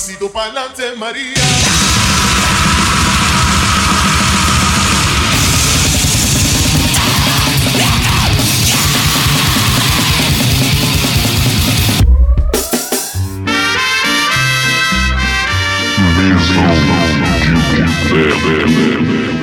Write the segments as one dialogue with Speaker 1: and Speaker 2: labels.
Speaker 1: pasito pa'lante, María.
Speaker 2: Mesmo que o que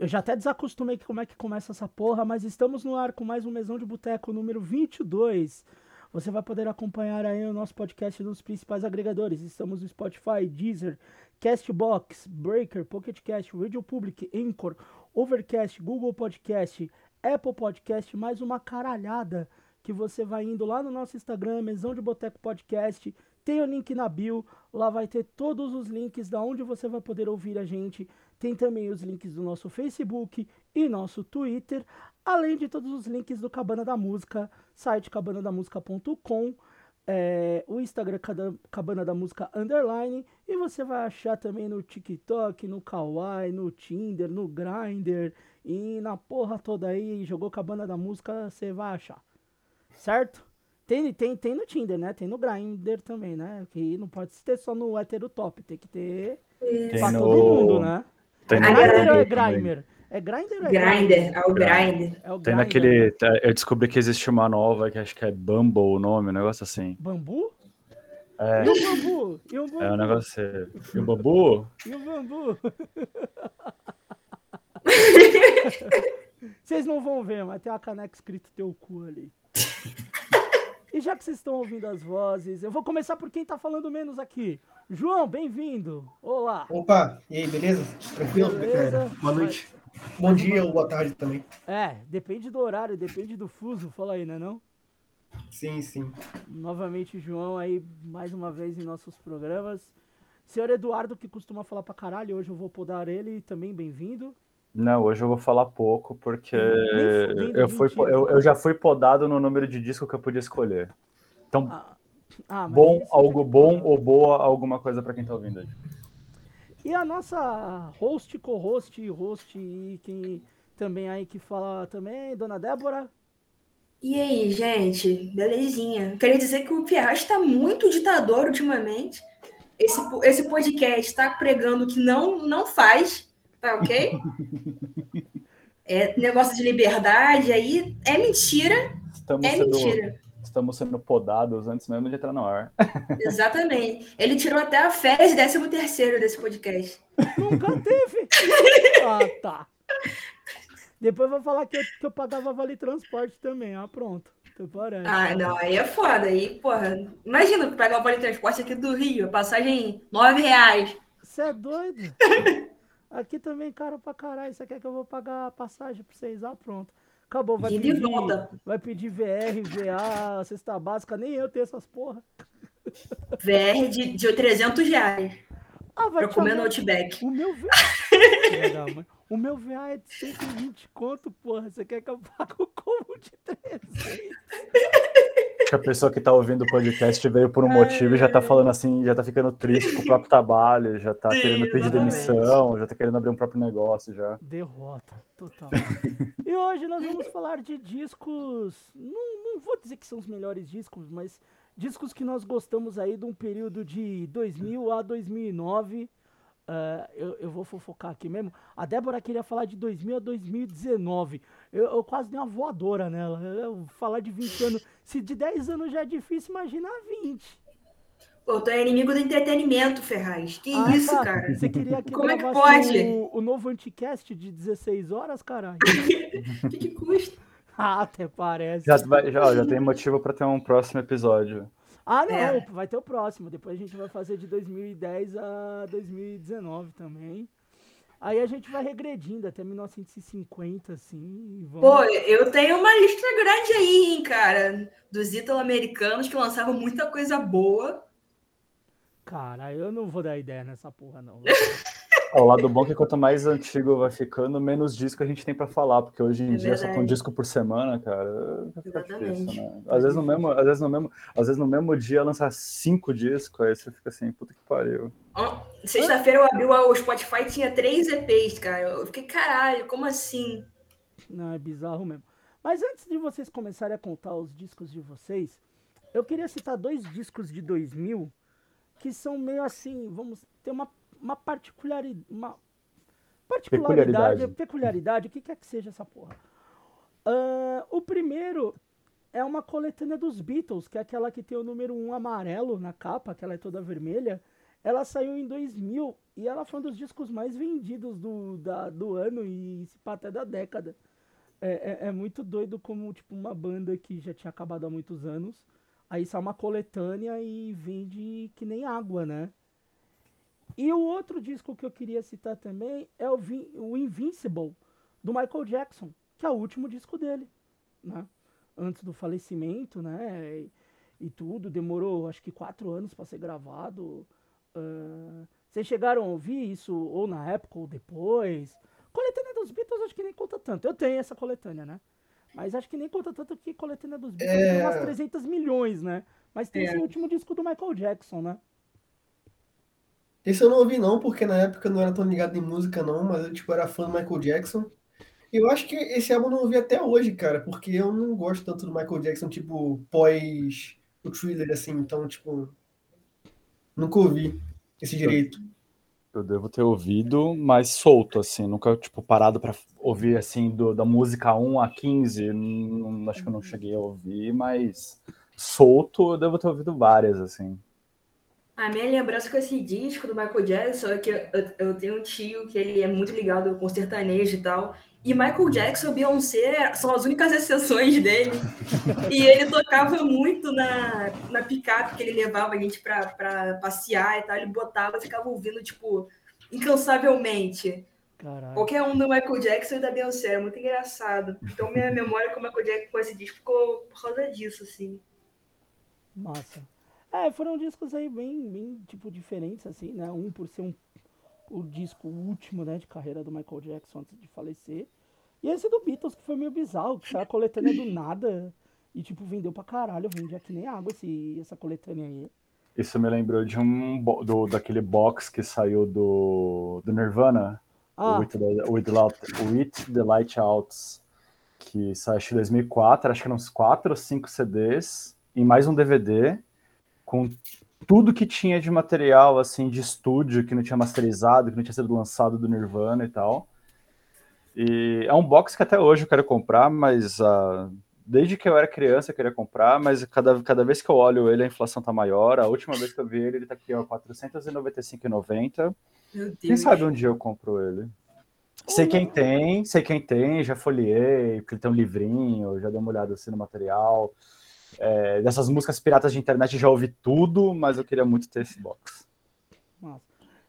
Speaker 2: Eu já até desacostumei como é que começa essa porra, mas estamos no ar com mais um Mesão de Boteco número 22. Você vai poder acompanhar aí o nosso podcast nos principais agregadores. Estamos no Spotify, Deezer, Castbox, Breaker, Pocket Cast, Radio Public, Anchor, Overcast, Google Podcast, Apple Podcast, mais uma caralhada que você vai indo lá no nosso Instagram, Mesão de Boteco Podcast. Tem o link na bio, lá vai ter todos os links da onde você vai poder ouvir a gente. Tem também os links do nosso Facebook e nosso Twitter, além de todos os links do Cabana da Música, site cabanadamusica.com, é, o Instagram Cabana da Música Underline, e você vai achar também no TikTok, no Kawaii, no Tinder, no Grindr e na porra toda aí, jogou Cabana da Música, você vai achar. Certo? Tem, tem, tem no Tinder, né? Tem no Grindr também, né? Que não pode ter só no hétero top, tem que ter
Speaker 3: Tem
Speaker 2: pra
Speaker 3: no-
Speaker 2: todo mundo, né?
Speaker 3: Tem,
Speaker 2: É
Speaker 3: no-
Speaker 2: Grindr ou é. Grimer? É Grindr ou é
Speaker 4: Grinder, é o Grinder.
Speaker 2: É o
Speaker 3: Tem
Speaker 2: Grindr,
Speaker 3: naquele.
Speaker 2: né?
Speaker 3: tá, Eu descobri que existe uma nova que acho que é Bumble o nome, um negócio assim.
Speaker 2: Bambu?
Speaker 3: É,
Speaker 2: E o bambu? E o bambu?
Speaker 3: é um negócio. E o bambu?
Speaker 2: E o bambu? Vocês não vão ver, mas tem uma caneca escrito teu cu ali. E já que vocês estão ouvindo as vozes, eu vou começar por quem tá falando menos aqui. João, bem-vindo. Olá.
Speaker 5: Opa, e aí, beleza? Tranquilo?
Speaker 2: Beleza.
Speaker 5: É, boa noite. Bom dia ou boa tarde também.
Speaker 2: É, depende do horário, depende do fuso. Fala aí, né não?
Speaker 5: Sim, sim.
Speaker 2: Novamente, João aí, mais uma vez em nossos programas. Senhor Eduardo, que costuma falar pra caralho, hoje eu vou podar ele, também bem-vindo.
Speaker 3: Não, hoje eu vou falar pouco, porque
Speaker 2: Nem fudendo,
Speaker 3: eu, fui,
Speaker 2: mentira.
Speaker 3: eu, eu já fui podado no número de disco que eu podia escolher. Então,
Speaker 2: Ah, ah,
Speaker 3: bom,
Speaker 2: isso-
Speaker 3: algo bom ou boa, alguma coisa pra quem tá ouvindo aí.
Speaker 2: E a nossa host, co-host, host e quem também aí que fala também, Dona Débora.
Speaker 4: E aí, gente? Belezinha. Queria dizer que o Pierre está muito ditador ultimamente. Esse, esse podcast está pregando que não, não faz, tá ok? É negócio de liberdade aí. É mentira,
Speaker 3: Estamos,
Speaker 4: é
Speaker 3: sendo,
Speaker 4: mentira.
Speaker 3: estamos sendo podados antes mesmo de entrar no ar.
Speaker 4: Exatamente. Ele tirou até a férias de 13 terceiro desse podcast.
Speaker 2: Nunca teve. ah, tá. Depois vou falar que eu, que eu pagava vale transporte também. Ah, pronto. Até parece.
Speaker 4: Ah, não, aí é foda. Aí, porra, imagina pegar o vale transporte aqui do Rio, a passagem R$ reais.
Speaker 2: Você é doido? Aqui também caro pra caralho. Você quer que eu vou pagar a passagem pra vocês? Ah, pronto. Acabou. Vai
Speaker 4: e
Speaker 2: pedir, vai pedir VR, VA, cesta básica. Nem eu tenho essas porra.
Speaker 4: VR de, de 300 reais.
Speaker 2: Ah, vai
Speaker 4: Pra comer no Outback.
Speaker 2: O meu VA. O meu VA é de 120 conto, porra. Você quer que eu pague o combo de 300?
Speaker 3: Que a pessoa que tá ouvindo o podcast veio por um motivo e já tá falando assim, já tá ficando triste com o próprio trabalho, já tá
Speaker 4: Sim,
Speaker 3: querendo pedir
Speaker 4: exatamente.
Speaker 3: demissão, já tá querendo abrir um próprio negócio já.
Speaker 2: Derrota, total. e hoje nós vamos falar de discos. Não, não vou dizer que são os melhores discos, mas discos que nós gostamos aí de um período de 2000 a 2009. Ah, eu, eu vou fofocar aqui mesmo. A Débora queria falar de 2000 a 2019. Eu, eu quase dei uma voadora nela. Eu, eu falar de 20 anos. Se de 10 anos já é difícil, imagina 20.
Speaker 4: Pô, tu é inimigo do entretenimento, Ferraz. Que
Speaker 2: Ah,
Speaker 4: isso,
Speaker 2: tá.
Speaker 4: cara?
Speaker 2: Você queria que
Speaker 4: Como é que pode?
Speaker 2: O, o novo anticast de 16 horas, caralho?
Speaker 4: O que, que custa?
Speaker 2: Ah, até parece.
Speaker 3: Já, já, já tem motivo pra ter um próximo episódio.
Speaker 2: Ah, não,
Speaker 4: É.
Speaker 2: vai ter o próximo. Depois a gente vai fazer de 2010 a 2019 também. Aí a gente vai regredindo até 1950, assim. e vamos-
Speaker 4: Pô, eu tenho uma lista grande aí, hein, cara. Dos italo-americanos que lançavam muita coisa boa.
Speaker 2: Cara, eu não vou dar ideia nessa porra, não.
Speaker 3: O lado bom é que quanto mais antigo vai ficando, menos disco a gente tem pra falar, porque hoje em
Speaker 4: É
Speaker 3: dia só com um disco por semana, cara, fica
Speaker 4: Exatamente.
Speaker 3: difícil, né? Às vezes no mesmo, às vezes no mesmo, às vezes no mesmo dia lançar cinco discos, aí você fica assim, puta que pariu.
Speaker 4: Sexta-feira eu abri o Spotify e tinha três EPs, cara. Eu fiquei, caralho, como assim?
Speaker 2: Não, é bizarro mesmo. Mas antes de vocês começarem a contar os discos de vocês, eu queria citar dois discos de 2000 que são meio assim, vamos ter uma, uma particularidade, uma particularidade, peculiaridade. peculiaridade, o que quer que seja essa porra. Uh, o primeiro é uma coletânea dos Beatles, que é aquela que tem o número 1 amarelo na capa, que ela é toda vermelha. Ela saiu em 2000 e ela foi um dos discos mais vendidos do, da, do ano e se pá, até da década. É, é, é, muito doido como tipo uma banda que já tinha acabado há muitos anos. Aí sai uma coletânea e vende que nem água, né? E o outro disco que eu queria citar também é o, o Invincible, do Michael Jackson, que é o último disco dele, né? Antes do falecimento, né? E, e tudo, demorou acho que quatro anos para ser gravado. Uh, vocês chegaram a ouvir isso ou na época ou depois? Coletânea dos Beatles acho que nem conta tanto. Eu tenho essa coletânea, né? Mas acho que nem conta tanto que coletânea dos Beatles é... tem umas 300 milhões, né? Mas tem é... esse último disco do Michael Jackson, né?
Speaker 5: Esse eu não ouvi não, porque na época eu não era tão ligado em música não, mas eu tipo, era fã do Michael Jackson. Eu acho que esse álbum eu não ouvi até hoje, cara, porque eu não gosto tanto do Michael Jackson, tipo, pós o thriller, assim, então, tipo, nunca ouvi esse direito.
Speaker 3: Eu devo ter ouvido, mas solto, assim, nunca, tipo, parado para ouvir, assim, do, da música 1 a 15, não, acho que eu não cheguei a ouvir, mas solto eu devo ter ouvido várias, assim.
Speaker 4: A minha lembrança com esse disco do Michael Jackson é que eu, eu tenho um tio que ele é muito ligado com sertanejo e tal, e Michael Jackson e Beyoncé são as únicas exceções dele. e ele tocava muito na, na picape que ele levava a gente para passear e tal. Ele botava e ficava ouvindo, tipo, incansavelmente. Caraca. Qualquer um do Michael Jackson e da Beyoncé. É muito engraçado. Então, minha memória com o Michael Jackson com esse disco ficou por causa disso, assim.
Speaker 2: Nossa. É, foram discos aí bem, bem, tipo, diferentes, assim, né? Um por ser um o disco último, né, de carreira do Michael Jackson antes de falecer. E esse do Beatles, que foi meio bizarro, que saiu a coletânea do nada e, tipo, vendeu pra caralho, vendia que nem água esse, essa coletânea aí.
Speaker 3: Isso me lembrou de um do, daquele box que saiu do, do Nirvana, ah. o With the, With, the, With the Light Outs, que saiu em 2004, acho que eram uns 4 ou 5 CDs, e mais um DVD, com tudo que tinha de material assim de estúdio que não tinha masterizado, que não tinha sido lançado do Nirvana e tal. E é um box que até hoje eu quero comprar, mas uh, desde que eu era criança eu queria comprar, mas cada, cada vez que eu olho ele a inflação tá maior. A última vez que eu vi ele, ele tá aqui ó, 495,90. Quem sabe um dia eu compro ele. Sei quem tem, sei quem tem, já folhei, porque ele tem um livrinho, já dei uma olhada assim no material. É, dessas músicas piratas de internet já ouvi tudo, mas eu queria muito ter esse box.
Speaker 2: Nossa.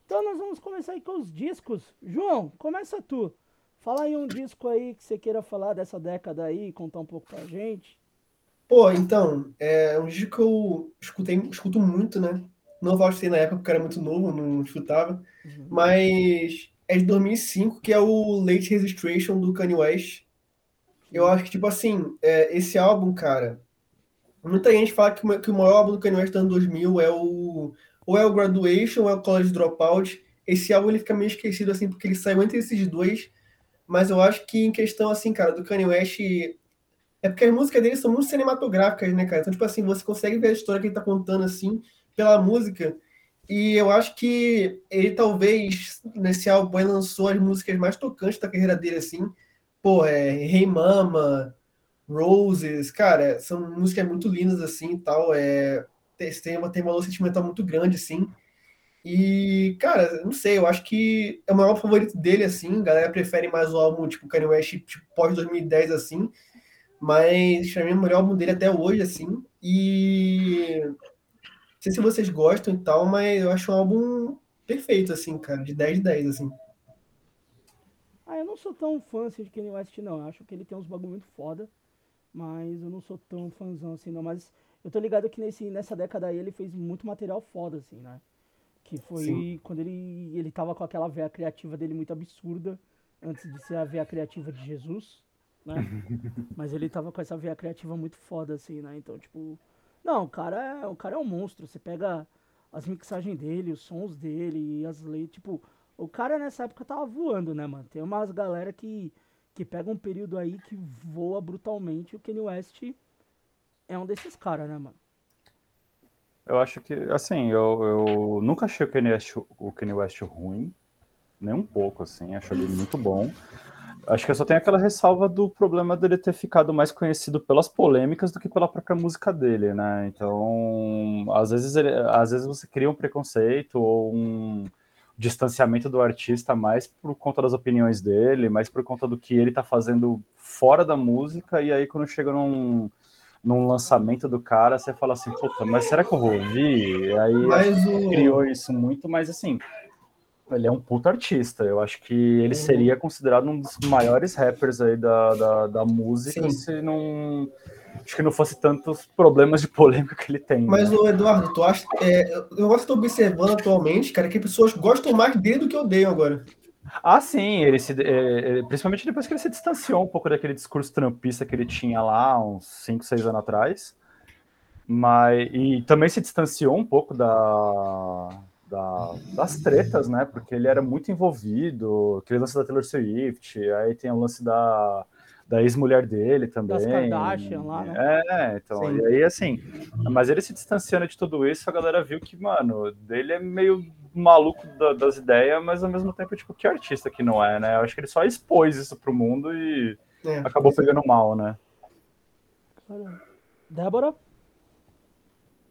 Speaker 2: Então nós vamos começar aí com os discos. João, começa tu. Fala aí um disco aí que você queira falar dessa década aí, contar um pouco pra gente.
Speaker 5: Pô, então, é um disco que eu escutei, escuto muito, né? Não gostei na época porque era muito novo, não escutava. Uhum. Mas é de 2005, que é o Late Registration do Kanye West. Eu acho que, tipo assim, é, esse álbum, cara, Muita gente fala que, que o maior álbum do Kanye West do ano 2000 é o ou é o Graduation ou é o College Dropout. Esse álbum ele fica meio esquecido assim porque ele saiu entre esses dois, mas eu acho que em questão assim, cara, do Kanye West é porque as músicas dele são muito cinematográficas, né, cara? Então, tipo assim, você consegue ver a história que ele tá contando assim pela música. E eu acho que ele talvez nesse álbum lançou as músicas mais tocantes da carreira dele assim. Pô, é Hey Mama, Roses, cara, são músicas muito lindas assim e tal. É, tem, uma, tem um valor sentimental muito grande, assim. E, cara, não sei, eu acho que é o maior favorito dele, assim. A galera prefere mais o álbum, tipo, Kanye West, tipo, pós-2010, assim. Mas, pra mim, é o melhor álbum dele até hoje, assim. E. Não sei se vocês gostam e tal, mas eu acho um álbum perfeito, assim, cara, de 10 de 10, assim.
Speaker 2: Ah, eu não sou tão fã assim, de Kanye West, não. Eu acho que ele tem uns bagulho muito foda. Mas eu não sou tão fãzão assim, não. Mas eu tô ligado que nesse, nessa década aí ele fez muito material foda, assim, né? Que foi Sim. quando ele, ele tava com aquela veia criativa dele muito absurda, antes de ser a veia criativa de Jesus, né? Mas ele tava com essa veia criativa muito foda, assim, né? Então, tipo. Não, o cara é, o cara é um monstro. Você pega as mixagens dele, os sons dele, as leis, tipo. O cara nessa época tava voando, né, mano? Tem umas galera que que pega um período aí que voa brutalmente. O Kanye West é um desses caras, né, mano?
Speaker 3: Eu acho que, assim, eu, eu nunca achei o Kanye, West, o Kanye West ruim, nem um pouco, assim, acho ele muito bom. Acho que eu só tenho aquela ressalva do problema dele ter ficado mais conhecido pelas polêmicas do que pela própria música dele, né? Então, às vezes, ele, às vezes você cria um preconceito ou um distanciamento do artista mais por conta das opiniões dele, mais por conta do que ele tá fazendo fora da música, e aí quando chega num, num lançamento do cara, você fala assim, puta, mas será que eu vou ouvir? E aí o... criou isso muito, mas assim, ele é um puto artista. Eu acho que ele seria considerado um dos maiores rappers aí da, da, da música Sim. se não. Acho que não fosse tantos problemas de polêmica que ele tem.
Speaker 5: Mas, né? Eduardo, tu acha. É, eu gosto de observando atualmente, cara, que pessoas gostam mais dele do que odeiam agora.
Speaker 3: Ah, sim, ele se, é, principalmente depois que ele se distanciou um pouco daquele discurso trampista que ele tinha lá uns 5, 6 anos atrás. Mas, e também se distanciou um pouco da, da, das tretas, né? Porque ele era muito envolvido, aquele lance da Taylor Swift, aí tem o lance da, da ex-mulher dele também. Das
Speaker 2: Kardashian lá, né?
Speaker 3: É, então, Sim. e aí assim, mas ele se distanciando de tudo isso, a galera viu que, mano, dele é meio maluco da, das ideias, mas ao mesmo tempo, tipo, que artista que não é, né? Eu acho que ele só expôs isso pro mundo e é, acabou pegando mal, né?
Speaker 2: Débora?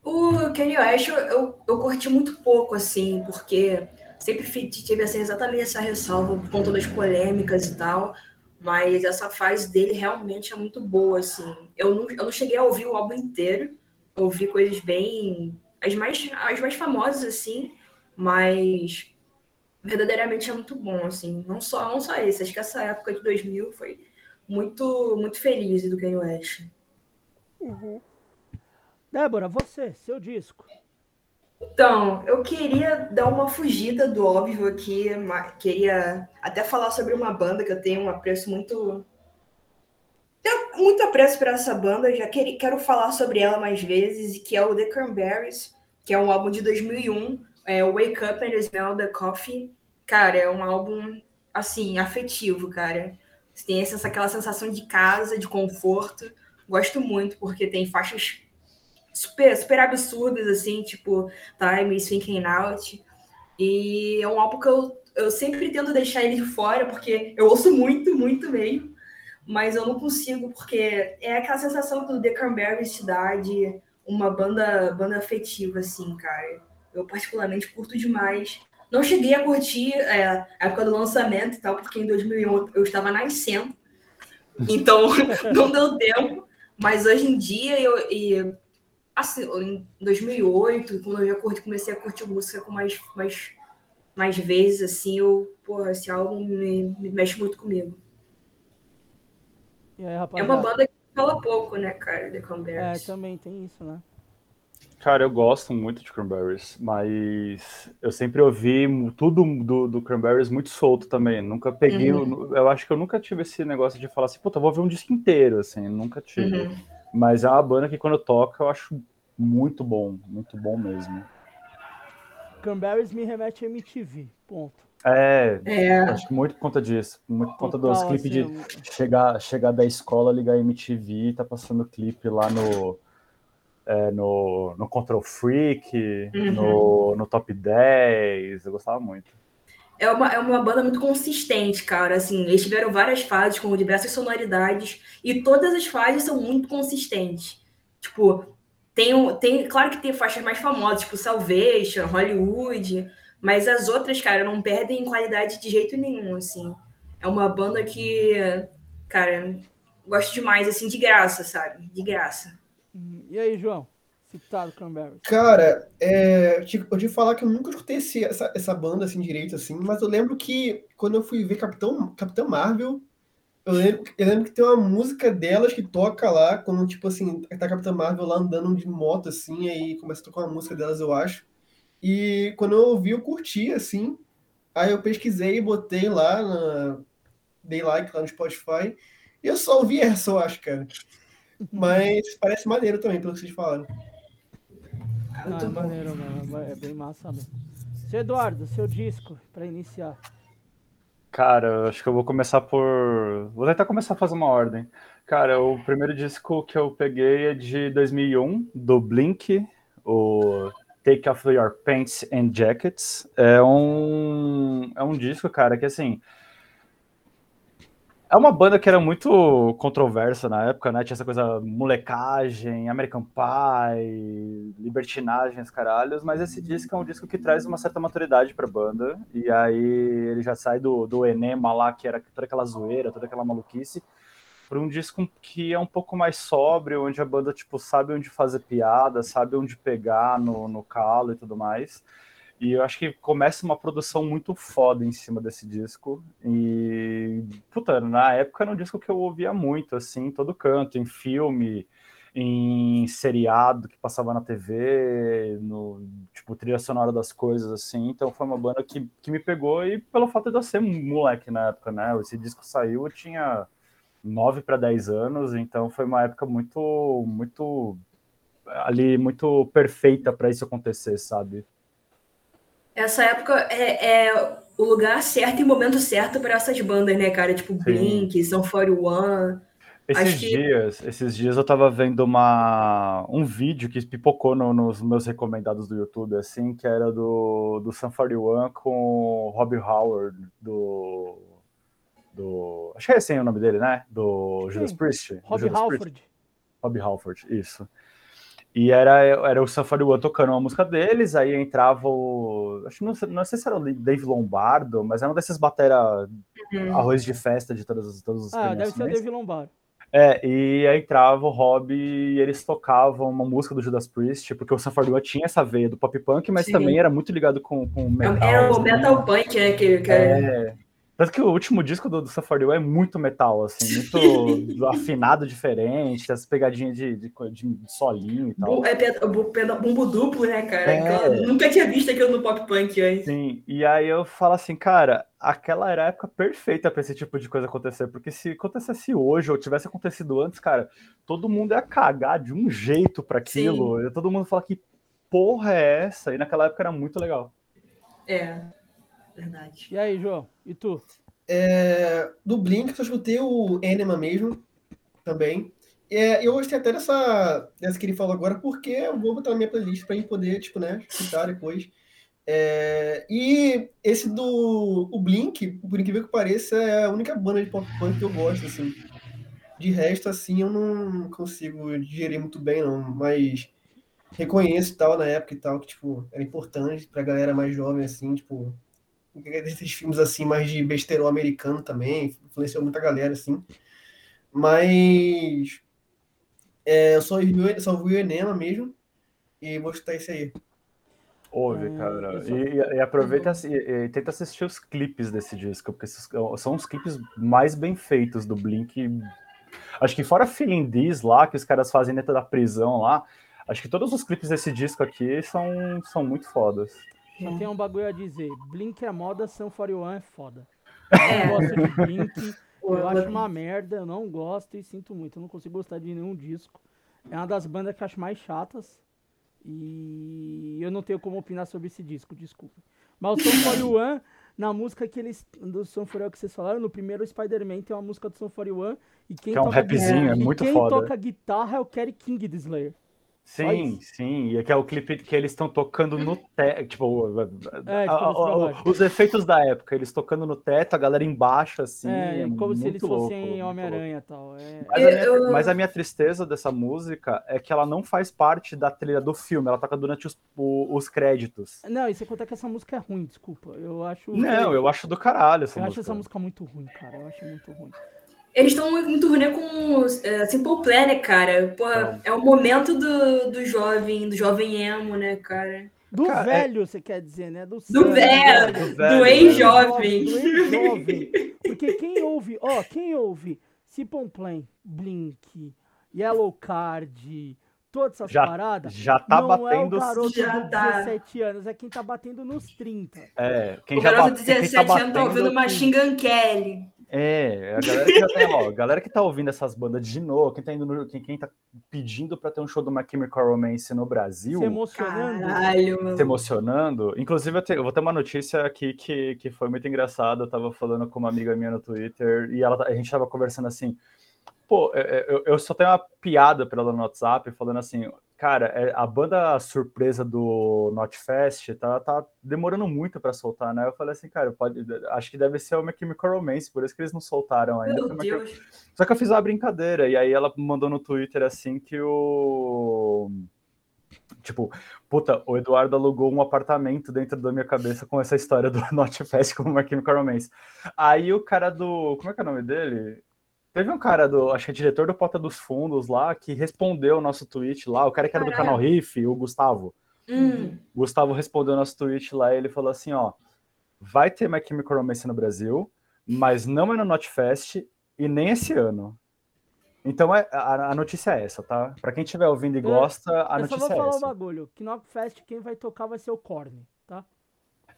Speaker 4: O Kanye West eu, eu, eu curti muito pouco, assim, porque sempre tive assim, exatamente essa ressalva por conta das polêmicas e tal, mas essa fase dele realmente é muito boa, assim. Eu não, eu não cheguei a ouvir o álbum inteiro, ouvi coisas bem... as mais, as mais famosas, assim, mas verdadeiramente é muito bom, assim. Não só, não só esse, acho que essa época de 2000 foi muito, muito feliz do Kanye West.
Speaker 2: Uhum. Débora, você, seu disco.
Speaker 4: Então, eu queria dar uma fugida do óbvio aqui, queria até falar sobre uma banda que eu tenho um apreço muito. Tenho muito apreço por essa banda, já quero, quero falar sobre ela mais vezes, que é o The Cranberries, que é um álbum de 2001, é Wake Up and Smell the Coffee. Cara, é um álbum, assim, afetivo, cara. Você tem essa, aquela sensação de casa, de conforto. Gosto muito, porque tem faixas super, super absurdas, assim, tipo Time is Thinking Out. E é um álbum que eu, eu sempre tento deixar ele de fora, porque eu ouço muito, muito mesmo, mas eu não consigo, porque é aquela sensação que o The Cranberries te dá de uma banda, banda afetiva, assim, cara. Eu particularmente curto demais. Não cheguei a curtir é, a época do lançamento e tal, porque em 2001 eu estava nascendo, então não deu tempo. Mas hoje em dia eu, eu assim, em 2008, quando eu já curti, comecei a curtir música com mais, mais, mais vezes, assim, eu, pô, esse álbum me, me mexe muito comigo.
Speaker 2: Aí,
Speaker 4: é uma banda que fala pouco, né, cara, The Cranberries.
Speaker 2: É, também tem isso, né?
Speaker 3: Cara, eu gosto muito de Cranberries, mas eu sempre ouvi tudo do, do Cranberries muito solto também. Nunca peguei. Uhum. Eu acho que eu nunca tive esse negócio de falar assim, puta, vou ver um disco inteiro, assim, nunca tive. Uhum. Mas é uma banda que quando toca eu acho muito bom, muito bom mesmo.
Speaker 2: Cranberries me remete a MTV, ponto.
Speaker 3: É, é, acho que muito por conta disso, muito por conta dos clipes assim, de chegar, chegar da escola, ligar a MTV, tá passando clipe lá no, é, no, no Control Freak, uhum. no, no Top 10, eu gostava muito.
Speaker 4: É uma, é uma banda muito consistente, cara. Assim, eles tiveram várias fases com diversas sonoridades e todas as fases são muito consistentes. Tipo, tem, tem claro que tem faixas mais famosas, tipo Salvation, Hollywood, mas as outras, cara, não perdem qualidade de jeito nenhum, assim. É uma banda que, cara, gosto demais, assim, de graça, sabe? De graça.
Speaker 2: E aí, João? Citado Cranberry.
Speaker 5: Cara, é, eu te falar que eu nunca escutei esse, essa, essa banda assim direito, assim, mas eu lembro que quando eu fui ver Capitão, Capitão Marvel, eu lembro, eu lembro que tem uma música delas que toca lá, quando, tipo assim, tá a Capitã Marvel lá andando de moto, assim, aí começa a tocar uma música delas, eu acho. E quando eu ouvi, eu curti, assim. Aí eu pesquisei e botei lá, na... dei like lá no Spotify. E eu só ouvi essa, eu acho, cara. Mas parece maneiro também, pelo que vocês falaram.
Speaker 2: Ah, é maneiro, mano. É bem massa mesmo. Seu Eduardo, seu disco, para iniciar.
Speaker 3: Cara, acho que eu vou começar por. Vou tentar começar a fazer uma ordem. Cara, o primeiro disco que eu peguei é de 2001, do Blink, o Take Off Your Pants and Jackets. É um, é um disco, cara, que assim. É uma banda que era muito controversa na época, né? Tinha essa coisa molecagem, American Pie, libertinagens, caralhos, mas esse disco é um disco que traz uma certa maturidade pra banda. E aí ele já sai do, do enema lá, que era toda aquela zoeira, toda aquela maluquice, para um disco que é um pouco mais sóbrio, onde a banda tipo sabe onde fazer piada, sabe onde pegar no, no calo e tudo mais. E eu acho que começa uma produção muito foda em cima desse disco. E, puta, na época era um disco que eu ouvia muito, assim, em todo canto, em filme, em seriado que passava na TV, no, tipo, trilha sonora das coisas, assim. Então foi uma banda que, que me pegou e pelo fato de eu ser moleque na época, né? Esse disco saiu, eu tinha 9 para 10 anos, então foi uma época muito, muito ali, muito perfeita para isso acontecer, sabe?
Speaker 4: Essa época é, é, o lugar certo e o momento certo para essas bandas, né, cara? Tipo Sim. Blink, São 41.
Speaker 3: Esses dias, esses dias eu tava vendo uma, um vídeo que pipocou no, nos meus recomendados do YouTube, assim, que era do, do Sun 41 com o Robbie Howard, do, do... Acho que é assim o nome dele, né? Do Judas Priest.
Speaker 2: Robbie Halford.
Speaker 3: Robbie Halford, isso. E era, era o Safari One tocando uma música deles, aí entrava o. Acho que não, não sei se era o Dave Lombardo, mas era um desses batera uhum. arroz de festa de todos, todos os
Speaker 2: Ah, deve ser o Dave Lombardo.
Speaker 3: É, e aí entrava o Rob e eles tocavam uma música do Judas Priest, porque o Safari One tinha essa veia do pop punk, mas Sim. também era muito ligado com, com
Speaker 4: metal. Era o assim. metal punk, né? Que, que...
Speaker 3: É, tanto que o último disco do, do Safari é muito metal, assim, muito afinado diferente, as pegadinhas de, de, de, solinho e tal.
Speaker 4: É bumbo duplo, né, cara? É. Eu nunca tinha visto aquilo no pop punk antes.
Speaker 3: Sim, e aí eu falo assim, cara, aquela era a época perfeita para esse tipo de coisa acontecer, porque se acontecesse hoje ou tivesse acontecido antes, cara, todo mundo ia cagar de um jeito para aquilo. Todo mundo fala que porra é essa? E naquela época era muito legal.
Speaker 4: É. Verdade.
Speaker 2: E aí, João? E tu?
Speaker 5: É, do Blink, só escutei o Enema mesmo, também. É, eu gostei até dessa, dessa que ele falou agora, porque eu vou botar na minha playlist para poder, tipo, né, escutar depois. É, e esse do o Blink, por incrível que pareça, é a única banda de pop punk que eu gosto, assim. De resto, assim, eu não consigo digerir muito bem, não. Mas reconheço tal na época e tal, que, tipo, era importante pra galera mais jovem, assim, tipo, desses filmes assim, mais de besteirão americano também, influenciou muita galera, assim. Mas é, eu só vi, só vi o Enema mesmo e vou escutar isso aí.
Speaker 3: Ouve, hum, cara. E, e, aproveita e, e, tenta assistir os clipes desse disco, porque esses, são os clipes mais bem feitos do Blink. Acho que fora Feeling This lá, que os caras fazem dentro da prisão lá, acho que todos os clipes desse disco aqui são, são muito fodas.
Speaker 2: Só tem um bagulho a dizer. Blink é moda, São 41 é foda. Eu não gosto de Blink. Eu acho uma merda, eu não gosto e sinto muito. Eu não consigo gostar de nenhum disco. É uma das bandas que eu acho mais chatas. E eu não tenho como opinar sobre esse disco, desculpa. Mas o São 41, na música que eles. Do São 41 que vocês falaram, no primeiro Spider-Man tem uma música do São 41. E quem
Speaker 3: que é um
Speaker 2: toca
Speaker 3: rapzinho,
Speaker 2: guitarra,
Speaker 3: é muito
Speaker 2: quem
Speaker 3: foda.
Speaker 2: toca guitarra é o Kerry King de Slayer.
Speaker 3: Sim, sim, e aqui é o clipe que eles estão tocando no teto, tipo,
Speaker 2: é, tipo
Speaker 3: a, a, os efeitos da época, eles tocando no teto, a galera embaixo, assim.
Speaker 2: É,
Speaker 3: é
Speaker 2: como se eles fossem Homem-Aranha e tal. É.
Speaker 3: Mas, a minha, mas, a minha, tristeza dessa música é que ela não faz parte da trilha do filme, ela toca durante os, os créditos.
Speaker 2: Não, e você conta que essa música é ruim, desculpa. Eu acho.
Speaker 3: Não, eu acho do caralho essa
Speaker 2: eu
Speaker 3: música.
Speaker 2: Eu acho essa música muito ruim, cara. Eu acho muito ruim.
Speaker 4: Eles estão muito ruins né, com é, Simple Plan, né, cara? Pô, é o momento do, do jovem, do jovem emo, né, cara?
Speaker 2: Do
Speaker 4: cara,
Speaker 2: velho, é... você quer dizer, né?
Speaker 4: Do, do, velho, do, velho, do ex-jovem.
Speaker 2: Do ex-jovem. Porque quem ouve, ó, quem ouve Simple Plan, Blink, Yellow Card, todas essas
Speaker 3: já,
Speaker 2: paradas,
Speaker 3: já tá
Speaker 2: não
Speaker 3: batendo
Speaker 2: é o garoto já de 17 tá. anos, é quem tá batendo nos 30.
Speaker 3: É, quem
Speaker 4: o
Speaker 3: já
Speaker 4: garoto de 17 tá anos tá ouvindo Machine Gun Kelly.
Speaker 3: É, a galera que, já tá, ó, a galera que tá ouvindo essas bandas de novo, quem tá, indo no, quem, quem tá pedindo pra ter um show do My Chemical Romance no Brasil.
Speaker 2: Se emocionando.
Speaker 4: Caralho,
Speaker 3: Se emocionando. Inclusive, eu, te, eu, vou ter uma notícia aqui que, que foi muito engraçada. Eu tava falando com uma amiga minha no Twitter e ela, a gente tava conversando assim. Pô, eu, eu só tenho uma piada pra ela no WhatsApp falando assim: Cara, é, a banda surpresa do Notfest tá, tá demorando muito para soltar, né? Eu falei assim, cara, pode, acho que deve ser o My Chemical Romance, por isso que eles não soltaram ainda. Só que eu fiz uma brincadeira, e aí ela mandou no Twitter assim que o. Tipo, puta, o Eduardo alugou um apartamento dentro da minha cabeça com essa história do Notfest com o My Chemical Romance. Aí o cara do. Como é que é o nome dele? Teve um cara do, acho que é diretor do Porta dos Fundos lá, que respondeu o nosso tweet lá, o cara que era do canal Riff, o Gustavo.
Speaker 4: Hum.
Speaker 3: O Gustavo respondeu o nosso tweet lá e ele falou assim, ó, vai ter My Chemical Romance no Brasil, mas não é no Notfest e nem esse ano. Então é, a, a notícia é essa, tá? Pra quem estiver ouvindo e gosta, a
Speaker 2: Eu
Speaker 3: notícia
Speaker 2: só vou
Speaker 3: é
Speaker 2: falar
Speaker 3: essa.
Speaker 2: um bagulho, que no Fest quem vai tocar vai ser o Korn, tá?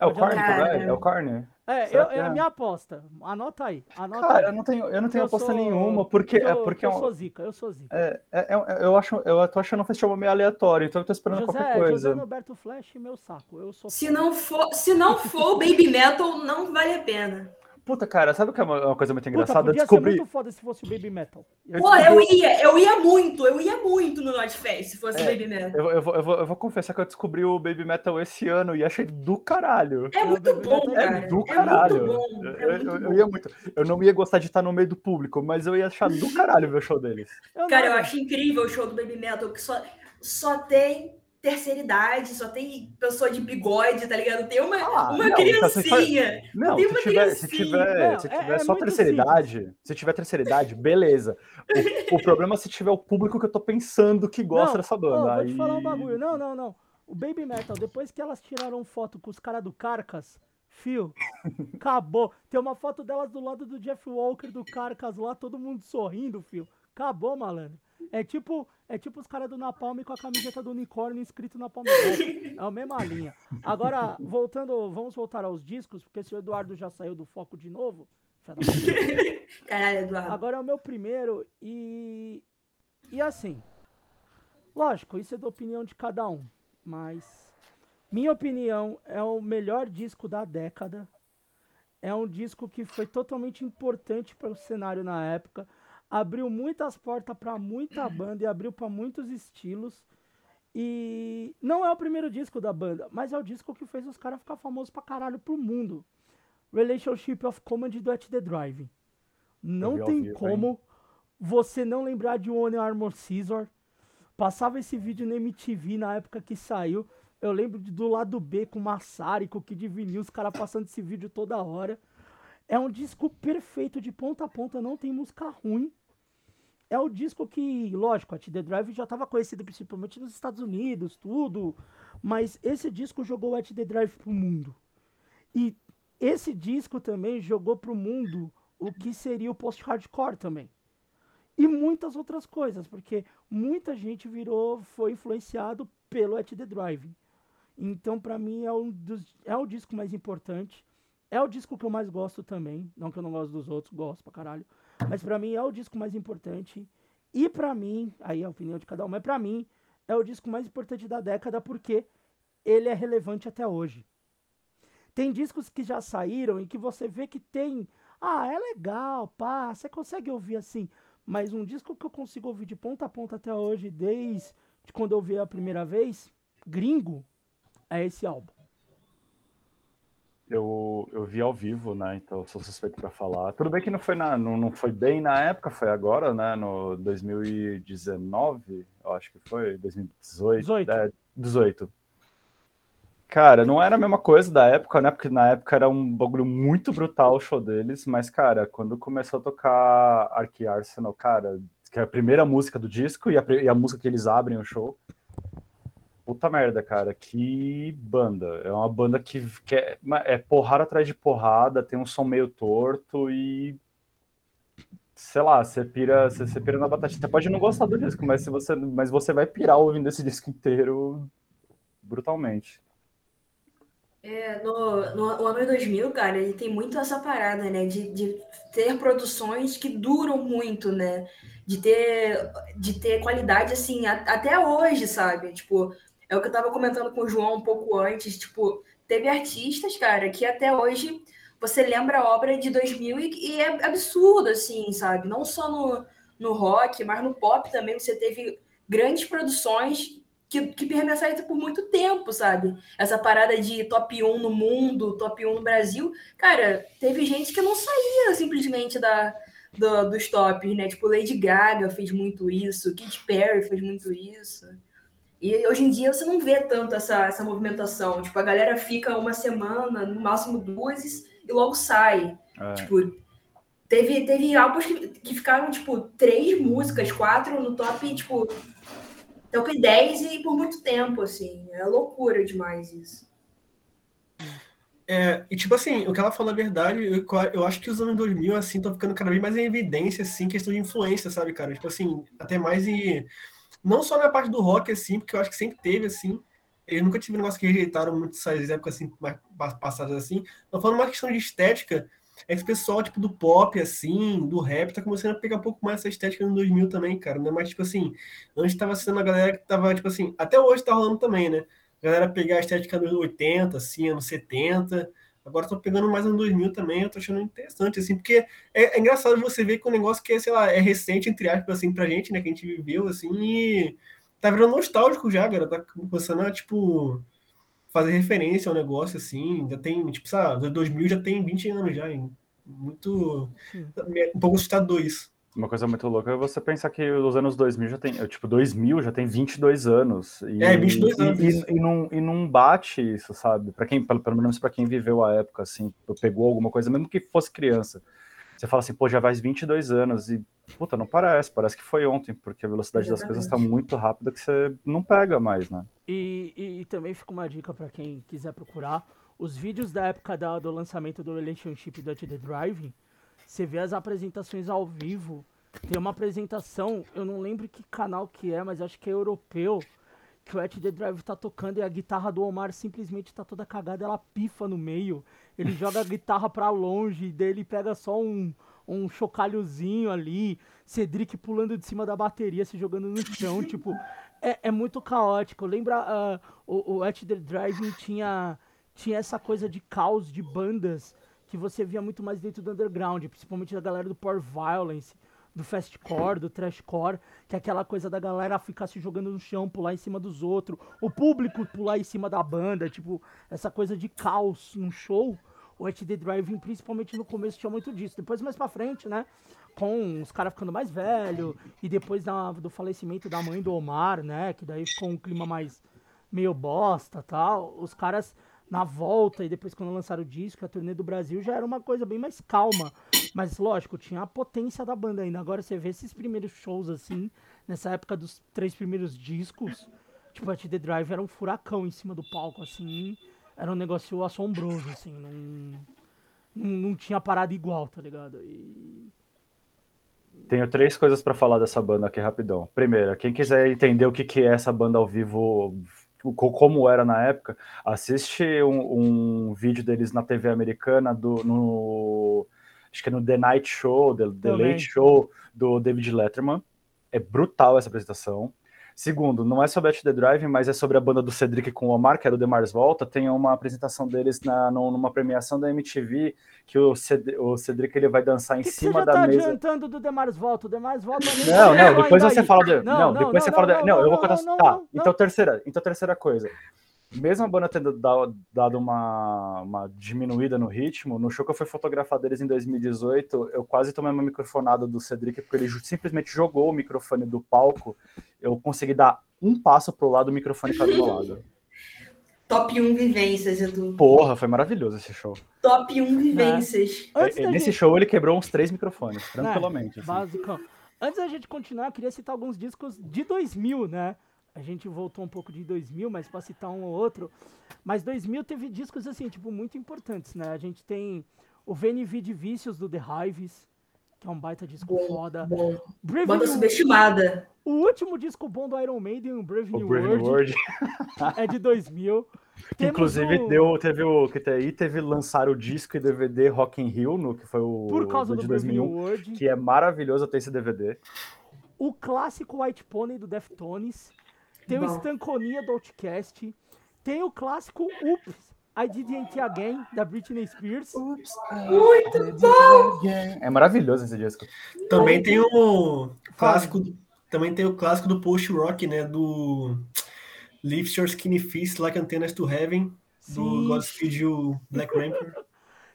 Speaker 3: É o Corne,
Speaker 4: Cara.
Speaker 3: velho? É o Corne?
Speaker 2: É, eu, é a
Speaker 3: é?
Speaker 2: minha aposta. Anota aí, anota
Speaker 3: Cara, eu
Speaker 2: aí.
Speaker 3: não tenho, eu não tenho
Speaker 2: Eu
Speaker 3: aposta
Speaker 2: sou-
Speaker 3: nenhuma, porque
Speaker 2: eu,
Speaker 3: é porque é
Speaker 2: eu
Speaker 3: um-
Speaker 2: sou zica, eu sou zica.
Speaker 3: é, é- é- eu acho, eu tô achando um festival meio aleatório, então eu tô esperando qualquer
Speaker 2: José,
Speaker 3: coisa.
Speaker 2: José Roberto Flash, meu saco. Eu sou
Speaker 4: Se não for, se não for baby metal, não vale a pena.
Speaker 3: Puta, cara, sabe o que é uma, uma coisa muito
Speaker 2: Puta,
Speaker 3: engraçada? Eu
Speaker 2: podia
Speaker 3: descobri.
Speaker 2: ser muito foda se fosse o Baby Metal.
Speaker 3: Eu
Speaker 4: Pô, eu ia, eu ia muito, eu ia muito no Notfest se fosse
Speaker 3: É.
Speaker 4: baby metal.
Speaker 3: Eu, eu vou, eu, vou, eu vou confessar que eu descobri o Baby Metal esse ano e achei do caralho.
Speaker 4: É muito bom,
Speaker 2: metal
Speaker 3: É
Speaker 4: cara.
Speaker 3: do
Speaker 4: É
Speaker 3: caralho.
Speaker 4: muito bom.
Speaker 3: Eu,
Speaker 4: É
Speaker 3: eu-
Speaker 4: muito
Speaker 3: eu
Speaker 4: bom.
Speaker 3: ia muito. Eu não ia gostar de estar no meio do público, mas eu ia achar do caralho ver o show deles.
Speaker 2: Eu
Speaker 4: Cara, eu acho incrível o show do Baby Metal, que só, só tem terceira idade, só tem pessoa de bigode, tá ligado? Tem uma,
Speaker 3: Ah,
Speaker 4: uma
Speaker 3: não, então se
Speaker 4: criancinha.
Speaker 3: Não,
Speaker 4: Tem
Speaker 3: se
Speaker 4: uma
Speaker 3: tiver, se
Speaker 4: criancinha.
Speaker 3: tiver,
Speaker 2: Não,
Speaker 3: se
Speaker 2: é-
Speaker 3: tiver
Speaker 2: é
Speaker 3: só
Speaker 2: muito
Speaker 3: terceira
Speaker 2: simples.
Speaker 3: idade, se tiver terceira idade, beleza. O, o problema é se tiver o público que eu tô pensando que gosta
Speaker 2: Não,
Speaker 3: dessa banda.
Speaker 2: vou te falar um
Speaker 3: aí-
Speaker 2: bagulho. Não, não, não. O Baby Metal, depois que elas tiraram foto com os caras do Carcas, fio, acabou. Tem uma foto delas do lado do Jeff Walker do Carcas lá, todo mundo sorrindo, fio. Acabou, malandro. É tipo, é tipo os caras do Napalm com a camiseta do unicórnio escrito Napalm Records. É a mesma linha. Agora, voltando, vamos voltar aos discos, porque se o Eduardo já saiu do foco de novo.
Speaker 4: Caralho, Eduardo.
Speaker 2: Agora é o meu primeiro e. E assim. Lógico, isso é da opinião de cada um. Mas. Minha opinião é o melhor disco da década. É um disco que foi totalmente importante para o cenário na época. Abriu muitas portas para muita banda e abriu para muitos estilos. E não é o primeiro disco da banda, mas é o disco que fez os caras ficar famosos pra caralho pro mundo. Relationship of Command do At The Drive. Não tem
Speaker 3: vivo,
Speaker 2: como você não lembrar de One Armor Scissor. Passava esse vídeo na MTV na época que saiu. Eu lembro de- do lado B com Massari, com o Kid Vinil, os caras passando esse vídeo toda hora. É um disco perfeito de ponta a ponta, não tem música ruim. É o disco que, lógico, a The Drive já estava conhecido principalmente nos Estados Unidos, tudo. Mas esse disco jogou a The Drive pro mundo. E esse disco também jogou pro mundo o que seria o post-hardcore também. E muitas outras coisas, porque muita gente virou, foi influenciado pelo At The Drive. Então, pra mim, é, um dos, é o disco mais importante. É o disco que eu mais gosto também. Não que eu não gosto dos outros, gosto pra caralho. Mas pra mim é o disco mais importante. E pra mim, aí é a opinião de cada um, mas pra mim é o disco mais importante da década porque ele é relevante até hoje. Tem discos que já saíram e que você vê que tem. Ah, é legal, pá, você consegue ouvir assim. Mas um disco que eu consigo ouvir de ponta a ponta até hoje, desde quando eu vi a primeira vez, gringo, é esse álbum.
Speaker 3: Eu, eu vi ao vivo, né? Então eu sou suspeito para falar. Tudo bem que não foi, na, não, não foi bem na época, foi agora, né? No 2019, eu acho que foi, 2018.
Speaker 2: 18.
Speaker 3: É, 18. Cara, não era a mesma coisa da época, né? Porque na época era um bagulho muito brutal o show deles, mas, cara, quando começou a tocar Ark Arsenal, cara, que é a primeira música do disco e a, e a música que eles abrem o show. Puta merda, cara, que banda. É uma banda que, que é, é porrada atrás de porrada, tem um som meio torto e. Sei lá, você pira, você, você pira na batatinha. Você pode não gostar do disco, mas, se você, mas você vai pirar ouvindo esse disco inteiro brutalmente.
Speaker 4: É, no, no, no ano 2000, cara, ele tem muito essa parada, né? De, de ter produções que duram muito, né? De ter, de ter qualidade, assim, a, até hoje, sabe? Tipo, é o que eu tava comentando com o João um pouco antes. Tipo, teve artistas, cara, que até hoje você lembra a obra de 2000 e, e é absurdo, assim, sabe? Não só no, no rock, mas no pop também você teve grandes produções que, que permaneceram por muito tempo, sabe? Essa parada de top 1 no mundo, top 1 no Brasil. Cara, teve gente que não saía simplesmente da, do, dos tops, né? Tipo, Lady Gaga fez muito isso, Katy Perry fez muito isso. E hoje em dia você não vê tanto essa, essa movimentação. Tipo, a galera fica uma semana, no máximo duas, e logo sai. É. Tipo, teve, teve álbuns que, que ficaram, tipo, três músicas, quatro no top, tipo, então, com 10 e por muito tempo, assim. É loucura demais isso.
Speaker 5: É, e tipo assim, o que ela falou é verdade, eu, eu acho que os anos 2000, assim, estão ficando cada vez mais em evidência, assim, questão de influência, sabe, cara? Tipo assim, até mais em... Não só na parte do rock, assim, porque eu acho que sempre teve, assim, eu nunca tive um negócio que rejeitaram muito essas épocas, assim, passadas, assim. Tô falando uma questão de estética, esse pessoal, tipo, do pop, assim, do rap, tá começando a pegar um pouco mais essa estética no 2000 também, cara, né? Mas, tipo assim, antes tava sendo a galera que tava, tipo assim, até hoje tá rolando também, né? A galera pegar a estética dos 80, assim, anos 70, agora tô pegando mais no 2000 também, eu tô achando interessante, assim, porque é, é engraçado você ver que um negócio que, é, sei lá, é recente, entre aspas, assim, pra gente, né, que a gente viveu, assim, e tá virando nostálgico já, cara, tá começando a, tipo fazer referência ao negócio, assim, já tem, tipo, sabe, 2000 já tem 20 anos já, hein? muito, um pouco assustador isso.
Speaker 3: Uma coisa muito louca é você pensar que os anos 2000 já tem, tipo, 2000 já tem 22 anos.
Speaker 5: E, é, 22 anos.
Speaker 3: E, e, e, não, e não bate isso, sabe? Para quem, pelo, pelo menos para quem viveu a época, assim, pegou alguma coisa, mesmo que fosse criança. Você fala assim, pô, já faz 22 anos e, puta, não parece, parece que foi ontem, porque a velocidade Exatamente. das coisas está muito rápida que você não pega mais, né?
Speaker 2: E, e, também fica uma dica para quem quiser procurar, os vídeos da época da, do lançamento do Relationship do The Driving, você vê as apresentações ao vivo, tem uma apresentação, eu não lembro que canal que é, mas acho que é europeu, que o At The Drive tá tocando e a guitarra do Omar simplesmente tá toda cagada, ela pifa no meio. Ele joga a guitarra pra longe, daí ele pega só um, um chocalhozinho ali, Cedric pulando de cima da bateria, se jogando no chão, tipo, é, é muito caótico. Lembra, uh, o, o At The Drive tinha, tinha essa coisa de caos de bandas que você via muito mais dentro do underground, principalmente da galera do Power Violence, do fastcore, do trashcore, que é aquela coisa da galera ficar se jogando no chão, pular em cima dos outros, o público pular em cima da banda, tipo, essa coisa de caos num show. O HD Driving, principalmente no começo, tinha muito disso. Depois, mais pra frente, né? Com os caras ficando mais velho e depois da, do falecimento da mãe do Omar, né? Que daí ficou um clima mais meio bosta tal. Os caras na volta e depois quando lançaram o disco, a turnê do Brasil já era uma coisa bem mais calma. Mas lógico, tinha a potência da banda ainda. Agora você vê esses primeiros shows assim, nessa época dos três primeiros discos, tipo a The Drive era um furacão em cima do palco assim, era um negócio assombroso assim, não não, tinha parada igual, tá ligado? E
Speaker 3: tenho três coisas para falar dessa banda aqui rapidão. Primeira, quem quiser entender o que, que é essa banda ao vivo como era na época, assiste um, um, vídeo deles na TV americana do no acho que é no The Night Show, The, The Late Show do David Letterman. É brutal essa apresentação. Segundo, não é sobre a The Drive, mas é sobre a banda do Cedric com o Omar, que era o Demars Volta. Tem uma apresentação deles na, numa premiação da MTV, que o, Ced, o Cedric ele vai dançar em
Speaker 2: que
Speaker 3: cima
Speaker 2: que
Speaker 3: da
Speaker 2: tá
Speaker 3: mesa.
Speaker 2: adiantando do Demars Volta? O Demars Volta
Speaker 3: Não, não, depois você fala de, não, não, depois não, você fala de, não, eu vou contar. Tá, então terceira, então terceira coisa mesmo a banda tendo dado uma, uma diminuída no ritmo, no show que eu fui fotografar deles em 2018, eu quase tomei uma microfonada do Cedric, porque ele simplesmente jogou o microfone do palco. Eu consegui dar um passo pro lado, o microfone caiu do lado.
Speaker 4: Top 1 vivências, Edu.
Speaker 3: Porra, foi maravilhoso esse show.
Speaker 4: Top 1 vivências.
Speaker 3: É. Nesse gente... show ele quebrou uns três microfones, tranquilamente. É,
Speaker 2: assim. Antes da gente continuar, eu queria citar alguns discos de 2000, né? A gente voltou um pouco de 2000, mas para citar um ou outro. Mas 2000 teve discos, assim, tipo, muito importantes, né? A gente tem o VNV de Vícios, do The Hives, que é um baita disco bom, foda.
Speaker 4: Bom. Banda subestimada.
Speaker 2: O último disco bom do Iron Maiden, o Brave New Brave World, World. é de 2000.
Speaker 3: Inclusive, um... deu, teve o que aí teve lançar o disco e DVD Rock in Rio, no, que foi o
Speaker 2: Por causa do de 2001, World.
Speaker 3: que é maravilhoso ter esse DVD.
Speaker 2: O clássico White Pony do Deftones, tem bom. o Stanconia do Outcast, tem o clássico Ups, I Didn't Again, da Britney Spears. Ups,
Speaker 4: Muito bom!
Speaker 3: É maravilhoso esse disco.
Speaker 5: Também tem o clássico, também tem o clássico do post rock, né, do Lift Your Skinny Fist Like Antennas to Heaven, Sim. do Godspeed You Black Rampart.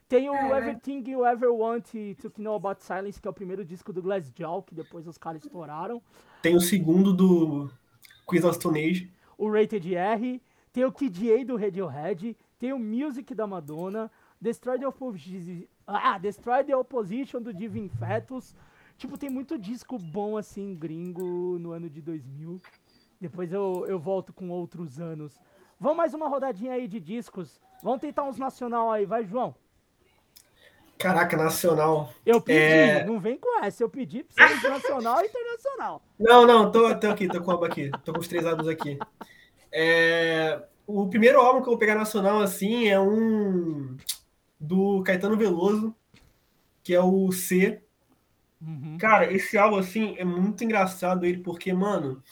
Speaker 2: Tem o Everything You Ever Want to Know About Silence, que é o primeiro disco do Glassjaw, que depois os caras estouraram.
Speaker 5: Tem o segundo do Queen of Stone Age.
Speaker 2: O Rated R. Tem o KDA do Radiohead tem o Music da Madonna, Destroy the, Opposition, ah, Destroy the Opposition do Divin Fetus. Tipo, tem muito disco bom assim, gringo, no ano de 2000. Depois eu, eu volto com outros anos. Vamos mais uma rodadinha aí de discos. Vamos tentar uns nacional aí, vai, João.
Speaker 5: Caraca, nacional.
Speaker 2: Eu pedi, é... não vem com essa. Eu pedi pra ser nacional e internacional.
Speaker 5: Não, não, tô, tô aqui, tô com a aqui. Tô com os três álbuns aqui. É... O primeiro álbum que eu vou pegar nacional assim é um do Caetano Veloso, que é o C. Uhum. Cara, esse álbum assim é muito engraçado ele porque, mano,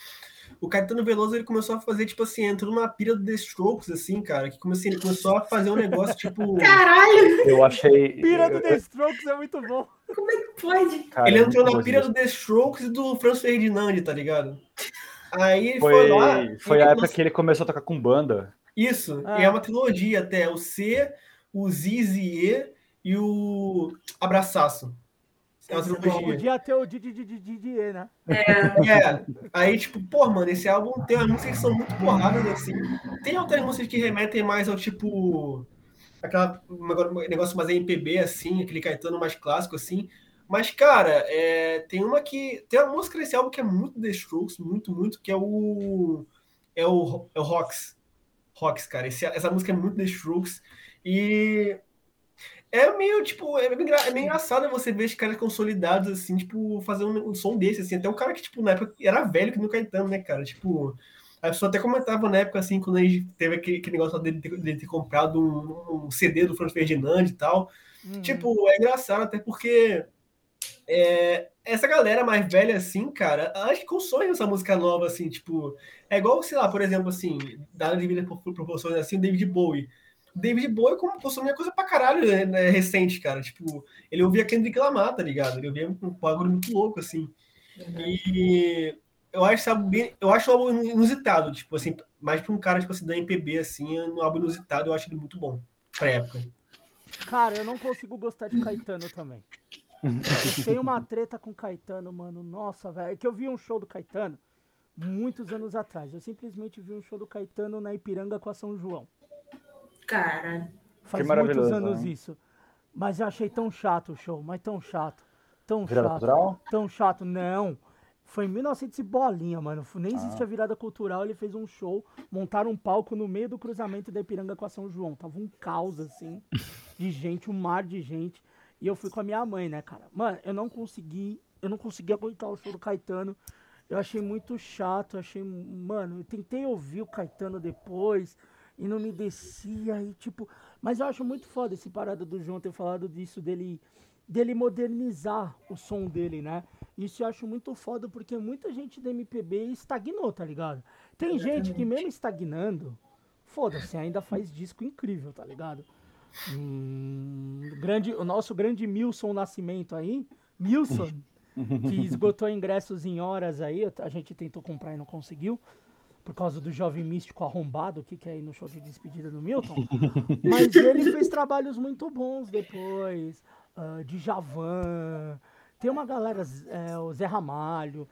Speaker 5: o Caetano Veloso ele começou a fazer tipo assim, entrou numa pira do The Strokes assim, cara, que começou, ele começou a fazer um negócio tipo
Speaker 4: Caralho.
Speaker 3: Eu achei
Speaker 2: Pira do The Strokes é muito bom.
Speaker 4: Como é que pode?
Speaker 5: Cara, ele entrou na pira do The Strokes e do Franz Ferdinand, tá ligado? Aí
Speaker 3: foi, foi lá. Foi a época que ele começou a tocar com banda.
Speaker 5: Isso, ah. e é uma trilogia até. O C, o Zizie e o Abraçaço.
Speaker 2: É uma trilogia. Podia ter o Didier,
Speaker 4: né?
Speaker 5: É. é. Aí, tipo, pô, mano, esse álbum tem umas músicas que são muito porradas, assim. Tem outras músicas que remetem mais ao tipo. Aquela negócio mais MPB, assim, aquele Caetano mais clássico, assim. Mas, cara, é, tem uma que. Tem uma música nesse álbum que é muito The Strokes, muito, muito, que é o. É o, é o Rocks. Rocks, cara. Esse, essa música é muito The Strokes. E. É meio, tipo, é meio, é meio engraçado você ver os caras consolidados, assim, tipo, fazer um, um, som desse, assim. Até um cara que, tipo, na época era velho que no Caetano, né, cara? Tipo. A pessoa até comentava na época, assim, quando a gente teve aquele, aquele negócio dele ter, de ter comprado um, um, CD do Franz Ferdinand e tal. Uhum. Tipo, é engraçado, até porque é, essa galera mais velha, assim, cara, acho que consome essa música nova, assim, tipo. É igual, sei lá, por exemplo, assim, dada vida por proporções assim, o David Bowie. David Bowie como consumia coisa pra caralho né, né, recente, cara. Tipo, ele ouvia Kendrick Lamar, tá ligado? Ele ouvia um bagulho muito louco, assim. Uhum. E eu acho, sabe, eu acho um álbum inusitado, tipo assim, mais pra um cara, tipo assim, da MPB, assim, um álbum inusitado, eu acho ele muito bom pra época.
Speaker 2: Cara, eu não consigo gostar de Caetano também. Tem uma treta com Caetano, mano. Nossa, velho. É que eu vi um show do Caetano muitos anos atrás. Eu simplesmente vi um show do Caetano na Ipiranga com a São João.
Speaker 4: Cara.
Speaker 2: Faz muitos anos né? isso. Mas eu achei tão chato o show, mas tão chato. Tão virada chato. Cultural? Tão chato. Não. Foi em 1900 e bolinha, mano. Nem existe ah. a virada cultural. Ele fez um show, montaram um palco no meio do cruzamento da Ipiranga com a São João. Tava um caos, assim, de gente, um mar de gente. E eu fui com a minha mãe, né, cara? Mano, eu não consegui, eu não consegui aguentar o show do Caetano. Eu achei muito chato, achei, mano, eu tentei ouvir o Caetano depois e não me descia e tipo, mas eu acho muito foda esse parada do João ter falado disso dele dele modernizar o som dele, né? Isso eu acho muito foda porque muita gente da MPB estagnou, tá ligado? Tem gente que mesmo estagnando, foda-se, ainda faz disco incrível, tá ligado? Hum, grande, o nosso grande Milson Nascimento aí, Milson, que esgotou ingressos em horas aí, a gente tentou comprar e não conseguiu, por causa do jovem místico arrombado que quer ir no show de despedida do Milton. Mas ele fez trabalhos muito bons depois, uh, de Javan, tem uma galera, é, o Zé Ramalho,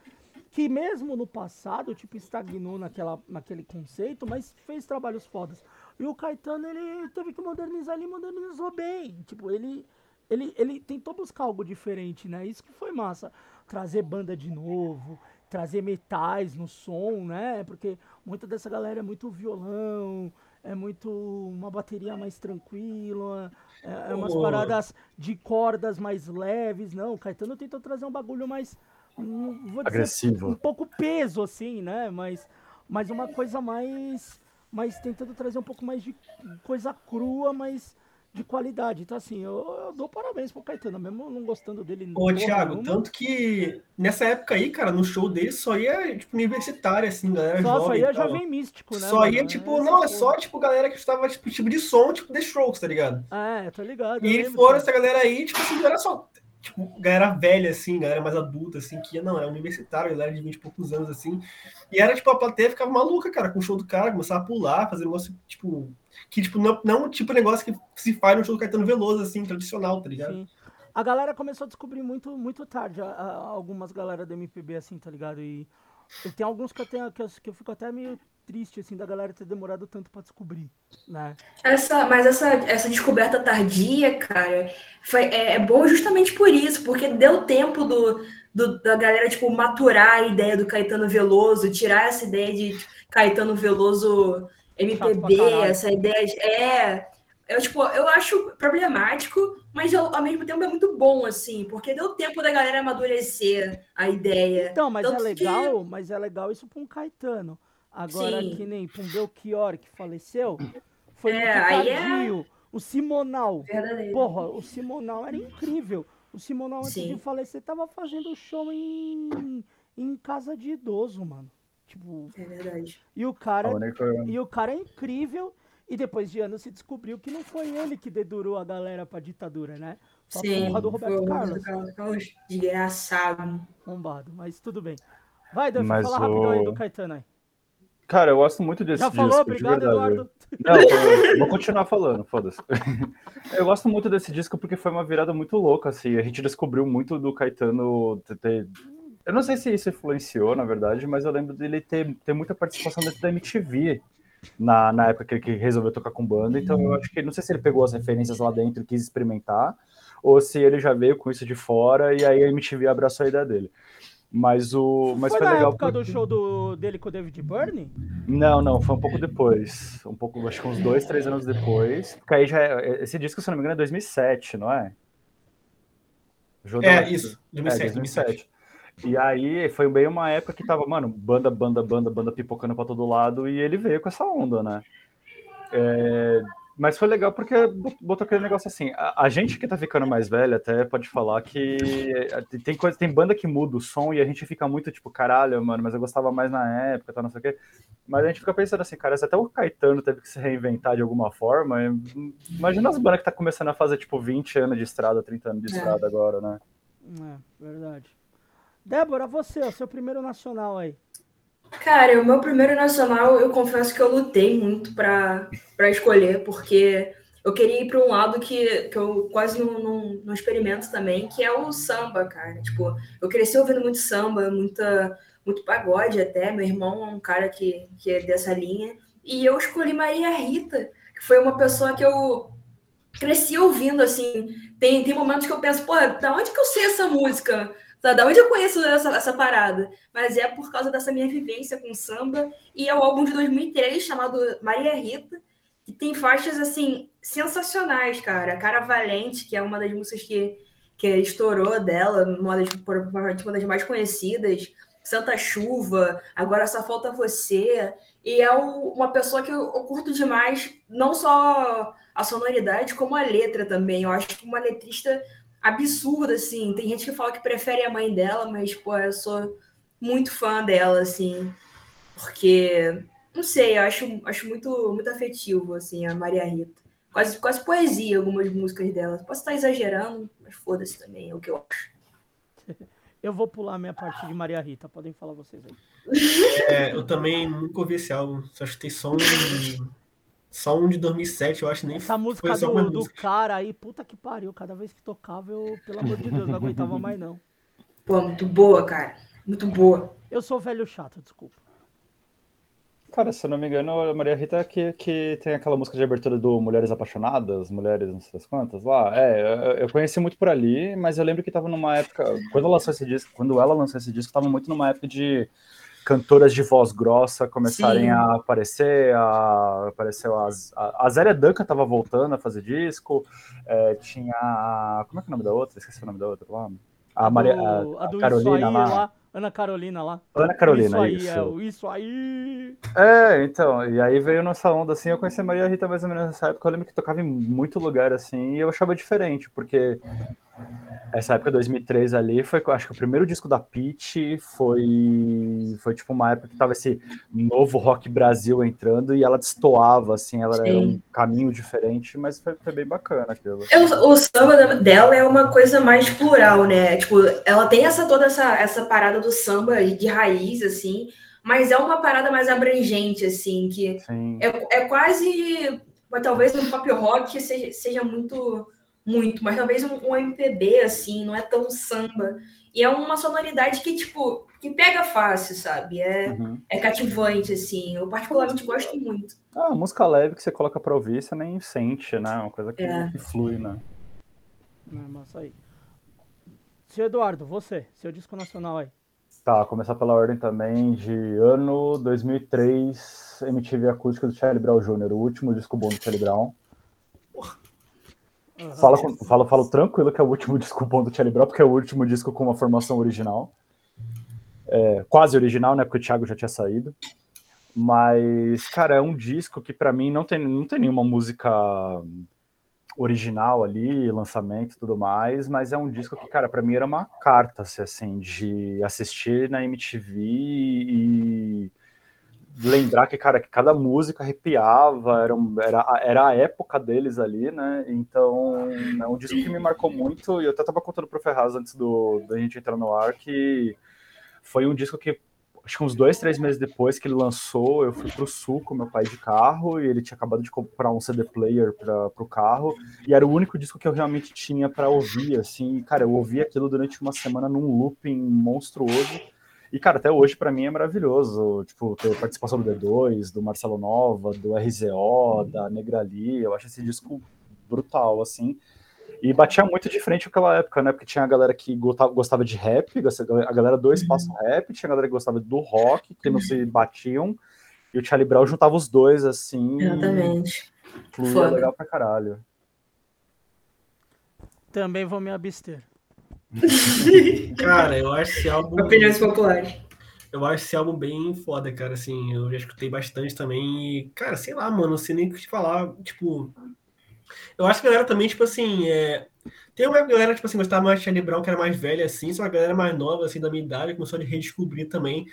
Speaker 2: que mesmo no passado, tipo, estagnou naquela, naquele conceito, mas fez trabalhos fodas. E o Caetano, ele teve que modernizar, ele modernizou bem. Tipo, ele, ele, ele tentou buscar algo diferente, né? Isso que foi massa. Trazer banda de novo, trazer metais no som, né? Porque muita dessa galera é muito violão, é muito uma bateria mais tranquila, é, é umas paradas de cordas mais leves. Não, o Caetano tentou trazer um bagulho mais
Speaker 3: um, agressivo,
Speaker 2: dizer, um pouco peso assim, né? Mas, mas uma coisa mais, mais tentando trazer um pouco mais de coisa crua, mas de qualidade. Então, assim, eu, eu, dou parabéns pro Caetano, mesmo não gostando dele.
Speaker 5: Ô, Thiago, nenhuma. tanto que nessa época aí, cara, no show dele só ia, tipo, universitário, assim, galera
Speaker 2: só, jovem. Só ia jovem místico, né?
Speaker 5: Só mano? ia, tipo, é, não, é só, tipo, galera que estava, tipo, tipo de som, tipo, The Strokes, tá ligado?
Speaker 2: É, tá ligado.
Speaker 5: E foram essa galera aí, tipo assim, não era só tipo, galera velha, assim, galera mais adulta, assim, que ia, não, era universitário, galera de 20 e poucos anos, assim. E era, tipo, a plateia ficava maluca, cara, com o show do cara, começava a pular, fazer negócio, tipo, que, tipo, não, não tipo negócio que se faz no show do Caetano Veloso, assim, tradicional, tá ligado? Sim.
Speaker 2: A galera começou a descobrir muito, muito tarde, a, a, algumas galera do MPB, assim, tá ligado? E, e tem alguns que eu, tenho, que eu, que eu fico até meio triste, assim, da galera ter demorado tanto para descobrir, né?
Speaker 4: Essa, mas essa, essa descoberta tardia, cara, foi, é, é, bom justamente por isso, porque deu tempo do, do, da galera, tipo, maturar a ideia do Caetano Veloso, tirar essa ideia de Caetano Veloso MPB, essa ideia de, é... Eu, tipo, eu acho problemático, mas eu, ao mesmo tempo é muito bom, assim, porque deu tempo da galera amadurecer a ideia.
Speaker 2: Então, mas Tanto é legal, que... mas é legal isso para um Caetano. Agora, Sim. que nem para um Belchior que faleceu, foi é, muito tardio. É... O Simonal. Verdadeiro. Porra, o Simonal era incrível. O Simonal, antes Sim. de falecer, tava fazendo show em, em casa de idoso, mano. Tipo,
Speaker 4: é verdade.
Speaker 2: E o cara, e o cara é incrível. E depois de anos se descobriu que não foi ele que dedurou a galera pra ditadura, né?
Speaker 4: Só Sim, porra do Roberto Carlos. Carlos. Desgraçado.
Speaker 2: Bombado, mas tudo bem. Vai, Duff, fala o... rapidão aí do Caetano aí.
Speaker 3: Cara, eu gosto muito desse
Speaker 2: Já
Speaker 3: disco.
Speaker 2: Já falou? Obrigado, Eduardo.
Speaker 3: Não, eu vou continuar falando, foda-se. Eu gosto muito desse disco porque foi uma virada muito louca, assim. A gente descobriu muito do Caetano ter... Eu não sei se isso influenciou, na verdade, mas eu lembro dele ter, ter muita participação dentro da MTV na, na época que ele resolveu tocar com banda. Então eu acho que, não sei se ele pegou as referências lá dentro e quis experimentar, ou se ele já veio com isso de fora e aí a MTV abraçou a ideia dele. Mas o. Mas
Speaker 2: foi,
Speaker 3: foi na legal
Speaker 2: época porque... do show do, dele com o David Byrne?
Speaker 3: Não, não, foi um pouco depois. Um pouco, acho que uns dois, três anos depois. Porque aí já é, Esse disco, se não me engano, é 2007, não é?
Speaker 5: é, isso.
Speaker 3: 2007, é, 2007. E aí foi bem uma época que tava, mano, banda, banda, banda, banda pipocando pra todo lado e ele veio com essa onda, né? É, mas foi legal porque botou aquele negócio assim. A, a, gente que tá ficando mais velho até pode falar que é, tem coisa, tem banda que muda o som e a gente fica muito tipo, caralho, mano, mas eu gostava mais na época, tá, não sei o quê. Mas a gente fica pensando assim, cara, se até o Caetano teve que se reinventar de alguma forma, imagina as bandas que tá começando a fazer tipo 20 anos de estrada, 30 anos de é. estrada agora, né?
Speaker 2: É, verdade. Débora, você, o seu primeiro nacional aí.
Speaker 4: Cara, o meu primeiro nacional, eu confesso que eu lutei muito para escolher, porque eu queria ir para um lado que, que eu quase não, não, não, experimento também, que é o samba, cara. Tipo, eu cresci ouvindo muito samba, muita, muito pagode até. Meu irmão é um cara que, que é dessa linha. E eu escolhi Maria Rita, que foi uma pessoa que eu cresci ouvindo, assim. Tem, tem momentos que eu penso, pô, da onde que eu sei essa música? Da onde eu conheço essa, essa parada? Mas é por causa dessa minha vivência com samba. E é o álbum de 2003 chamado Maria Rita, que tem faixas assim sensacionais, cara. Cara Valente, que é uma das músicas que, que estourou dela, uma das, uma das mais conhecidas. Santa Chuva, Agora Só Falta Você. E é uma pessoa que eu, curto demais, não só a sonoridade, como a letra também. Eu acho que uma letrista absurda, assim. Tem gente que fala que prefere a mãe dela, mas, pô, eu sou muito fã dela, assim. Porque, não sei, eu acho, acho muito, muito afetivo, assim, a Maria Rita. Quase, quase poesia algumas músicas dela. Posso estar exagerando, mas foda-se também, é o que eu acho.
Speaker 2: Eu vou pular a minha parte de Maria Rita, podem falar vocês aí.
Speaker 5: É, eu também nunca ouvi esse álbum, só tem som só um de 2007, eu acho nem
Speaker 2: Essa música do, do cara aí, puta que pariu. Cada vez que tocava, eu, pelo amor de Deus, não aguentava mais não.
Speaker 4: Pô, muito boa, cara. Muito boa.
Speaker 2: Eu sou velho chato, desculpa.
Speaker 3: Cara, se eu não me engano, a Maria Rita é que, que tem aquela música de abertura do Mulheres Apaixonadas, Mulheres não sei das quantas lá. É, eu conheci muito por ali, mas eu lembro que tava numa época. Quando ela lançou esse disco, quando ela lançou esse disco, tava muito numa época de cantoras de voz grossa começarem Sim. a aparecer, a, apareceu as, a, a Zélia Duncan tava voltando a fazer disco, é, tinha, como é que é o nome da outra? Esqueci o nome da outra lá. A, Maria, a, a, a Carolina lá. lá.
Speaker 2: Ana Carolina lá.
Speaker 3: Ana Carolina,
Speaker 2: isso. Aí,
Speaker 3: isso.
Speaker 2: É, isso aí.
Speaker 3: É, então, e aí veio nessa onda assim, eu conheci a Maria Rita mais ou menos nessa época, eu lembro que tocava em muito lugar assim, e eu achava diferente, porque essa época 2003 ali foi, acho que o primeiro disco da Peach foi foi tipo uma época que tava esse novo rock Brasil entrando e ela destoava assim, ela Sim. era um caminho diferente, mas foi, foi bem bacana aquilo.
Speaker 4: Eu, o samba dela é uma coisa mais plural, né? Tipo, ela tem essa toda essa essa parada do samba de raiz assim, mas é uma parada mais abrangente assim, que é, é quase talvez um pop rock seja, seja muito muito, mas talvez um, um, MPB, assim, não é tão samba. E é uma sonoridade que, tipo, que pega fácil, sabe? É, uhum. é cativante, assim. Eu particularmente gosto muito.
Speaker 3: Ah, música leve que você coloca pra ouvir, você nem sente, né? Uma coisa que, é. que flui, né?
Speaker 2: É, mas aí. Seu Eduardo, você, seu disco nacional aí.
Speaker 3: Tá, começar pela ordem também de ano 2003, MTV Acústica do Charlie Brown Jr., o último disco bom do Charlie Brown. Uhum. Fala, falo, falo tranquilo que é o último disco bom do Charlie Brown, porque é o último disco com uma formação original. É, quase original, né? Porque o Thiago já tinha saído. Mas, cara, é um disco que para mim não tem, não tem nenhuma música original ali, lançamento e tudo mais, mas é um disco que, cara, para mim era uma carta, assim, de assistir na MTV e lembrar que, cara, que cada música arrepiava, era, era, era a época deles ali, né? Então, é um disco que me marcou muito, e eu até tava contando pro Ferraz antes do, da gente entrar no ar, que foi um disco que, acho que uns dois, três meses depois que ele lançou, eu fui pro sul com meu pai de carro, e ele tinha acabado de comprar um CD player para pro carro, e era o único disco que eu realmente tinha para ouvir, assim, cara, eu ouvi aquilo durante uma semana num looping monstruoso, e, cara, até hoje para mim é maravilhoso, tipo, ter participação do D2, do Marcelo Nova, do RZO, da Negrali, eu acho esse disco brutal, assim. E batia muito de frente aquela época, né? Porque tinha a galera que gostava de rap, a galera do espaço uhum. rap, tinha a galera que gostava do rock, que não se batiam, e o Charlie Brown juntava os dois, assim.
Speaker 4: Exatamente.
Speaker 3: Fluía legal pra caralho.
Speaker 2: Também vou me abster.
Speaker 5: cara, eu acho esse álbum.
Speaker 4: Opiniões populares.
Speaker 5: Eu acho esse álbum bem foda, cara. Assim, eu já escutei bastante também. E, cara, sei lá, mano, não sei nem o que te falar. Tipo, eu acho que a galera também, tipo assim, é... tem uma galera, tipo assim, gostava mais de Charlie Brown, que era mais velha, assim, só uma galera mais nova, assim, da minha idade, começou a redescobrir também.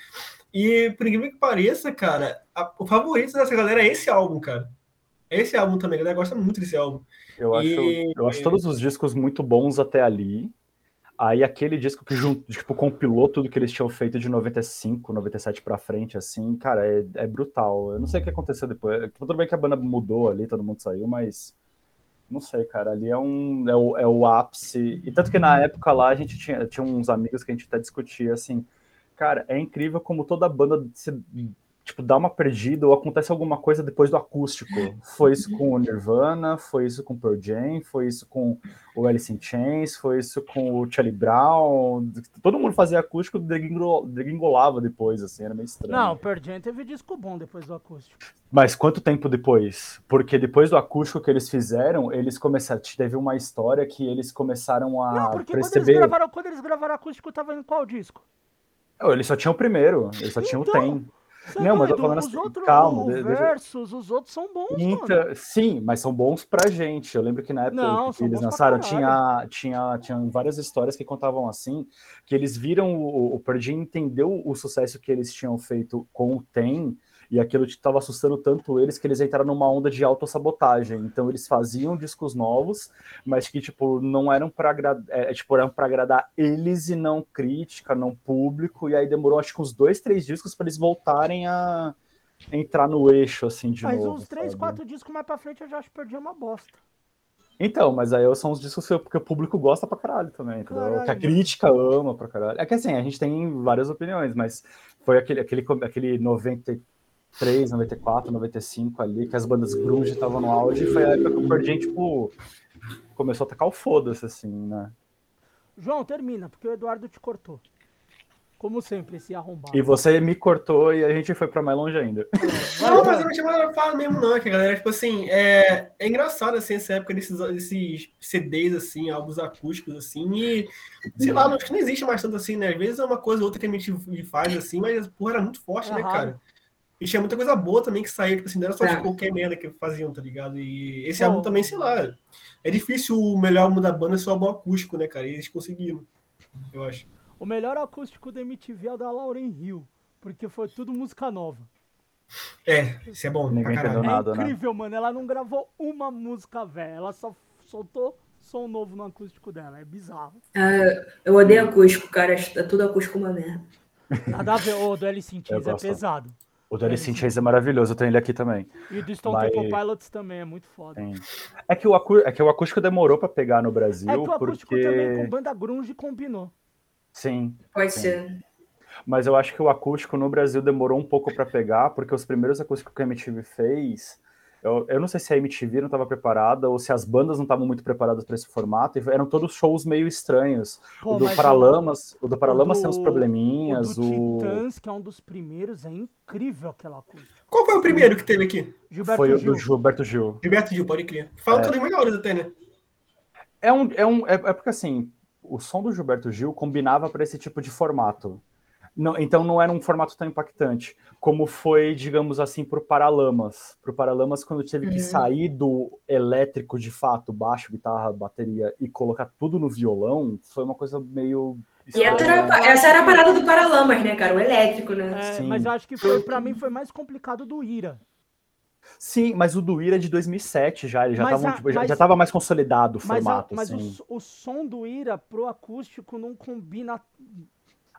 Speaker 5: E, por incrível que pareça, cara, a... o favorito dessa galera é esse álbum, cara. É esse álbum também, a galera gosta muito desse álbum.
Speaker 3: Eu acho, e... eu acho todos os discos muito bons até ali. Aí aquele disco que tipo, compilou tudo que eles tinham feito de 95, 97 pra frente, assim, cara, é, é brutal. Eu não sei o que aconteceu depois. Tudo bem que a banda mudou ali, todo mundo saiu, mas não sei, cara, ali é um é o, é o ápice. E tanto que na época lá a gente tinha, tinha uns amigos que a gente até discutia assim, cara, é incrível como toda banda se tipo, dá uma perdida ou acontece alguma coisa depois do acústico. Foi isso com o Nirvana, foi isso com o Pearl Jam, foi isso com o Alice in Chains, foi isso com o Charlie Brown. Todo mundo fazia acústico, degringolava depois, assim, era meio estranho.
Speaker 2: Não, o Pearl Jam teve disco bom depois do acústico.
Speaker 3: Mas quanto tempo depois? Porque depois do acústico que eles fizeram, eles começaram. Teve uma história que eles começaram a
Speaker 2: Não, porque perceber. Quando eles, gravaram, quando eles gravaram acústico, tava em qual disco?
Speaker 3: Eles só tinham o primeiro, eles só tinham então... o Tem.
Speaker 2: Você não, mas eu tô falando assim, outros, calma. Os versos, os outros são bons,
Speaker 3: Inter... Sim, mas são bons pra gente. Eu lembro que na época não, que eles lançaram, tinha, tinha, tinha várias histórias que contavam assim, que eles viram o, o Perdi entendeu o sucesso que eles tinham feito com o Tem, e aquilo estava assustando tanto eles que eles entraram numa onda de autossabotagem. Então eles faziam discos novos, mas que tipo não eram para agradar, é, tipo, eram para agradar eles e não crítica, não público. E aí demorou acho que uns dois, três discos para eles voltarem a entrar no eixo assim de
Speaker 2: mas
Speaker 3: novo.
Speaker 2: Mas uns três, sabe? quatro discos mais para frente eu já acho que perdi uma bosta.
Speaker 3: Então, mas aí são os discos que o público gosta pra caralho também, entendeu? Caralho. Que a crítica ama pra caralho. É que assim, a gente tem várias opiniões, mas foi aquele, aquele, aquele 90, 93, 94, 95 ali, que as bandas grunge estavam no auge, foi a época que o Pearl Jam, tipo, começou a tacar o foda-se, assim, né?
Speaker 2: João, termina, porque o Eduardo te cortou. Como sempre, esse arrombado.
Speaker 3: E você me cortou e a gente foi pra mais longe ainda.
Speaker 5: Não, mas eu não tinha fala mesmo, não, que a galera, tipo assim, é, é engraçado assim, essa época desses, desses CDs, assim, álbuns acústicos, assim, e sei lá, acho que não existe mais tanto assim, né? Às vezes é uma coisa ou outra que a gente faz, assim, mas porra, era muito forte, é né, raro. cara? E tinha muita coisa boa também que saía, tipo assim, não era só é. qualquer merda que faziam, tá ligado? E esse álbum também, sei lá, é difícil o melhor álbum da banda ser o álbum acústico, né, cara? E eles conseguiram, eu acho.
Speaker 2: O melhor acústico da MTV é o da Lauren Hill, porque foi tudo música nova.
Speaker 5: É, isso é bom.
Speaker 3: Ninguém entendeu nada,
Speaker 2: né? É incrível, né? mano. Ela não gravou uma música velha, ela só soltou som novo no acústico dela. É bizarro.
Speaker 4: Ah, eu odeio acústico, cara. É tudo acústico uma merda.
Speaker 2: Nada a ver. O do Alice in é pesado.
Speaker 3: O do Alice in Chains é maravilhoso, eu tenho ele aqui também.
Speaker 2: E do Stone Mas... Temple Pilots também, é muito foda.
Speaker 3: É que, o acú... é que o acústico demorou pra pegar no Brasil,
Speaker 2: é que o acústico
Speaker 3: porque...
Speaker 2: também com banda grunge combinou.
Speaker 3: Sim.
Speaker 4: Pode
Speaker 3: sim.
Speaker 4: ser.
Speaker 3: Mas eu acho que o acústico no Brasil demorou um pouco para pegar, porque os primeiros acústicos que a MTV fez, eu, eu não sei se a MTV não estava preparada ou se as bandas não estavam muito preparadas para esse formato, e eram todos shows meio estranhos. Pô, o do Paralamas, o, o do Paralamas o tem uns probleminhas.
Speaker 2: O do Titãs, que é um dos primeiros, é incrível aquela acústica.
Speaker 5: Qual foi o primeiro que teve aqui?
Speaker 3: Gilberto foi Gil. o do Gilberto Gil.
Speaker 5: Gilberto Gil, pode crer. Fala é. que eu dei melhores até, né?
Speaker 3: É, um, é, um, é, é porque assim, o som do Gilberto Gil combinava para esse tipo de formato. Não, então não era um formato tão impactante como foi, digamos assim, para o Paralamas. Para o Paralamas, quando teve uhum. que sair do elétrico de fato, baixo, guitarra, bateria, e colocar tudo no violão, foi uma coisa meio.
Speaker 4: E essa era, essa era a parada do Paralamas, né, cara? O elétrico, né?
Speaker 2: É, mas eu acho que foi, para mim, foi mais complicado do Ira.
Speaker 3: Sim, mas o do Ira é de 2007 já, ele já estava tipo, já, já mais consolidado o formato.
Speaker 2: Mas,
Speaker 3: assim.
Speaker 2: o, o, som do Ira pro acústico não combina.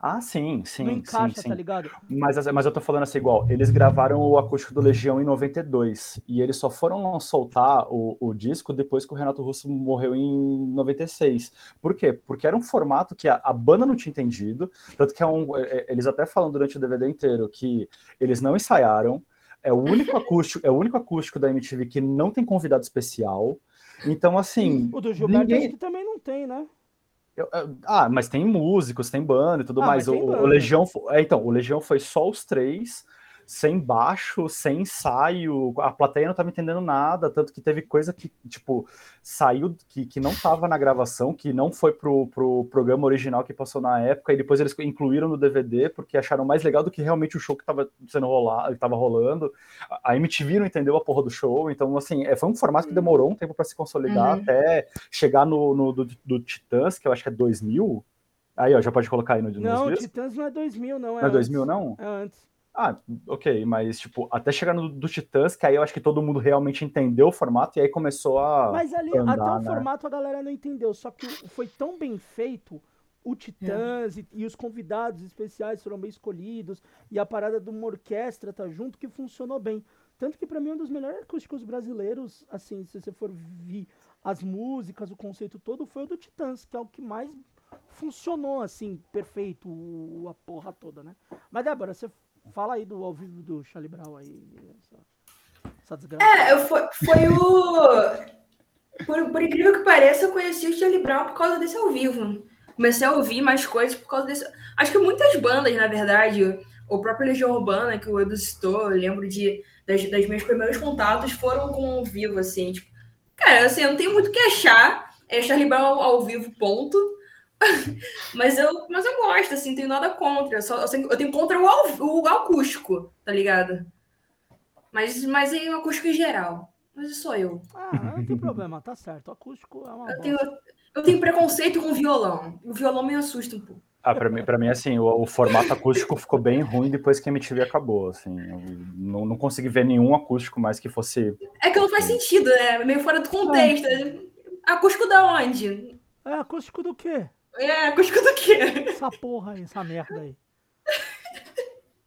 Speaker 3: Ah, sim, sim. Não
Speaker 2: encaixa,
Speaker 3: sim, sim.
Speaker 2: tá ligado?
Speaker 3: Mas, mas eu tô falando assim, igual, eles gravaram o acústico do Legião em 92, e eles só foram soltar o, o disco depois que o Renato Russo morreu em 96. Por quê? Porque era um formato que a, a banda não tinha entendido, tanto que é um, é, é eles até falam durante o DVD inteiro que eles não ensaiaram, é o único acústico, é o único acústico da MTV que não tem convidado especial. Então, assim.
Speaker 2: O do Gilberto ninguém... também não tem, né?
Speaker 3: Eu, ah, mas tem músicos, tem banda e tudo ah, mais. O, o, Legião, é, então, o Legião foi só os três sem baixo, sem ensaio, a plateia não estava entendendo nada, tanto que teve coisa que, tipo, saiu, que, que não estava na gravação, que não foi pro, pro programa original que passou na época, e depois eles incluíram no DVD, porque acharam mais legal do que realmente o show que estava sendo rolado, que tava rolando. A MTV não entendeu a porra do show, então, assim, é, foi um formato que demorou um tempo para se consolidar, uhum. até chegar no, no do, do Titãs, que eu acho que é 2000, Aí, ó, já pode colocar aí no
Speaker 2: Não, Titãs não é 2000, não. É
Speaker 3: não é 2000, não?
Speaker 2: É antes.
Speaker 3: Ah, ok, mas tipo, até chegar no do Titãs, que aí eu acho que todo mundo realmente entendeu o formato e aí começou a.
Speaker 2: Mas ali,
Speaker 3: andar,
Speaker 2: até o
Speaker 3: né?
Speaker 2: formato a galera não entendeu, só que foi tão bem feito, o Titãs é. e, e, os convidados especiais foram bem escolhidos, e a parada de uma orquestra tá junto que funcionou bem. Tanto que para mim é um dos melhores acústicos brasileiros, assim, se você for ver as músicas, o conceito todo, foi o do Titãs, que é o que mais funcionou, assim, perfeito, a porra toda, né? Mas Débora, você Fala aí do ao vivo do Charlie Brown aí. Essa, essa desgraça.
Speaker 4: É, foi, foi o. Por, por, incrível que pareça, eu conheci o Charlie Brown por causa desse ao vivo. Comecei a ouvir mais coisas por causa desse. Acho que muitas bandas, na verdade, o próprio Legião Urbana, que o Edu citou, eu lembro de, das, das meus primeiros contatos foram com ao vivo, assim. Tipo, cara, assim, eu não tenho muito o que achar. É Charlie Brown ao vivo, ponto. mas, eu, mas eu gosto, assim, tenho nada contra. Eu, só, eu, tenho, eu tenho contra o, o acústico, tá ligado? Mas, mas em acústico em geral. Mas sou eu.
Speaker 2: Ah, não tem problema, tá certo. O acústico é uma.
Speaker 4: Eu tenho, eu tenho preconceito com violão. O violão me assusta um pouco.
Speaker 3: Ah, pra mim, pra mim assim, o, o, formato acústico ficou bem ruim depois que a MTV acabou, assim. não, não consegui ver nenhum acústico mais que fosse...
Speaker 4: É que não faz sentido, né? Meio fora do contexto. É. Acústico da onde?
Speaker 2: É, acústico do quê?
Speaker 4: É, acústico do quê?
Speaker 2: Essa porra aí, essa merda aí.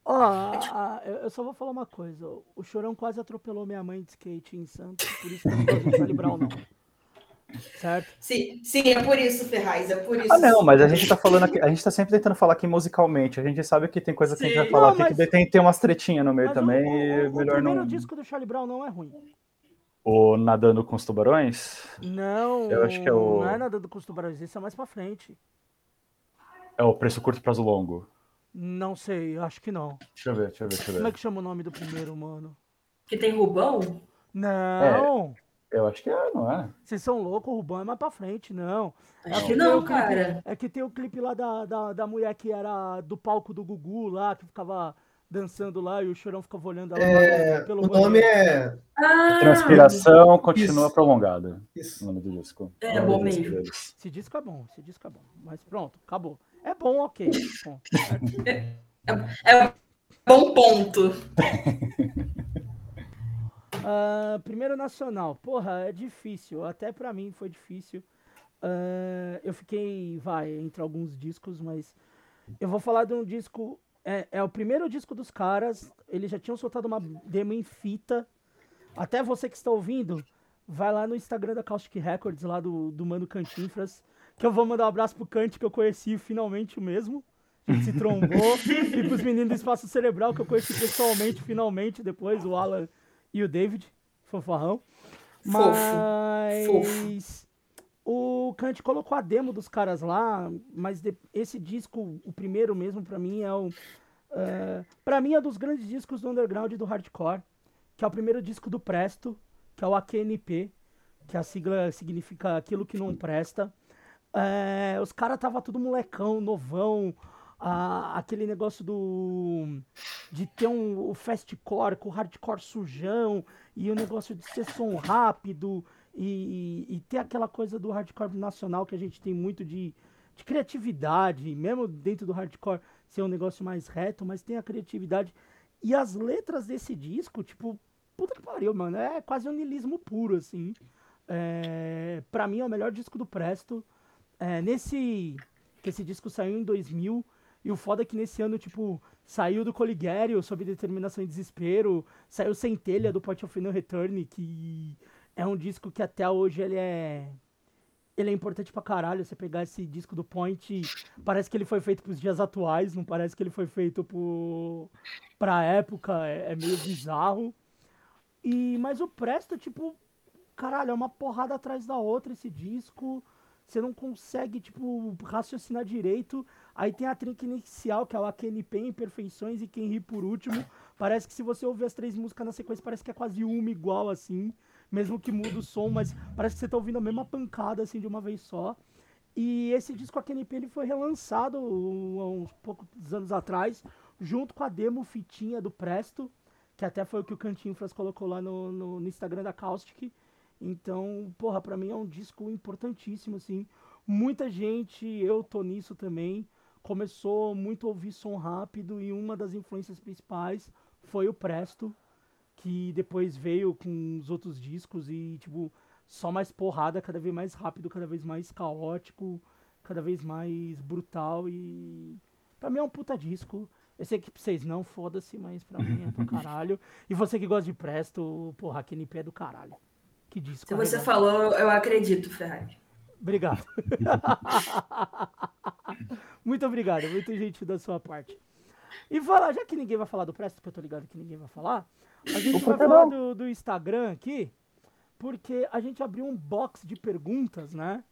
Speaker 2: Ó, oh, eu só vou falar uma coisa. O Chorão quase atropelou minha mãe de skate em Santos, por isso que eu não gosto de Charlie não. Certo?
Speaker 4: Sim, sim, é por isso, Ferraz, é por isso.
Speaker 3: Ah, não, mas a gente tá falando aqui, a gente tá sempre tentando falar aqui musicalmente. A gente sabe que tem coisa que sim. a gente vai falar não, aqui mas... que tem, tem umas tretinhas no meio também. O, o, melhor o primeiro
Speaker 2: não... disco do Charlie Brown não é ruim.
Speaker 3: O Nadando com os Tubarões?
Speaker 2: Não,
Speaker 3: eu acho que é o...
Speaker 2: não é Nadando com os Tubarões, isso é mais pra frente.
Speaker 3: É o Preço Curto Prazo Longo.
Speaker 2: Não sei, acho que não.
Speaker 3: Deixa eu ver, deixa eu ver, deixa eu ver.
Speaker 2: Como é que chama o nome do primeiro, mano?
Speaker 4: Que tem Rubão?
Speaker 2: Não!
Speaker 3: É, eu acho que é, não é?
Speaker 2: Vocês são loucos, o Rubão é mais pra frente, não.
Speaker 4: Acho
Speaker 2: É
Speaker 4: que não,
Speaker 2: tem o clipe-
Speaker 4: cara.
Speaker 2: É que tem o clipe lá da, da, da mulher que era do palco do Gugu lá, que ficava dançando lá e o chorão ficava olhando ela
Speaker 5: É,
Speaker 2: pelo
Speaker 5: o nome
Speaker 2: banheiro.
Speaker 5: é.
Speaker 4: Ah,
Speaker 3: Transpiração continua
Speaker 5: Isso.
Speaker 3: prolongada. O
Speaker 5: Isso.
Speaker 3: nome do disco.
Speaker 4: É,
Speaker 3: O nome
Speaker 4: bom mesmo.
Speaker 2: Esse disco é bom, esse disco é bom. Mas pronto, acabou. É bom, ok. Bom,
Speaker 4: é bom ponto.
Speaker 2: Ah, primeiro nacional, porra, é difícil. Até pra mim foi difícil. Ah, eu fiquei, vai, entre alguns discos, mas eu vou falar de um disco. É, é o primeiro disco dos caras. Eles já tinham soltado uma demo em fita. Até você que está ouvindo, vai lá no Instagram da Caustic Records, lá do, do Mano Cantinfras. Que eu vou mandar um abraço pro Cante, que eu conheci finalmente o mesmo. A gente se trombou. e pros meninos do Espaço Cerebral, que eu conheci pessoalmente, finalmente, depois, o Alan e o David, fofarrão.
Speaker 4: Fofo,
Speaker 2: Mas o Kant colocou a demo dos caras lá, mas de- esse disco, o primeiro mesmo, pra mim é o. É, para mim é um dos grandes discos do underground e do hardcore, que é o primeiro disco do Presto, que é o AQNP, que a sigla significa aquilo que não presta. É, os caras tava tudo molecão, novão, a- aquele negócio do de ter um o fastcore com o hardcore sujão e o negócio de ser som rápido e, e ter aquela coisa do hardcore nacional que a gente tem muito de, de criatividade, mesmo dentro do hardcore ser um negócio mais reto, mas tem a criatividade. E as letras desse disco, tipo, puta que pariu, mano, é quase um niilismo puro, assim. É, pra mim é o melhor disco do Presto. É, nesse. Que esse disco saiu em 2000. E o foda é que nesse ano, tipo, saiu do Coliguerio, sob determinação e desespero. Saiu Centelha do Point of No Return, que é um disco que até hoje ele é. Ele é importante pra caralho. Você pegar esse disco do Point, parece que ele foi feito pros dias atuais, não parece que ele foi feito por, pra época. É, é meio bizarro. E, mas o Presto, tipo, caralho, é uma porrada atrás da outra esse disco. Você não consegue, tipo, raciocinar direito. Aí tem a trinca inicial, que é o AQNP, Imperfeições e Quem Ri por Último. Parece que se você ouvir as três músicas na sequência, parece que é quase uma igual, assim. Mesmo que muda o som, mas parece que você tá ouvindo a mesma pancada, assim, de uma vez só. E esse disco AQNP, ele foi relançado há uns poucos anos atrás, junto com a demo fitinha do Presto, que até foi o que o Cantinfras colocou lá no, no, no Instagram da Caustic. Então, porra, pra mim é um disco importantíssimo, assim. Muita gente, eu tô nisso também, começou muito a ouvir som rápido e uma das influências principais foi o Presto, que depois veio com os outros discos e, tipo, só mais porrada, cada vez mais rápido, cada vez mais caótico, cada vez mais brutal e... Pra mim é um puta disco. Eu sei que pra vocês não, foda-se, mas pra mim é pra caralho. E você que gosta de Presto, porra, aquele pé é do caralho. Que disco.
Speaker 4: Se você falou, eu acredito, Ferrari.
Speaker 2: Obrigado. muito obrigado, muito gentil da sua parte. E falar, já que ninguém vai falar do Presto, que eu tô ligado que ninguém vai falar, a gente vai falar do, do Instagram aqui, porque a gente abriu um box de perguntas, né?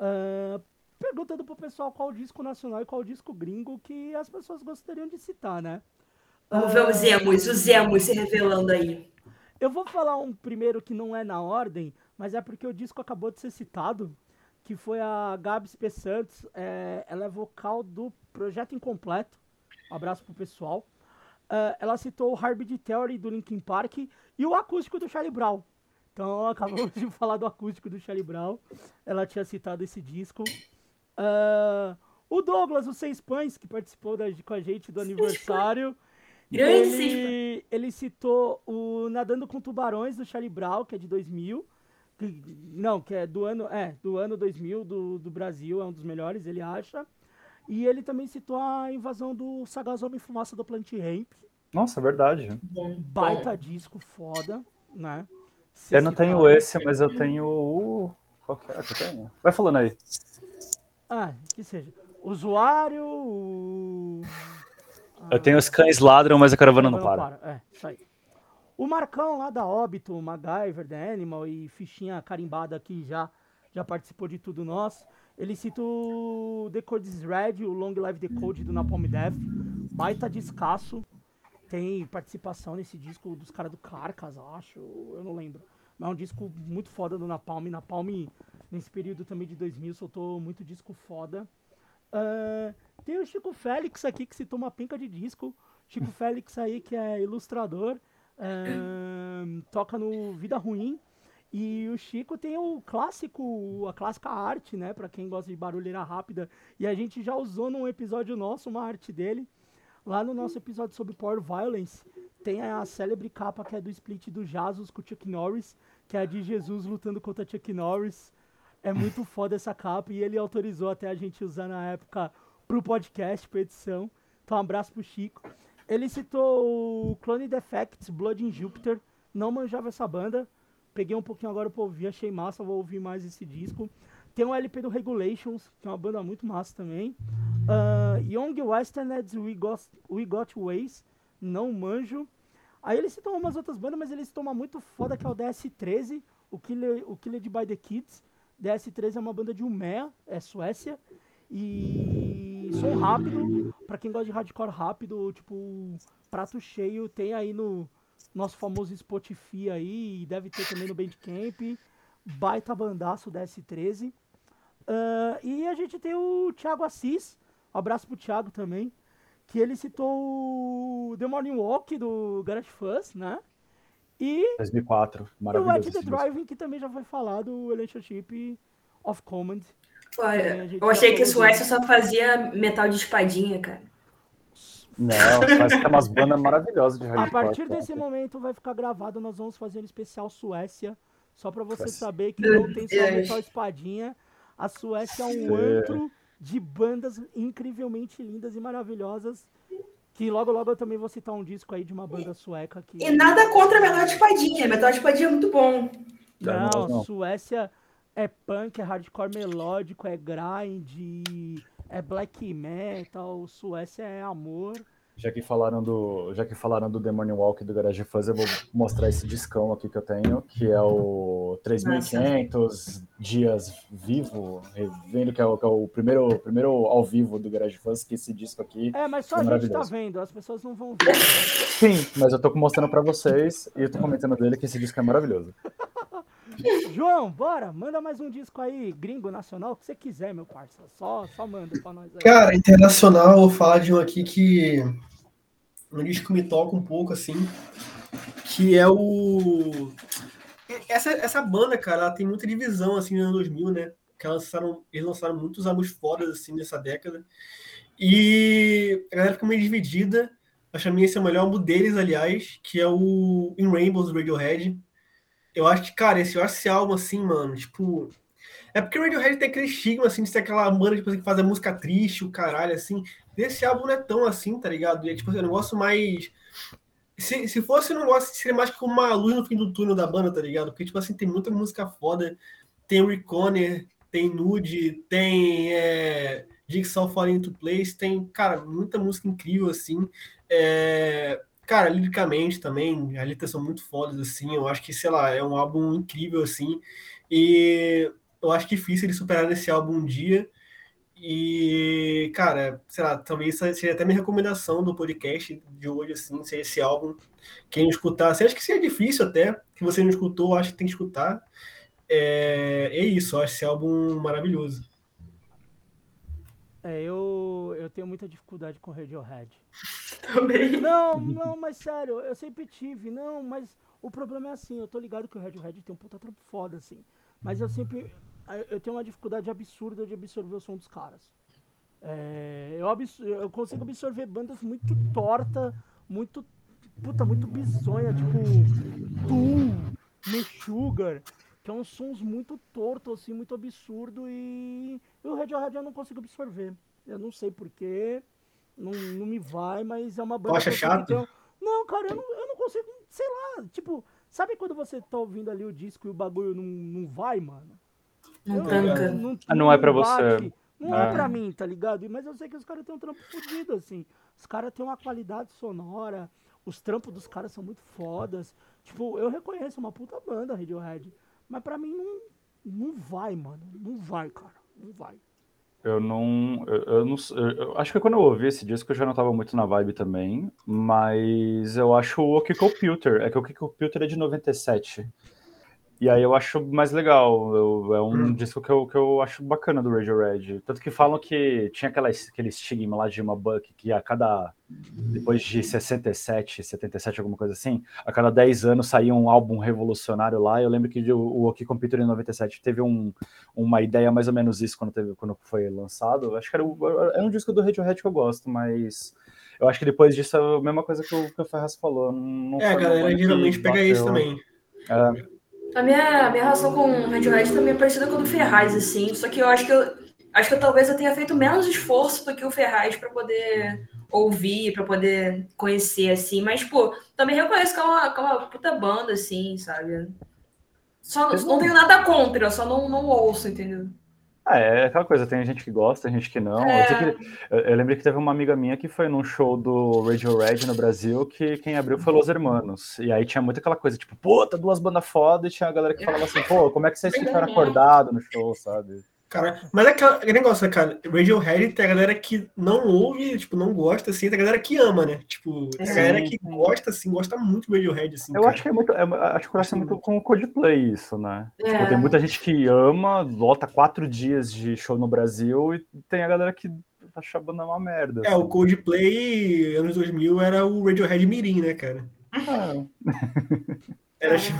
Speaker 2: Ah, perguntando pro pessoal qual disco nacional e qual disco gringo que as pessoas gostariam de citar, né?
Speaker 4: Vamos ver os emos, os emos se revelando aí.
Speaker 2: Eu vou falar um primeiro que não é na ordem, mas é porque o disco acabou de ser citado, que foi a Gabs P. Santos. é, ela é vocal do Projeto Incompleto. Um abraço pro pessoal. É, ela citou o Harbid Theory do Linkin Park e o acústico do Charlie Brown. Então acabamos de falar do acústico do Charlie Brown. Ela tinha citado esse disco. É, o Douglas, o Seis Pães, que participou da- com a gente do aniversário. Ele, ele citou o Nadando com Tubarões do Charlie Brown, que é de 2000. que- não, que é do ano, é, do ano 2000 do, do Brasil, é um dos melhores, ele acha. E ele também citou a invasão do Sagaz Homem Fumaça do Plant Ramp.
Speaker 3: Nossa, é verdade.
Speaker 4: Bom,
Speaker 2: Baita disco foda, né?
Speaker 3: Eu não tenho esse, mas eu tenho o. Qual que é que eu tenho? Vai falando aí.
Speaker 2: Ah, que seja. Usuário. o-
Speaker 3: Eu tenho os cães ladram, mas a caravana não
Speaker 2: Não
Speaker 3: para.
Speaker 2: É, isso aí. O Marcão lá da Óbito, o MacGyver, The Animal e fichinha carimbada aqui já, já participou de tudo nosso. Ele cita o The Code is Red, o Long Live The Code do Napalm Death. baita descasso. Tem participação nesse disco dos caras do Carcas, acho. Eu não lembro. Mas é um disco muito foda do Napalm. Napalm, nesse período também de 2000, soltou muito disco foda. Uh, tem o Chico Félix aqui, que citou uma pinca de disco. Chico Félix aí, que é ilustrador. Uh, toca no Vida Ruim. E o Chico tem o clássico, a clássica arte, né? Pra quem gosta de barulheira rápida. E a gente já usou num episódio nosso uma arte dele. Lá no nosso episódio sobre Power Violence, tem a célebre capa que é do split do Jesus com o Chuck Norris, que é a de Jesus lutando contra Chuck Norris. É muito foda essa capa e ele autorizou até a gente usar na época pro podcast, pra edição. Então um abraço pro Chico. Ele citou o Clone Defects, Blood in Jupiter. Não manjava essa banda. Peguei um pouquinho agora pra ouvir, achei massa, vou ouvir mais esse disco. Tem um LP do Regulations, que é uma banda muito massa também. Uh, Young Westerners, We Got, We Got Ways, não manjo. Aí ele citou umas outras bandas, mas ele citou uma muito foda que é o DS13, o Killer, o Killer by the Kids. DS13 é uma banda de Umeå, é Suécia. E som rápido, para quem gosta de hardcore rápido, tipo, prato cheio, tem aí no nosso famoso Spotify aí, deve ter também no Bandcamp. Baita bandaço DS13. Uh, ah, e a gente tem o Thiago Assis, um abraço pro Thiago também, que ele citou o The Morning Walk do Garage Fuzz, né?
Speaker 3: E 2004, maravilhoso.
Speaker 2: E o At The Driving, que também já foi falado, o Relationship of Command.
Speaker 4: Olha, eu achei que Suécia só fazia metal de espadinha, cara.
Speaker 3: Não, faz umas bandas maravilhosas de
Speaker 2: hardcore. A partir desse momento vai ficar gravado, nós vamos fazer um especial Suécia, só para você saber que não tem só metal espadinha. A Suécia é um antro de bandas incrivelmente lindas e maravilhosas. Que logo, logo eu também vou citar um disco aí de uma banda sueca. Que...
Speaker 4: E nada contra Metal de Espadinha. Metal Espadinha é muito bom.
Speaker 2: Não, não, Suécia é punk, é hardcore melódico, é grind, é black metal. Suécia é amor.
Speaker 3: Já que falaram do, já que falaram do Morning Walk do Garage Fuzz, eu vou mostrar esse discão aqui que eu tenho, que é o 3500 dias vivo, vendo que é o, que é o primeiro, primeiro ao vivo do Garage Fuzz, que esse disco aqui
Speaker 2: É, mas só é a gente tá vendo, as pessoas não vão ver.
Speaker 3: Sim, mas eu tô mostrando para vocês e eu tô comentando dele que esse disco é maravilhoso.
Speaker 2: João, bora, manda mais um disco aí, gringo, nacional, o que você quiser, meu parceiro. Só, só manda pra nós aí.
Speaker 5: Cara, internacional, vou falar de um aqui que um disco me toca um pouco, assim, que é o... Essa, essa banda, cara, ela tem muita divisão, assim, no ano 2000, né? Que lançaram, eles lançaram muitos álbuns fodas, assim, nessa década. E a galera ficou meio dividida. Acho que esse é o melhor álbum deles, aliás, que é o In Rainbows, Radiohead. Eu acho que, cara, esse, eu acho esse álbum, assim, mano, tipo... É porque o Radiohead tem aquele estigma, assim, de ser aquela banda tipo, que faz a música triste, o caralho, assim. Esse álbum não é tão assim, tá ligado? E é tipo assim, um negócio mais. Se, se fosse um negócio, seria mais como uma luz no fim do túnel da banda, tá ligado? Porque, tipo assim, tem muita música foda. Tem Reconer, tem Nude, tem é, Jigsaw Falling into Place, tem, cara, muita música incrível, assim. É, cara, liricamente também, as letras são muito fodas, assim. Eu acho que, sei lá, é um álbum incrível, assim. E eu acho difícil ele superar nesse álbum um dia. E, cara, sei lá, talvez seja até minha recomendação do podcast de hoje, assim, ser esse álbum. Quem escutar, você acha que seria difícil até, que você não escutou, acho que tem que escutar. É, é isso, acho esse álbum maravilhoso.
Speaker 2: É, eu, eu tenho muita dificuldade com Radiohead.
Speaker 4: Também.
Speaker 2: Não, não, mas sério, eu sempre tive, não, mas o problema é assim, eu tô ligado que o Radiohead tem um puta trampo foda, assim. Mas eu sempre, eu tenho uma dificuldade absurda de absorver o som dos caras. É, eu, eu, consigo absorver bandas muito torta, muito puta, muito bizonha, tipo Tool, Meshuggah, que é uns sons muito tortos, assim, muito absurdo e, e o Radiohead eu não consigo absorver. Eu não sei porquê, não, não me vai, mas é uma banda.
Speaker 5: Acha chato?
Speaker 2: Não, cara, eu não, eu não consigo, sei lá, tipo, sabe quando você tá ouvindo ali o disco e o bagulho não, não vai, mano?
Speaker 4: Não tranca.
Speaker 3: Não, não, não, é pra você.
Speaker 2: Não é. é pra mim, tá ligado? Mas eu sei que os caras têm um trampo fodido, assim. Os caras têm uma qualidade sonora. Os trampos dos caras são muito fodas. Tipo, eu reconheço uma puta banda, Radiohead. Mas pra mim não, não vai, mano. Não vai, cara. Não vai.
Speaker 3: Eu não. Eu, eu não eu, acho que quando eu ouvi esse disco eu já não tava muito na vibe também, mas eu acho o OK Computer. É que o OK Computer é de 97. E aí eu acho mais legal. Eu, é um hum. disco que eu, que eu acho bacana do Radiohead. Tanto que falam que tinha aquela, aquele estigma lá de uma Buck que a cada. Depois de 67, 77, alguma coisa assim, a cada 10 anos saía um álbum revolucionário lá. Eu lembro que o, o OK Computer em 97 teve um, uma ideia mais ou menos isso quando, teve, quando foi lançado. Acho que era, é um disco do Radiohead que eu gosto, mas. Eu acho que depois disso é a mesma coisa que o, que o Ferraz falou. Não
Speaker 5: é, a galera geralmente pega isso também.
Speaker 4: É. A minha, a minha relação com o Radiohead também é parecida com a do Ferraz, assim. Só que eu acho que eu, acho que eu, talvez eu tenha feito menos esforço do que o Ferraz para poder ouvir, para poder conhecer, assim. Mas, pô, também reconheço que é uma, que é uma puta banda, assim, sabe? Só, não tenho nada contra, só não, não ouço, entendeu?
Speaker 3: Ah, é aquela coisa, tem gente que gosta, tem gente que não. É. Eu, que, eu, eu lembro que teve uma amiga minha que foi num show do Radio Red no Brasil, que quem abriu foi Los Hermanos. E aí tinha muito aquela coisa, tipo, pô, tá duas bandas foda, e tinha a galera que falava assim, pô, como é que vocês ficaram acordados no show, sabe?
Speaker 5: Cara, mas é aquele negócio, né, cara? Radiohead tem a galera que não ouve, tipo, não gosta, assim, tem a galera que ama, né? Tipo, tem a galera que gosta, assim, gosta muito do Radiohead, assim.
Speaker 3: Eu cara. acho que é muito, é, acho que conhece muito com o Coldplay isso, né? É. Tipo, tem muita gente que ama, lota quatro dias de show no Brasil e tem a galera que acha a banda uma merda.
Speaker 5: É, assim. o Coldplay, anos 2000, era o Radiohead Mirim, né, cara? Ah. Era tipo...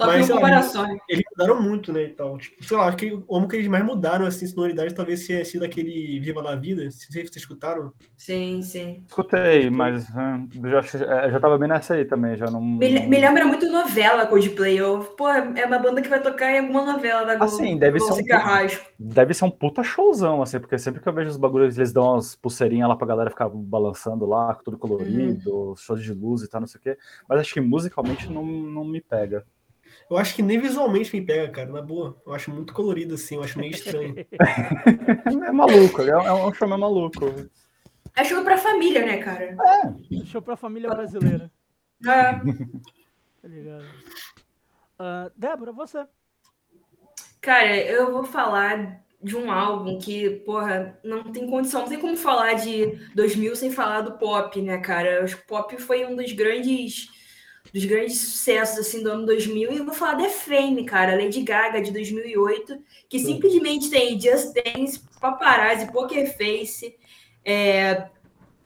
Speaker 4: Só Mas, comparações.
Speaker 5: Eles mudaram muito, né? Então, tipo, sei lá, acho que o que eles mais mudaram, assim, sonoridade, talvez tenha sido aquele Viva la Vida. Não sei se vocês escutaram.
Speaker 4: Sim, sim.
Speaker 3: Escutei, mas uh, já, já tava bem nessa aí também, já não.
Speaker 4: Me, me lembra muito novela Coldplay. Eu, pô, é uma banda que vai tocar em alguma novela da
Speaker 3: Globo. Assim, deve ser, um puta, deve ser um puta showzão, assim, porque sempre que eu vejo os bagulhos, eles dão umas pulseirinhas lá pra galera ficar balançando lá, tudo colorido, uhum. shows de luz e tal, não sei o quê. Mas acho que musicalmente não, não me pega.
Speaker 5: Eu acho que nem visualmente me pega, cara, na boa. Eu acho muito colorido, assim, eu acho meio estranho.
Speaker 3: é maluco, é um, é show meio maluco.
Speaker 4: É show pra família, né, cara?
Speaker 2: É. Show pra família brasileira.
Speaker 4: É.
Speaker 2: Tá ligado? Uh, Débora, você.
Speaker 4: Cara, eu vou falar de um álbum que, porra, não tem condição, não tem como falar de 2000 sem falar do pop, né, cara? O pop foi um dos grandes dos grandes sucessos assim do ano 2000 e eu vou falar The Fame, cara, Lady Gaga de 2008, que Sim. simplesmente tem Just Dance, Paparazzi, Poker Face, é,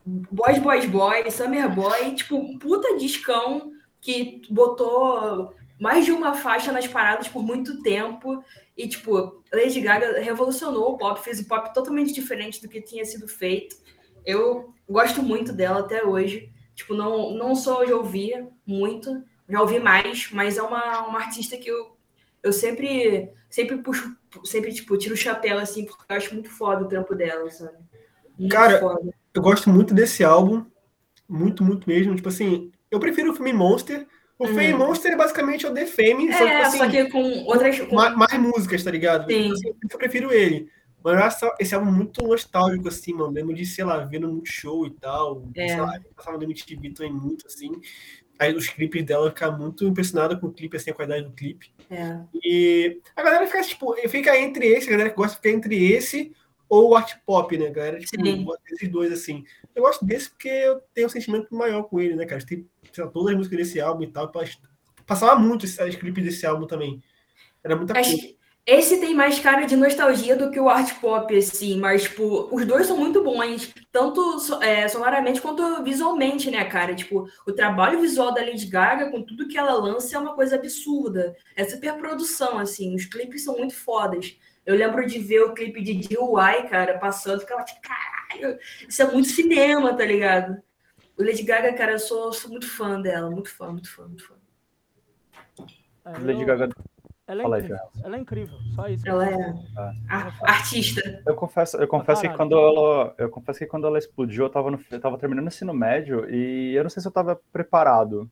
Speaker 4: Boys Boys Boys, Summer Boy, tipo, um puta discão que botou mais de uma faixa nas paradas por muito tempo e tipo, Lady Gaga revolucionou o pop, fez o pop totalmente diferente do que tinha sido feito. Eu gosto muito dela até hoje. Tipo, não, não só já ouvia muito, já ouvi mais, mas é uma, uma artista que eu, eu sempre, sempre puxo, sempre, tipo, tiro o chapéu, assim, porque eu acho muito foda o trampo dela, sabe?
Speaker 5: Muito Cara, foda. eu gosto muito desse álbum, muito, muito mesmo. Tipo assim, eu prefiro o filme Monster. O. Fame Monster é basicamente o The Fame,
Speaker 4: é, só, tipo, assim, só que com outras... Com...
Speaker 5: Mais, mais músicas, tá ligado?
Speaker 4: Sim.
Speaker 5: Assim, eu prefiro ele. Mas esse álbum muito nostálgico, assim, mano. Lembro de, sei lá, vendo muito show e tal. É. Sei lá, passava no MTV também muito, assim. Aí os clipes dela ficar muito impressionada com o clipe, assim, a qualidade do clipe.
Speaker 4: É.
Speaker 5: E a galera fica, tipo, fica entre esse, a galera que gosta fica entre esse ou o art pop, né, galera? Tipo, Sim. esses dois, assim. Eu gosto desse porque eu tenho um sentimento maior com ele, né, cara? Tem lá, todas as músicas desse álbum e tal. Passava muito os clipes desse álbum também. Era muita
Speaker 4: Acho... coisa. Esse tem mais cara de nostalgia do que o art pop, assim, mas, tipo, os dois são muito bons, tanto é, sonoramente quanto visualmente, né, cara? Tipo, o trabalho visual da Lady Gaga, com tudo que ela lança, é uma coisa absurda. É super produção, assim, os clipes são muito fodas. Eu lembro de ver o clipe de DIY, cara, passando, ficava tipo, caralho, isso é muito cinema, tá ligado? O Lady Gaga, cara, eu sou, sou muito fã dela, muito fã, muito fã, muito fã.
Speaker 3: Lady Gaga
Speaker 2: ela é, incrível. ela é incrível, só isso.
Speaker 4: Ela é ah. artista.
Speaker 3: Eu confesso, eu confesso que quando ela, eu confesso que quando ela explodiu, eu tava, no, eu tava terminando o ensino médio e eu não sei se eu tava preparado.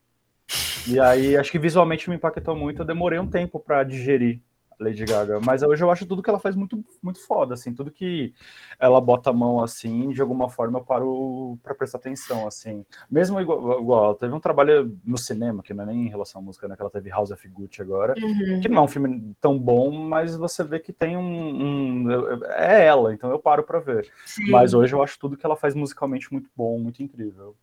Speaker 3: E aí, acho que visualmente me impactou muito. Eu demorei um tempo para digerir Lady Gaga, mas hoje eu acho tudo que ela faz muito, muito foda, assim, tudo que ela bota a mão assim, de alguma forma eu paro para prestar atenção, assim. Mesmo igual, igual, ela teve um trabalho no cinema, que não é nem em relação à música, né? Que ela teve House of Gucci agora, uhum. que não é um filme tão bom, mas você vê que tem um. um é ela, então eu paro para ver. Sim. Mas hoje eu acho tudo que ela faz musicalmente muito bom, muito incrível.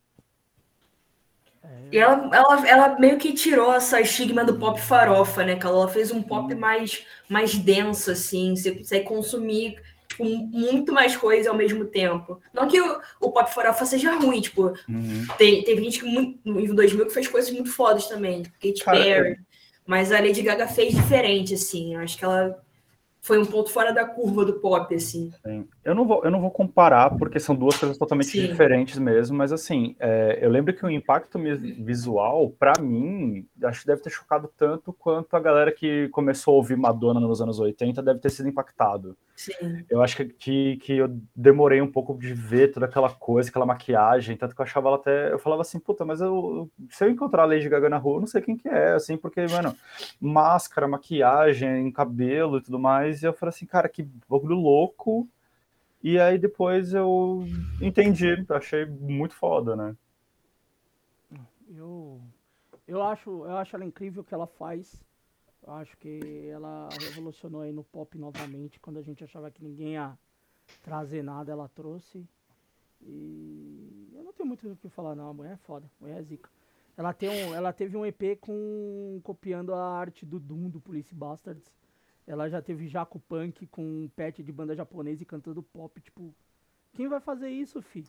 Speaker 4: E ela, ela, ela meio que tirou essa estigma do pop farofa, né? Que ela fez um pop mais, mais denso, assim. Você consegue consumir tipo, muito mais coisa ao mesmo tempo. Não que o, o pop farofa seja ruim, tipo, uhum. tem, teve gente que muito, no 2000 que fez coisas muito fodas também, tipo Katy Perry. Mas a Lady Gaga fez diferente, assim. Eu acho que ela foi um ponto fora da curva do pop, assim.
Speaker 3: Sim. Eu não vou, eu não vou comparar, porque são duas coisas totalmente Sim. diferentes mesmo, mas assim, é, eu lembro que o impacto visual, para mim, acho que deve ter chocado tanto quanto a galera que começou a ouvir Madonna nos anos 80 deve ter sido impactado.
Speaker 4: Sim.
Speaker 3: Eu acho que, que, que, eu demorei um pouco de ver toda aquela coisa, aquela maquiagem, tanto que eu achava ela até. Eu falava assim, puta, mas eu, se eu encontrar a Lady Gaga na rua, eu não sei quem que é, assim, porque, mano, máscara, maquiagem, cabelo e tudo mais. E eu falei assim, cara, que bagulho louco. E aí depois eu entendi, achei muito foda, né?
Speaker 2: Eu, eu, acho, eu acho ela incrível o que ela faz. Eu acho que ela revolucionou aí no pop novamente. Quando a gente achava que ninguém ia trazer nada, ela trouxe. E eu não tenho muito o que falar, não. A mulher é foda, a mulher é zica. Ela, tem um, ela teve um EP com copiando a arte do Doom do Police Bastards. Ela já teve Jaco Punk com um pet de banda japonesa e cantando pop. Tipo, quem vai fazer isso, fi?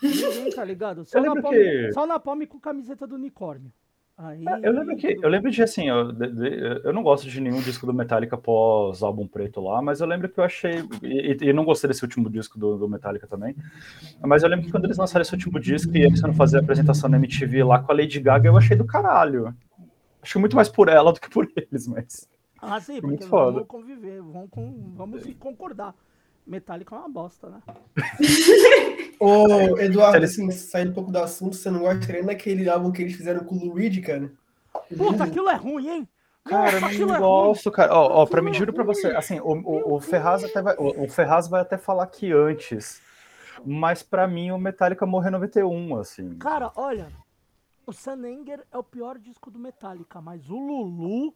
Speaker 2: Ninguém, tá ligado? Só, na palme, que... só na palme com camiseta do unicórnio. Aí,
Speaker 3: é, eu lembro que eu lembro de assim, eu, de, eu não gosto de nenhum disco do Metallica pós álbum preto lá, mas eu lembro que eu achei e, e não gostei desse último disco do, do, Metallica também. Mas eu lembro que quando eles lançaram esse último disco e eles foram fazer a apresentação na MTV lá com a Lady Gaga, eu achei do caralho. Acho que muito mais por ela do que por eles, mas
Speaker 2: Ah, sim, porque muito vamos conviver, vamos, com, vamos concordar. Metallica é uma bosta, né?
Speaker 5: Ô, Eduardo, assim, saindo um pouco do assunto, você não gosta nem daquele álbum que eles fizeram com o Reed, cara?
Speaker 2: Puta, aquilo é ruim, hein?
Speaker 3: Cara, Nossa, não é gosto, é cara. Ó, ó, pra mim, juro pra você, assim, o, o, o Ferraz até vai, o, o Ferraz vai até falar que antes, mas pra mim o Metallica morreu em 91, assim.
Speaker 2: Cara, olha, o Sanenger é o pior disco do Metallica, mas o Lulu,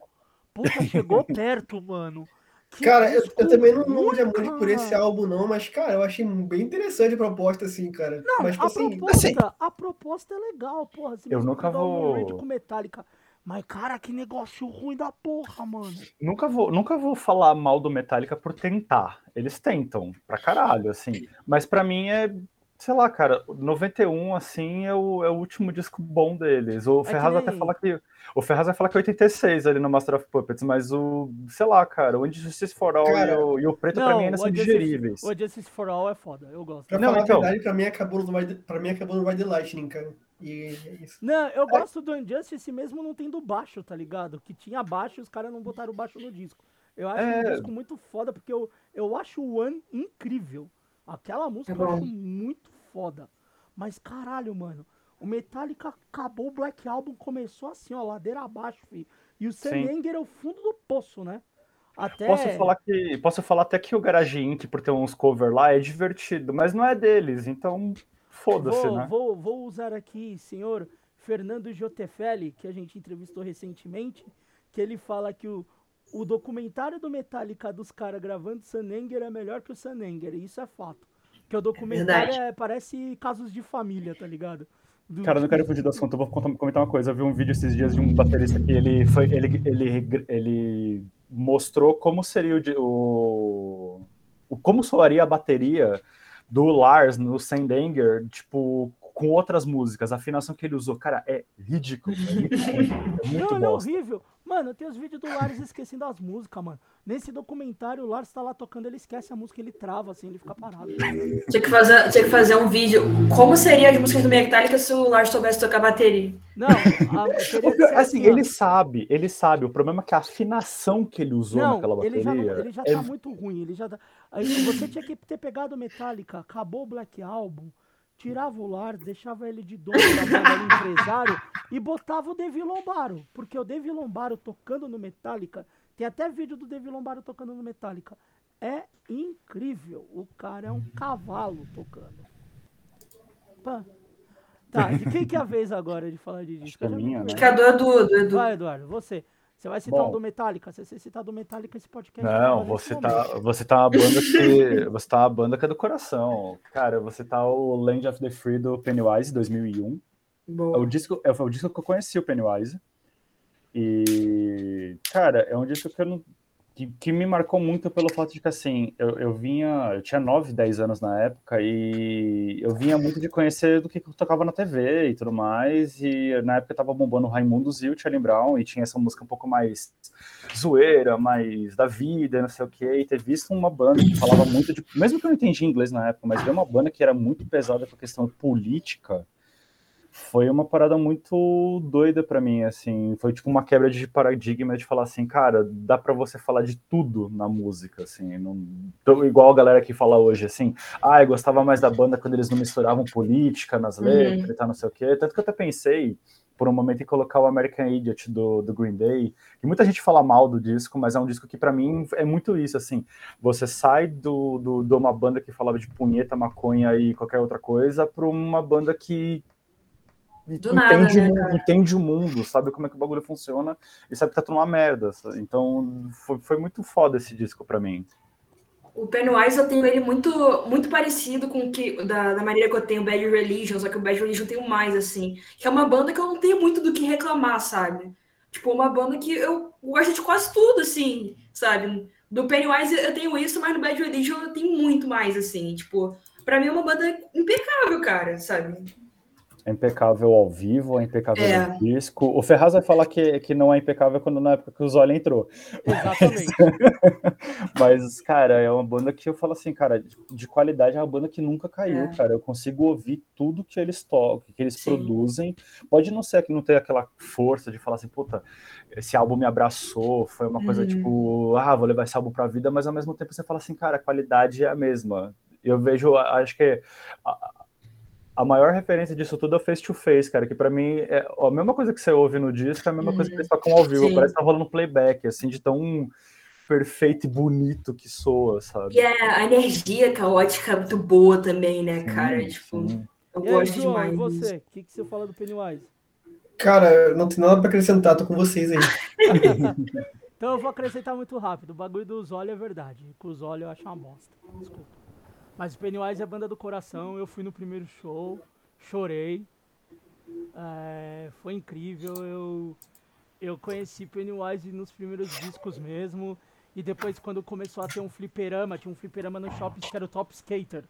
Speaker 2: puta, chegou perto, mano.
Speaker 5: Que cara, eu, eu, também não, não muito por esse álbum, não, mas, cara, eu achei bem interessante a proposta, assim, cara.
Speaker 2: Não,
Speaker 5: mas,
Speaker 2: tipo, a, assim, proposta, assim, a proposta é legal, porra.
Speaker 3: eu nunca vou.
Speaker 2: Um com Metallica. Mas, cara, que negócio ruim da porra, mano.
Speaker 3: Nunca vou, nunca vou falar mal do Metallica por tentar. Eles tentam, pra caralho, assim. Mas para mim é sei lá, cara, 91, assim, é o, é o último disco bom deles. O é Ferraz nem... até fala que. O Ferraz vai falar que é 86 ali no Master of Puppets, mas o. Sei lá, cara, o Injustice for All cara, e, o, e, o, Preto não, pra mim ainda são digeríveis.
Speaker 2: O Injustice for All é foda, eu gosto.
Speaker 5: Pra não, falar então... a verdade, pra mim acabou no Ride, pra mim acabou no the Lightning, cara. E é isso.
Speaker 2: Não, eu é. gosto do Injustice mesmo não tendo baixo, tá ligado? Que tinha baixo e os caras não botaram baixo no disco. Eu acho é... um disco muito foda, porque eu, eu acho o One incrível. Aquela música é eu acho muito foda. Mas caralho, mano. O Metallica acabou o Black Album, começou assim, ó, ladeira abaixo, filho. E o Semenger é o fundo do poço, né?
Speaker 3: Até... Posso falar que posso falar até que o Garage Inc, por ter uns cover lá, é divertido, mas não é deles, então foda-se, né?
Speaker 2: Vou, vou usar aqui, senhor Fernando Jotefelli, que a gente entrevistou recentemente, que ele fala que o, o documentário do Metallica dos caras gravando Sanenger é melhor que o Sanenger, e isso é fato. Que o documentário é, parece casos de família, tá ligado?
Speaker 3: Do... Cara, eu não quero fugir do assunto, eu vou comentar uma coisa. Eu vi um vídeo esses dias de um baterista que ele foi. Ele, ele, ele mostrou como seria o, o. Como soaria a bateria do Lars no Sendanger, tipo, com outras músicas. A afinação que ele usou, cara, é ridículo. É muito, é muito
Speaker 2: não, é horrível. Mano, tem os vídeos do Lars esquecendo as músicas, mano. Nesse documentário, o Lars tá lá tocando, ele esquece a música, ele trava, assim, ele fica parado.
Speaker 4: Tinha que fazer, tinha que fazer um vídeo. Como seria as músicas do Metallica se o Lars soubesse tocar bateria?
Speaker 2: Não, a,
Speaker 3: assim, assim ele sabe, ele sabe. O problema é que a afinação que ele usou não, naquela bateria.
Speaker 2: Ele já, ele já é... tá muito ruim. Ele já tá... Aí, você tinha que ter pegado o Metallica, acabou o Black Album tirava o Lars, deixava ele de dono da banda empresário e botava o Devi Lombaro. Porque o Devi Lombaro tocando no Metallica Tem até vídeo do David Lombardo tocando no Metallica. É incrível. O cara é um cavalo tocando. Pã. Tá, de quem que é a vez agora de falar de disco?
Speaker 3: Acho que é minha, né?
Speaker 4: Indicador é do, do Edu.
Speaker 2: Vai, Eduardo, você. Você vai citar
Speaker 3: Bom.
Speaker 2: um do Metallica? Se você citar do Metallica, esse podcast.
Speaker 3: Não, você tá, você tá uma banda que você tá uma banda que é do coração. Cara, você tá o Land of the Free do Pennywise 2001. É o
Speaker 4: Boa.
Speaker 3: disco, é o disco que eu conheci o Pennywise. E cara, é um disco que eu não que, que me marcou muito pelo fato de que assim, eu, eu vinha, eu tinha 9, 10 anos na época e eu vinha muito de conhecer do que eu tocava na TV e tudo mais, e na época tava bombando Raimundos e o Charlie Brown, e tinha essa música um pouco mais zoeira, mais da vida, não sei o que, e ter visto uma banda que falava muito de, mesmo que eu não entendia inglês na época, mas ver uma banda que era muito pesada com a questão política, foi uma parada muito doida pra mim, assim, foi tipo uma quebra de paradigma de falar assim, cara, dá pra você falar de tudo na música, assim, não, igual a galera que fala hoje, assim, ah, eu gostava mais da banda quando eles não misturavam política nas letras e tal, não sei o quê, tanto que eu até pensei por um momento em colocar o American Idiot do, do Green Day, e muita gente fala mal do disco, mas é um disco que pra mim é muito isso, assim, você sai do, do, de uma banda que falava de punheta, maconha e qualquer outra coisa, pra uma banda que
Speaker 4: Do nada,
Speaker 3: entende,
Speaker 4: né,
Speaker 3: o mundo, entende o mundo, sabe como é que o bagulho funciona e sabe que tá tudo uma merda. sabe? Então foi, foi muito foda esse disco pra mim.
Speaker 4: O Pennywise eu tenho ele muito, muito parecido com o que da, da maneira que eu tenho o Bad Religion, só que o Bad Religion tem mais, assim. Que é uma banda que eu não tenho muito do que reclamar, sabe? Tipo, uma banda que eu gosto de quase tudo, assim, sabe? Do Pennywise eu tenho isso, mas no Bad Religion eu tenho muito mais, assim. Tipo, pra mim é uma banda impecável, cara, sabe?
Speaker 3: É impecável ao vivo, é impecável
Speaker 4: É.
Speaker 3: no disco. O Ferraz vai falar que, que não é impecável quando na época que o Zólia entrou.
Speaker 2: Exatamente.
Speaker 3: Mas, cara, é uma banda que eu falo assim, cara, de, de qualidade é uma banda que nunca caiu,
Speaker 4: É.
Speaker 3: cara. Eu consigo ouvir tudo que eles tocam, que eles
Speaker 4: Sim.
Speaker 3: produzem. Pode não ser que não ter aquela força de falar assim, puta, esse álbum me abraçou, foi uma coisa
Speaker 4: Uhum.
Speaker 3: tipo, ah, vou levar esse álbum pra vida, mas ao mesmo tempo você fala assim, cara, a qualidade é a mesma. Eu vejo, acho que a, a maior referência disso tudo é o Face to Face, cara, que pra mim é a mesma coisa que você ouve no disco, é a mesma coisa que eles tocam ao vivo,
Speaker 4: Sim.
Speaker 3: parece que tá rolando playback, assim, de tão perfeito e bonito que soa, sabe?
Speaker 4: E é, a energia caótica é muito boa também, né,
Speaker 3: Sim,
Speaker 4: cara? Tipo,
Speaker 3: sim.
Speaker 4: eu
Speaker 2: E aí,
Speaker 4: gosto
Speaker 2: João,
Speaker 4: demais.
Speaker 2: e
Speaker 4: disso.
Speaker 2: você? O que, que você fala do Pennywise?
Speaker 5: Cara, não tem nada pra acrescentar, tô com vocês aí.
Speaker 2: Então eu vou acrescentar muito rápido. O bagulho do Zóio é verdade. Com o Zóio eu acho uma bosta. Desculpa. Mas Pennywise é a banda do coração. Eu fui no primeiro show, chorei. É, foi incrível. Eu, eu conheci Pennywise nos primeiros discos mesmo. E depois, quando começou a ter um fliperama, tinha um fliperama no shopping que era o Top Skater.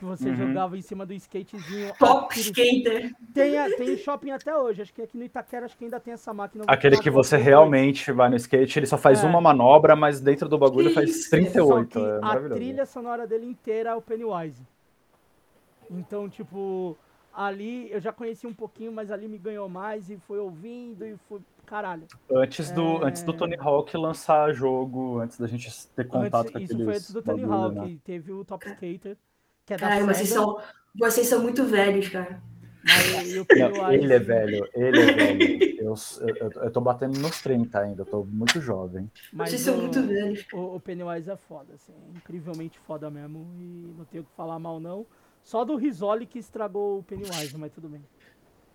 Speaker 2: Que você
Speaker 3: Uhum.
Speaker 2: jogava em cima do skatezinho.
Speaker 4: Top
Speaker 2: aquele-
Speaker 4: skater.
Speaker 2: Tem, tem em shopping até hoje. Acho que aqui no Itaquera acho que ainda tem essa máquina.
Speaker 3: Aquele que você realmente vai no skate, ele só faz
Speaker 2: É.
Speaker 3: uma manobra, mas dentro do bagulho
Speaker 4: Que
Speaker 3: faz
Speaker 4: isso?
Speaker 3: 38.
Speaker 2: Só que
Speaker 3: É
Speaker 2: a trilha sonora dele inteira é o Pennywise. Então, tipo, ali eu já conheci um pouquinho, mas ali me ganhou mais e foi ouvindo e foi. Caralho.
Speaker 3: Antes do,
Speaker 2: É.
Speaker 3: antes do Tony Hawk lançar jogo, antes da gente ter contato
Speaker 2: Antes-
Speaker 3: com
Speaker 2: isso
Speaker 3: aqueles
Speaker 2: foi antes do Tony
Speaker 3: bagulho,
Speaker 2: Hawk.
Speaker 3: né?
Speaker 2: Teve o Top Skater, que é
Speaker 4: Cara, vocês são, vocês são muito velhos, cara.
Speaker 2: mas
Speaker 3: Não, ele é velho, ele é velho. Eu, eu, eu tô batendo nos 30 ainda, eu tô muito jovem.
Speaker 2: Mas
Speaker 4: Vocês são muito velhos.
Speaker 2: O, o Pennywise é foda, assim, é incrivelmente foda mesmo. E não tenho o que falar mal, não. Só do Risoli que estragou o Pennywise, mas tudo bem.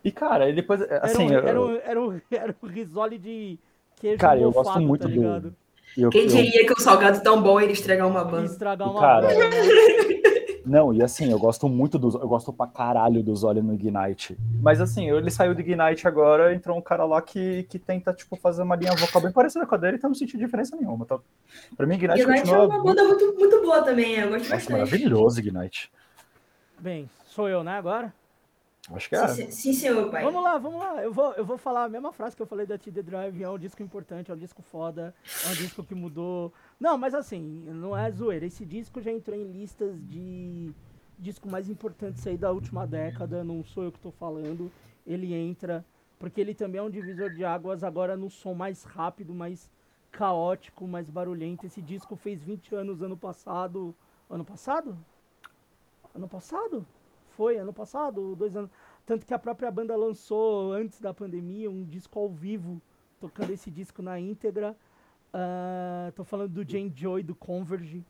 Speaker 3: E, cara, e depois,
Speaker 2: Era,
Speaker 3: assim,
Speaker 2: um,
Speaker 3: eu-
Speaker 2: era, um, era, um, era um risole de queijo
Speaker 3: Cara, eu gosto
Speaker 2: mofado,
Speaker 3: muito
Speaker 2: tá
Speaker 3: do-
Speaker 2: ligado?
Speaker 3: eu-
Speaker 4: Quem
Speaker 3: eu-
Speaker 4: diria que o salgado tão bom ele estragar uma banda?
Speaker 2: estragar uma
Speaker 3: Cara,
Speaker 2: banda, né?
Speaker 3: Não, e assim, eu gosto muito dos. Eu gosto pra caralho dos Zoli no Ignite. Mas assim, ele saiu do Ignite agora, entrou um cara lá que, que tenta, tipo, fazer uma linha vocal bem parecida com a dele, então não senti diferença nenhuma. Tá? Pra mim, Ignite,
Speaker 4: Ignite é
Speaker 3: continua.
Speaker 4: uma banda muito, muito boa também, eu gosto
Speaker 3: Nossa,
Speaker 4: bastante.
Speaker 3: maravilhoso, Ignite.
Speaker 2: Bem, sou eu, né, agora?
Speaker 3: Acho que é.
Speaker 4: Sim, sim, senhor, pai.
Speaker 2: Vamos lá, vamos lá. Eu vou, eu vou falar a mesma frase que eu falei da T The Drive. É um disco importante, é um disco foda, é um disco que mudou. Não, mas assim, não é zoeira. Esse disco já entrou em listas de disco mais importantes aí da última década. Não sou eu que tô falando. Ele entra, porque ele também é um divisor de águas agora no som mais rápido, mais caótico, mais barulhento. Esse disco fez 20 anos ano passado. Ano passado? Ano passado? Foi, ano passado, dois anos. Tanto que a própria banda lançou, antes da pandemia, um disco ao vivo, tocando esse disco na íntegra. Uh, tô falando do Jane Joy, do Converge.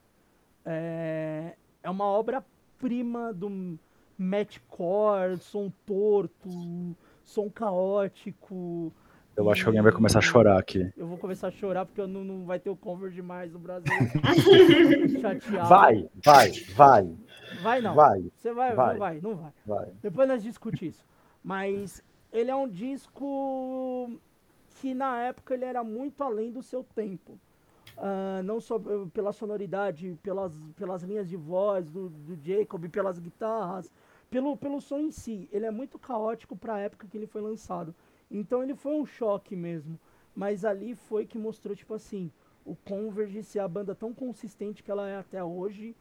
Speaker 2: É, é uma obra-prima do Mattcore, som torto, som caótico.
Speaker 3: Eu acho que alguém vai começar a chorar aqui.
Speaker 2: Eu vou começar a chorar porque eu não, não vai ter o Converge mais no Brasil.
Speaker 3: Chateado. Vai, vai, vai.
Speaker 2: Vai não.
Speaker 3: Vai.
Speaker 2: Você vai, vai, não vai, não vai.
Speaker 3: vai.
Speaker 2: Depois nós discutimos isso. Mas ele é um disco que na época ele era muito além do seu tempo. Uh, não só pela sonoridade, pelas, pelas linhas de voz do, do Jacob, pelas guitarras, pelo, pelo som em si. Ele é muito caótico para a época que ele foi lançado. Então ele foi um choque mesmo. Mas ali foi que mostrou, tipo assim, o Converge ser a banda tão consistente que ela é até hoje.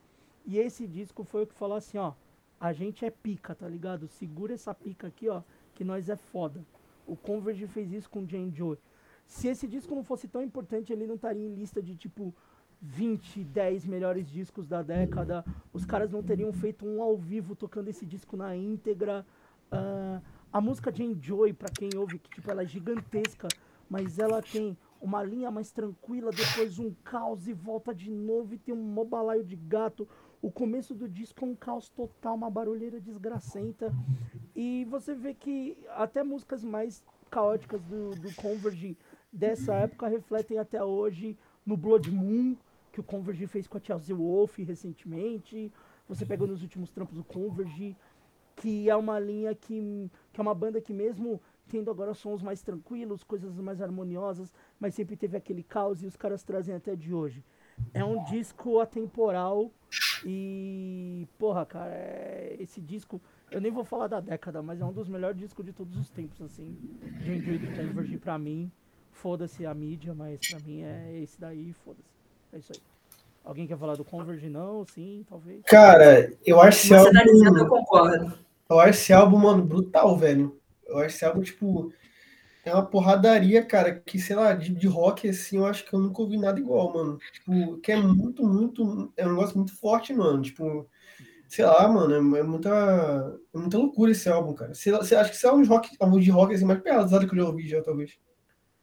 Speaker 2: E esse disco foi o que falou assim, ó. A gente é pica, tá ligado? Segura essa pica aqui, ó, que nós é foda. O Converge fez isso com Jane Joy. Se esse disco não fosse tão importante, ele não estaria em lista de tipo 20, 10 melhores discos da década. Os caras não teriam feito um ao vivo tocando esse disco na íntegra. Uh, a música de Enjoy, para quem ouve, que tipo, ela é gigantesca, mas ela tem uma linha mais tranquila, depois um caos e volta de novo e tem um mobalaio de gato. O começo do disco é um caos total, uma barulheira desgracenta. E você vê que até músicas mais caóticas do, do Converge dessa época refletem até hoje no Blood Moon, que o Converge fez com a Chelsea Wolf recentemente. Você pega nos últimos trampos do Converge, que é uma linha que, que é uma banda que mesmo tendo agora sons mais tranquilos, coisas mais harmoniosas, mas sempre teve aquele caos e os caras trazem até de hoje. É um disco atemporal e, porra, cara, é, esse disco, eu nem vou falar da década, mas é um dos melhores discos de todos os tempos, assim. Gente, do Converge pra mim, foda-se a mídia, mas pra mim é esse daí, foda-se. É isso aí. Alguém quer falar do Converge? Não? Sim, talvez.
Speaker 5: Cara, eu acho esse
Speaker 4: Você álbum. Tá dizendo, eu concordo.
Speaker 5: Eu acho esse álbum, mano, brutal, velho. Eu acho esse álbum, tipo. É uma porradaria, cara, que, sei lá, de, de rock, assim, eu acho que eu nunca ouvi nada igual, mano. Tipo, que é muito, muito. É um negócio muito forte, mano. Tipo, sei lá, mano, é, é muita. É muita loucura esse álbum, cara. Você, você acha que esse álbum de rock, álbum de rock assim, mais pesado que eu já ouvi já, talvez.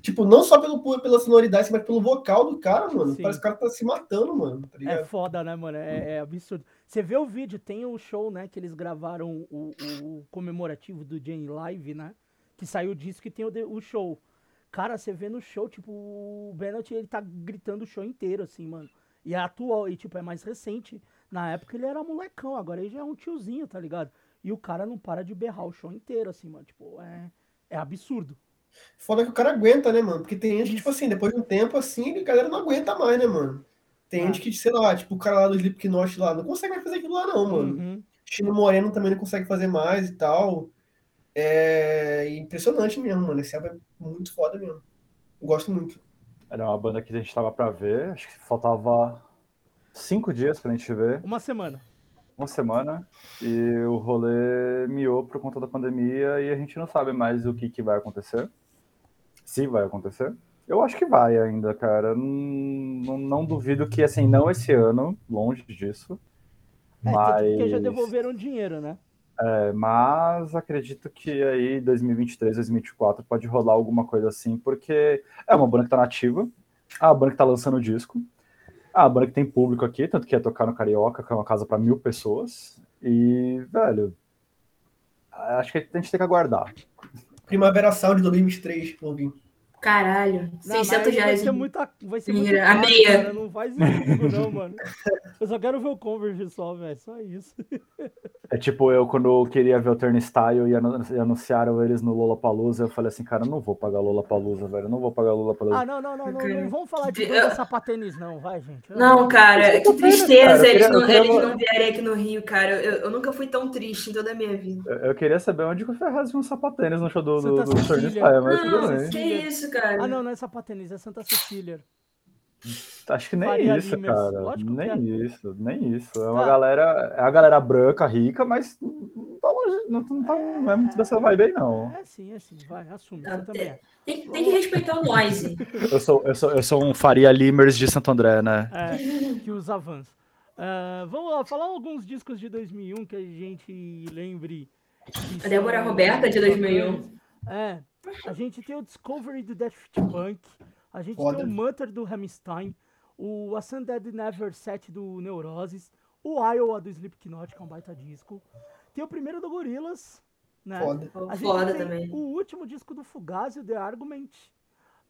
Speaker 5: Tipo, não só pelo, pela sonoridade, mas pelo vocal do cara, mano. Sim. Parece que o cara tá se matando, mano. Tá
Speaker 2: é foda, né, mano? É, é, absurdo. Você vê o vídeo, tem o show, né, que eles gravaram o, o comemorativo do Jane Live, né? Que saiu o disco e tem o, o show. Cara, você vê no show, tipo, o Bennett, ele tá gritando o show inteiro, assim, mano. E é atual, e tipo, é mais recente. Na época ele era molecão, agora ele já é um tiozinho, tá ligado? E o cara não para de berrar o show inteiro, assim, mano. Tipo, é, é absurdo.
Speaker 5: Foda que o cara aguenta, né, mano? Porque tem gente que, tipo assim, depois de um tempo assim, a galera não aguenta mais, né, mano? Tem ah. gente que, sei lá, tipo, o cara lá do Slipknot lá, não consegue mais fazer aquilo lá, não, mano. Uhum. Chino Moreno também não consegue fazer mais e tal. É impressionante mesmo, mano. Esse álbum é muito foda mesmo. Eu gosto muito.
Speaker 3: Era uma banda que a gente tava pra ver, acho que faltava cinco dias pra gente ver.
Speaker 2: Uma semana
Speaker 3: uma semana e o rolê miou por conta da pandemia e a gente não sabe mais o que, que vai acontecer. Se vai acontecer. Eu acho que vai ainda, cara. Não, não duvido que, assim, não esse ano, longe disso.
Speaker 2: É, mas... porque já devolveram dinheiro, né?
Speaker 3: É, mas acredito que aí 2023, 2024 pode rolar alguma coisa assim, porque é uma banda que tá nativa, é uma banda que tá lançando disco, a banda que tem público aqui, tanto que ia tocar no Carioca, que é uma casa para mil pessoas. E, velho, acho que a gente tem que aguardar.
Speaker 5: Primavera Sound de 2023, Lobinho.
Speaker 4: Caralho, não, 600 reais.
Speaker 2: Vai ser muita, vai ser muita caro, a meia. Cara, não faz isso não, mano. Eu só quero ver o Converge só, velho, só isso.
Speaker 3: É tipo eu, quando eu queria ver o Turnstile e anunciaram eles no Lollapalooza, eu falei assim, cara, eu não vou pagar Lollapalooza, velho, eu não vou pagar Lollapalooza.
Speaker 2: Ah, não, não, não, não, não vamos falar de banda sapatênis não, vai, gente.
Speaker 4: Não, cara, que tristeza cara, eles, não, queria... eles não vierem aqui no Rio, cara. Eu, eu, nunca fui tão triste em toda a minha vida.
Speaker 3: Eu, eu queria saber onde que o Ferraz viu um sapatênis no show do, do, do Turnstile, mas tudo bem.
Speaker 4: Que isso, cara.
Speaker 2: Ah, não, não é sapatênis, é Santa Cecília.
Speaker 3: Acho que nem Faria isso, Limes. cara. Lógico nem é. isso, nem isso. É uma tá. galera, é a galera branca, rica, mas não, tá longe, não, não, tá, não é muito dessa vibe aí, não.
Speaker 2: É sim, é sim, vai, assume. Não,
Speaker 4: também é. Tem, tem, que respeitar o noise.
Speaker 3: eu, sou, eu, sou, eu sou um Faria Limers de Santo André, né?
Speaker 2: É, que os avanços. Uh, vamos lá, falar alguns discos de 2001 que a gente lembre.
Speaker 4: A Débora Roberta de 2001.
Speaker 2: É, a gente tem o Discovery do Daft Punk, A gente Foda. tem o Mutter do Hammerstein, o Ascended Never Set do Neurosis, o Iowa do Slipknot, que é um baita disco. Tem o primeiro do Gorillaz, né?
Speaker 4: Foda. A gente Foda tem também.
Speaker 2: o último disco do Fugazi, The Argument.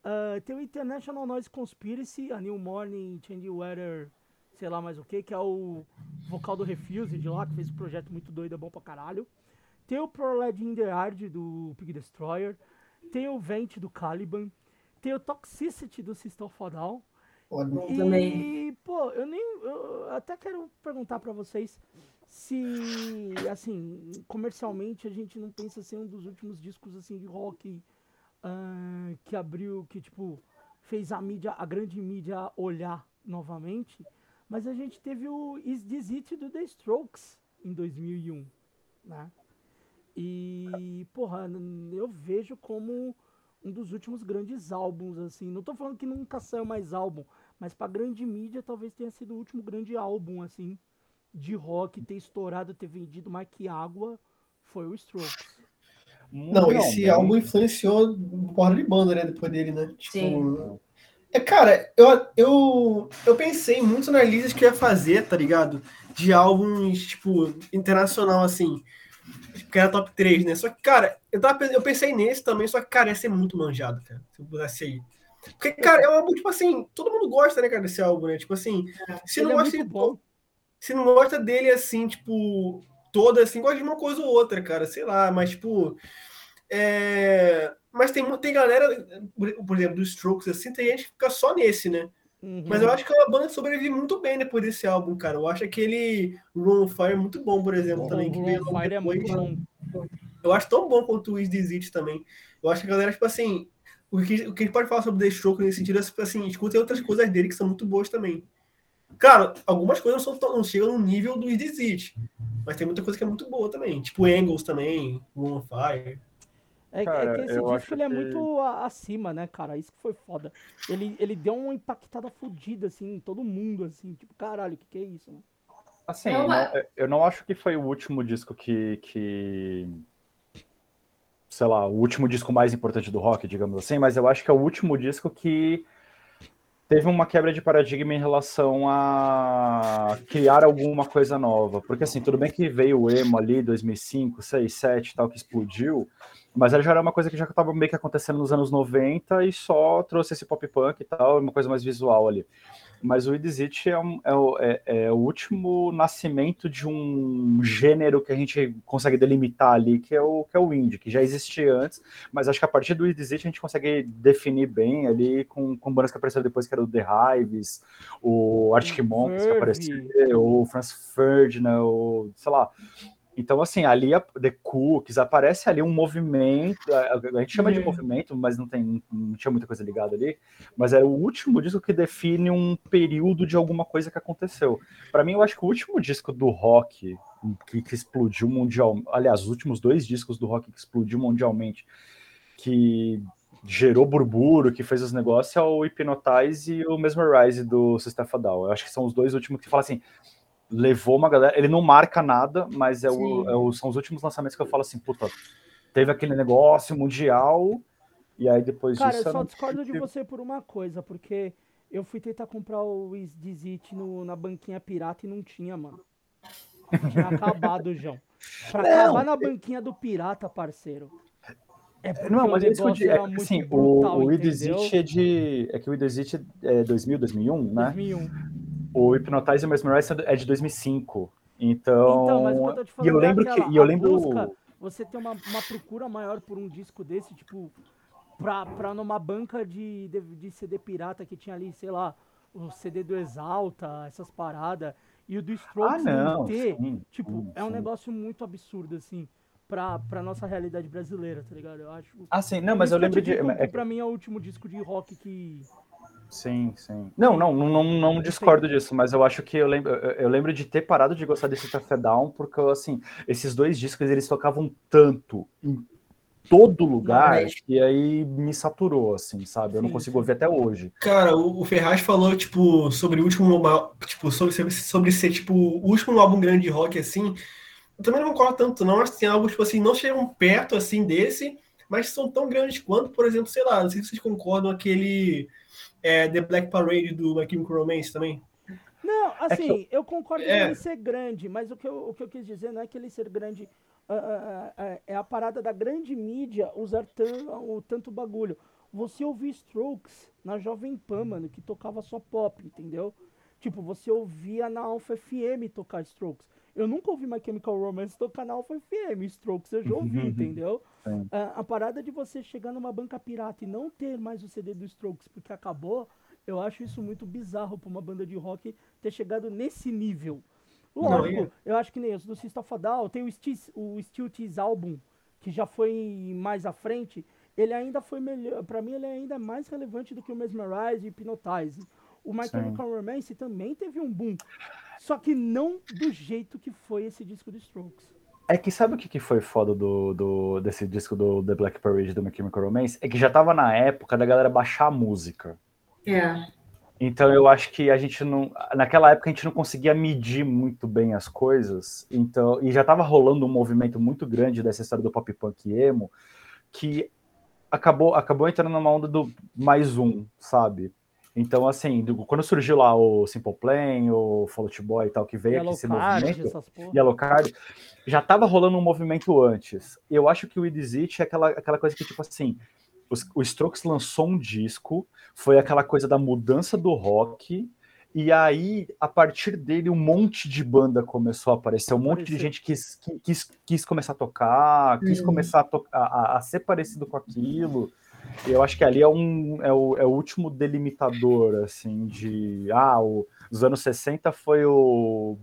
Speaker 2: Uh, tem o International Noise Conspiracy, A New Morning, Change Weather, sei lá mais o que, que é o vocal do Refuse de lá, que fez um projeto muito doido, é bom pra caralho. Tem o Proled in the Yard do Pig Destroyer. Tem o Vent do Caliban. Tem o Toxicity do System of a Down.
Speaker 4: E, também.
Speaker 2: pô, eu nem. Eu até quero perguntar para vocês se, assim, comercialmente a gente não pensa ser um dos últimos discos, assim, de rock uh, que abriu, que, tipo, fez a mídia, a grande mídia olhar novamente. Mas a gente teve o Is This It do The Strokes em 2001, né? E, porra, eu vejo como um dos últimos grandes álbuns, assim. Não tô falando que nunca saiu mais álbum, mas pra grande mídia talvez tenha sido o último grande álbum, assim, de rock, ter estourado, ter vendido mais que água, foi o Strokes.
Speaker 5: Não, não esse não. álbum influenciou um porra de banda, né, depois dele, né?
Speaker 4: Tipo, Sim.
Speaker 5: É, cara, eu, eu, eu pensei muito na lista que eu ia fazer, tá ligado? De álbuns, tipo, internacional, assim que era top 3, né? Só que, cara, eu, tava, eu pensei nesse também, só que, cara, ia ser muito manjado, cara, se eu pudesse ir. Porque, cara, é um álbum, tipo assim, todo mundo gosta, né, cara, desse álbum, né? Tipo assim, é, se não é gosta é de, se não gosta dele assim, tipo, toda assim, gosta de uma coisa ou outra, cara, sei lá, mas tipo. É... Mas tem, tem galera, por exemplo, dos Strokes, assim, tem gente que fica só nesse, né? Uhum. Mas eu acho que a banda sobrevive muito bem depois desse álbum, cara. Eu acho aquele Run Fire é muito bom, por exemplo, bom, também. Que
Speaker 2: veio Fire depois. é muito bom.
Speaker 5: Eu acho tão bom quanto o Is This It também. Eu acho que a galera, tipo assim, o que, o que a gente pode falar sobre The Stroke nesse sentido é, tipo assim, escutem outras coisas dele que são muito boas também. Cara, algumas coisas não, são, não chegam no nível do Is This It, mas tem muita coisa que é muito boa também. Tipo Angles também, Run Fire.
Speaker 2: É, cara, é que esse disco ele é muito acima, né, cara? Isso que foi foda. Ele, ele deu uma impactada fodida, assim, em todo mundo, assim. Tipo, caralho, o que, que é isso? Mano?
Speaker 3: Assim, não, eu não acho que foi o último disco que, que. Sei lá, o último disco mais importante do rock, digamos assim, mas eu acho que é o último disco que teve uma quebra de paradigma em relação a criar alguma coisa nova. Porque, assim, tudo bem que veio o emo ali, 2005, 6, 7 tal, que explodiu, mas ela já era uma coisa que já estava meio que acontecendo nos anos 90 e só trouxe esse pop punk e tal, uma coisa mais visual ali. Mas o Idizit é, um, é, é, é, o último nascimento de um gênero que a gente consegue delimitar ali, que é o, que é o indie, que já existia antes, mas acho que a partir do Idizit a gente consegue definir bem ali com, com bandas que apareceram depois, que era o The Hives, o Arctic Monkeys que apareceu, o Franz Ferdinand, o, sei lá, então, assim, ali a The Cooks aparece ali um movimento, a, a gente chama de uhum. movimento, mas não tem não tinha muita coisa ligada ali, mas é o último disco que define um período de alguma coisa que aconteceu. Para mim, eu acho que o último disco do rock que, que explodiu mundial, aliás, os últimos dois discos do rock que explodiu mundialmente, que gerou burburo, que fez os negócios, é o Hypnotize e o Mesmerize do System of Down. Eu acho que são os dois últimos que fala assim, levou uma galera. Ele não marca nada, mas é o, é o, são os últimos lançamentos que eu falo assim, puta, teve aquele negócio mundial, e aí depois
Speaker 2: Cara,
Speaker 3: disso.
Speaker 2: Cara, eu só discordo de você por uma coisa, porque eu fui tentar comprar o Dizit na banquinha pirata e não tinha, mano. Tinha acabado, João. Pra não, acabar na banquinha do pirata, parceiro.
Speaker 3: É não, mas é, que, é assim, brutal, o, o é de. É que o Idexit é 2000, 2001, né?
Speaker 2: 2001.
Speaker 3: O Hypnotize e Mesmerize é de 2005. Então, então
Speaker 2: mas eu falando
Speaker 3: e eu lembro
Speaker 2: é aquela,
Speaker 3: que e eu lembro busca,
Speaker 2: você tem uma, uma procura maior por um disco desse, tipo, pra, pra numa banca de, de, de CD pirata que tinha ali, sei lá, o CD do Exalta, essas paradas, e o do Strokes
Speaker 3: ah, não,
Speaker 2: ter, sim, tipo, sim, é um sim. negócio muito absurdo, assim, pra, pra nossa realidade brasileira, tá ligado? Eu acho.
Speaker 3: Ah, sim, não, mas eu lembro de.
Speaker 2: É... Pra mim é o último disco de rock que
Speaker 3: Sim, sim. Não, não, não, não discordo disso, mas eu acho que eu lembro, eu lembro de ter parado de gostar desse Café Down, porque, assim, esses dois discos, eles tocavam tanto em todo lugar, que aí me saturou, assim, sabe? Eu não consigo ouvir até hoje.
Speaker 5: Cara, o, o Ferraz falou, tipo, sobre o último, tipo, sobre, sobre ser, tipo, o último álbum grande de rock, assim, eu também não concordo tanto, não, acho que tem algo, tipo assim, não chegam perto, assim, desse, mas são tão grandes quanto, por exemplo, sei lá, não sei se vocês concordam, aquele é, The Black Parade do My Chemical Romance também.
Speaker 2: Não, é assim, é eu... eu... concordo é. ele ser grande, mas o que, eu, o que eu quis dizer não é que ele ser grande, uh, uh, uh, é a parada da grande mídia usar tanto, tanto bagulho. Você ouvir Strokes na Jovem Pan, mano, que tocava só pop, entendeu? Tipo, você ouvia na Alpha FM tocar Strokes. Eu nunca ouvi My Chemical Romance tocar na Alpha FM. Strokes eu já ouvi, entendeu? A, a, parada de você chegar numa banca pirata e não ter mais o CD do Strokes porque acabou, eu acho isso muito bizarro pra uma banda de rock ter chegado nesse nível. Lógico, eu acho que nem os do System of a Down, tem o Steel, o Steel Tease Album, que já foi mais à frente, ele ainda foi melhor, para mim ele é ainda mais relevante do que o Mesmerize e Hypnotize. O My Chemical Romance também teve um boom, só que não do jeito que foi esse disco do Strokes.
Speaker 3: É que sabe o que, que foi foda do, do, desse disco do The Black Parade do My Chemical Romance? É que já tava na época da galera baixar a música.
Speaker 4: É.
Speaker 3: Então eu acho que a gente não. Naquela época a gente não conseguia medir muito bem as coisas. Então, e já tava rolando um movimento muito grande dessa história do pop punk emo que acabou, acabou entrando numa onda do mais um, sabe? Então, assim, do, quando surgiu lá o Simple Plan, o Fall Out Boy e tal, que veio Yellow aqui esse Card, movimento, Yellow Card, já tava rolando um movimento antes. Eu acho que o It é aquela, aquela coisa que, tipo assim, os, o Strokes lançou um disco, foi aquela coisa da mudança do rock, e aí, a partir dele, um monte de banda começou a aparecer, um monte de gente quis, quis, quis começar a tocar, quis uhum. começar a, to a, a, ser parecido com aquilo. Eu acho que ali é, um, é, o, é o último delimitador, assim, de... Ah, o, os anos 60 foi o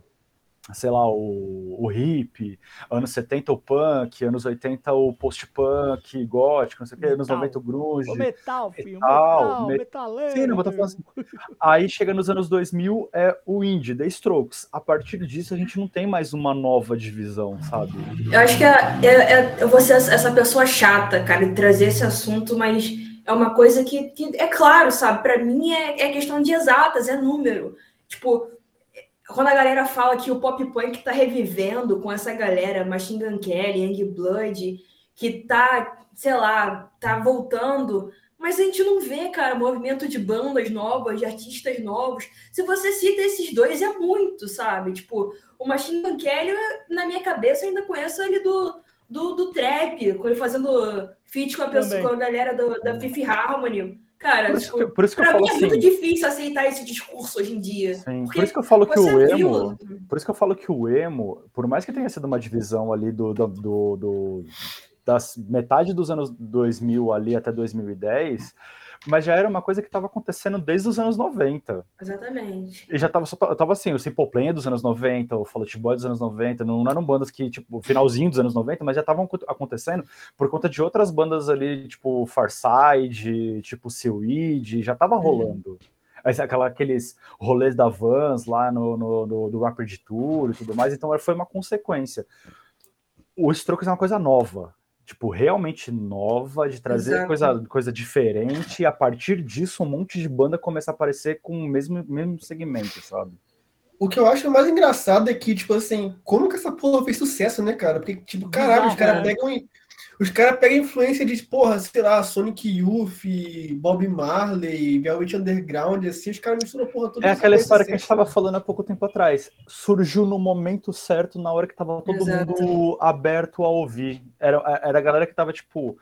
Speaker 3: sei lá, o, o hip, anos 70 o punk, anos 80 o post-punk, gótico, não sei o que, anos 90 o grunge. O
Speaker 2: metal, filho, metal,
Speaker 3: metal, metaleiro. Sim, não vou falando assim. Aí chega nos anos 2000 é o indie, The Strokes. A partir disso a gente não tem mais uma nova divisão, sabe?
Speaker 4: Eu acho que é, é, é, eu vou ser essa pessoa chata, cara, de trazer esse assunto, mas é uma coisa que, que é claro, sabe? Para mim é, é questão de exatas, é número. Tipo, quando a galera fala que o pop punk tá revivendo com essa galera, Machine Gun Kelly, Young Blood, que tá, sei lá, tá voltando, mas a gente não vê, cara, movimento de bandas novas, de artistas novos. Se você cita esses dois, é muito, sabe? Tipo, o Machine Gun Kelly, na minha cabeça, eu ainda conheço ele do, do, do trap, ele fazendo feat com a, pessoa, com a galera do, da Fifth Harmony. Cara, por isso, tipo, por isso que eu falo é assim, muito difícil aceitar esse discurso hoje em dia.
Speaker 3: Sim, por isso que eu falo que o emo, viu? por isso que eu falo que o emo, por mais que tenha sido uma divisão ali do, do, do, do das metade dos anos 2000 ali até 2010, mas já era uma coisa que estava acontecendo desde os anos 90.
Speaker 4: Exatamente.
Speaker 3: E já estava tava assim, o Simple Plan é dos anos 90, o Fall Out Boy dos anos 90, não, não eram bandas que, tipo, finalzinho dos anos 90, mas já estavam acontecendo por conta de outras bandas ali, tipo Farside, tipo Seaweed, já estava rolando. Aquela, aqueles rolês da Vans lá no, no, no, do Rapid Tour e tudo mais, então foi uma consequência. O Strokes é uma coisa nova, tipo, realmente nova, de trazer coisa, coisa diferente, e a partir disso um monte de banda começa a aparecer com o mesmo, mesmo segmento, sabe?
Speaker 5: O que eu acho mais engraçado é que, tipo assim, como que essa porra fez sucesso, né, cara? Porque, tipo, caralho, os caras pegam os caras pegam influência de, porra, sei lá, Sonic Youth, Bob Marley, Velvet Underground, assim, os caras misturam porra toda.
Speaker 3: É aquela história que a gente estava falando há pouco tempo atrás. Surgiu no momento certo, na hora que tava todo Exato. mundo aberto a ouvir. Era, era a galera que tava, tipo,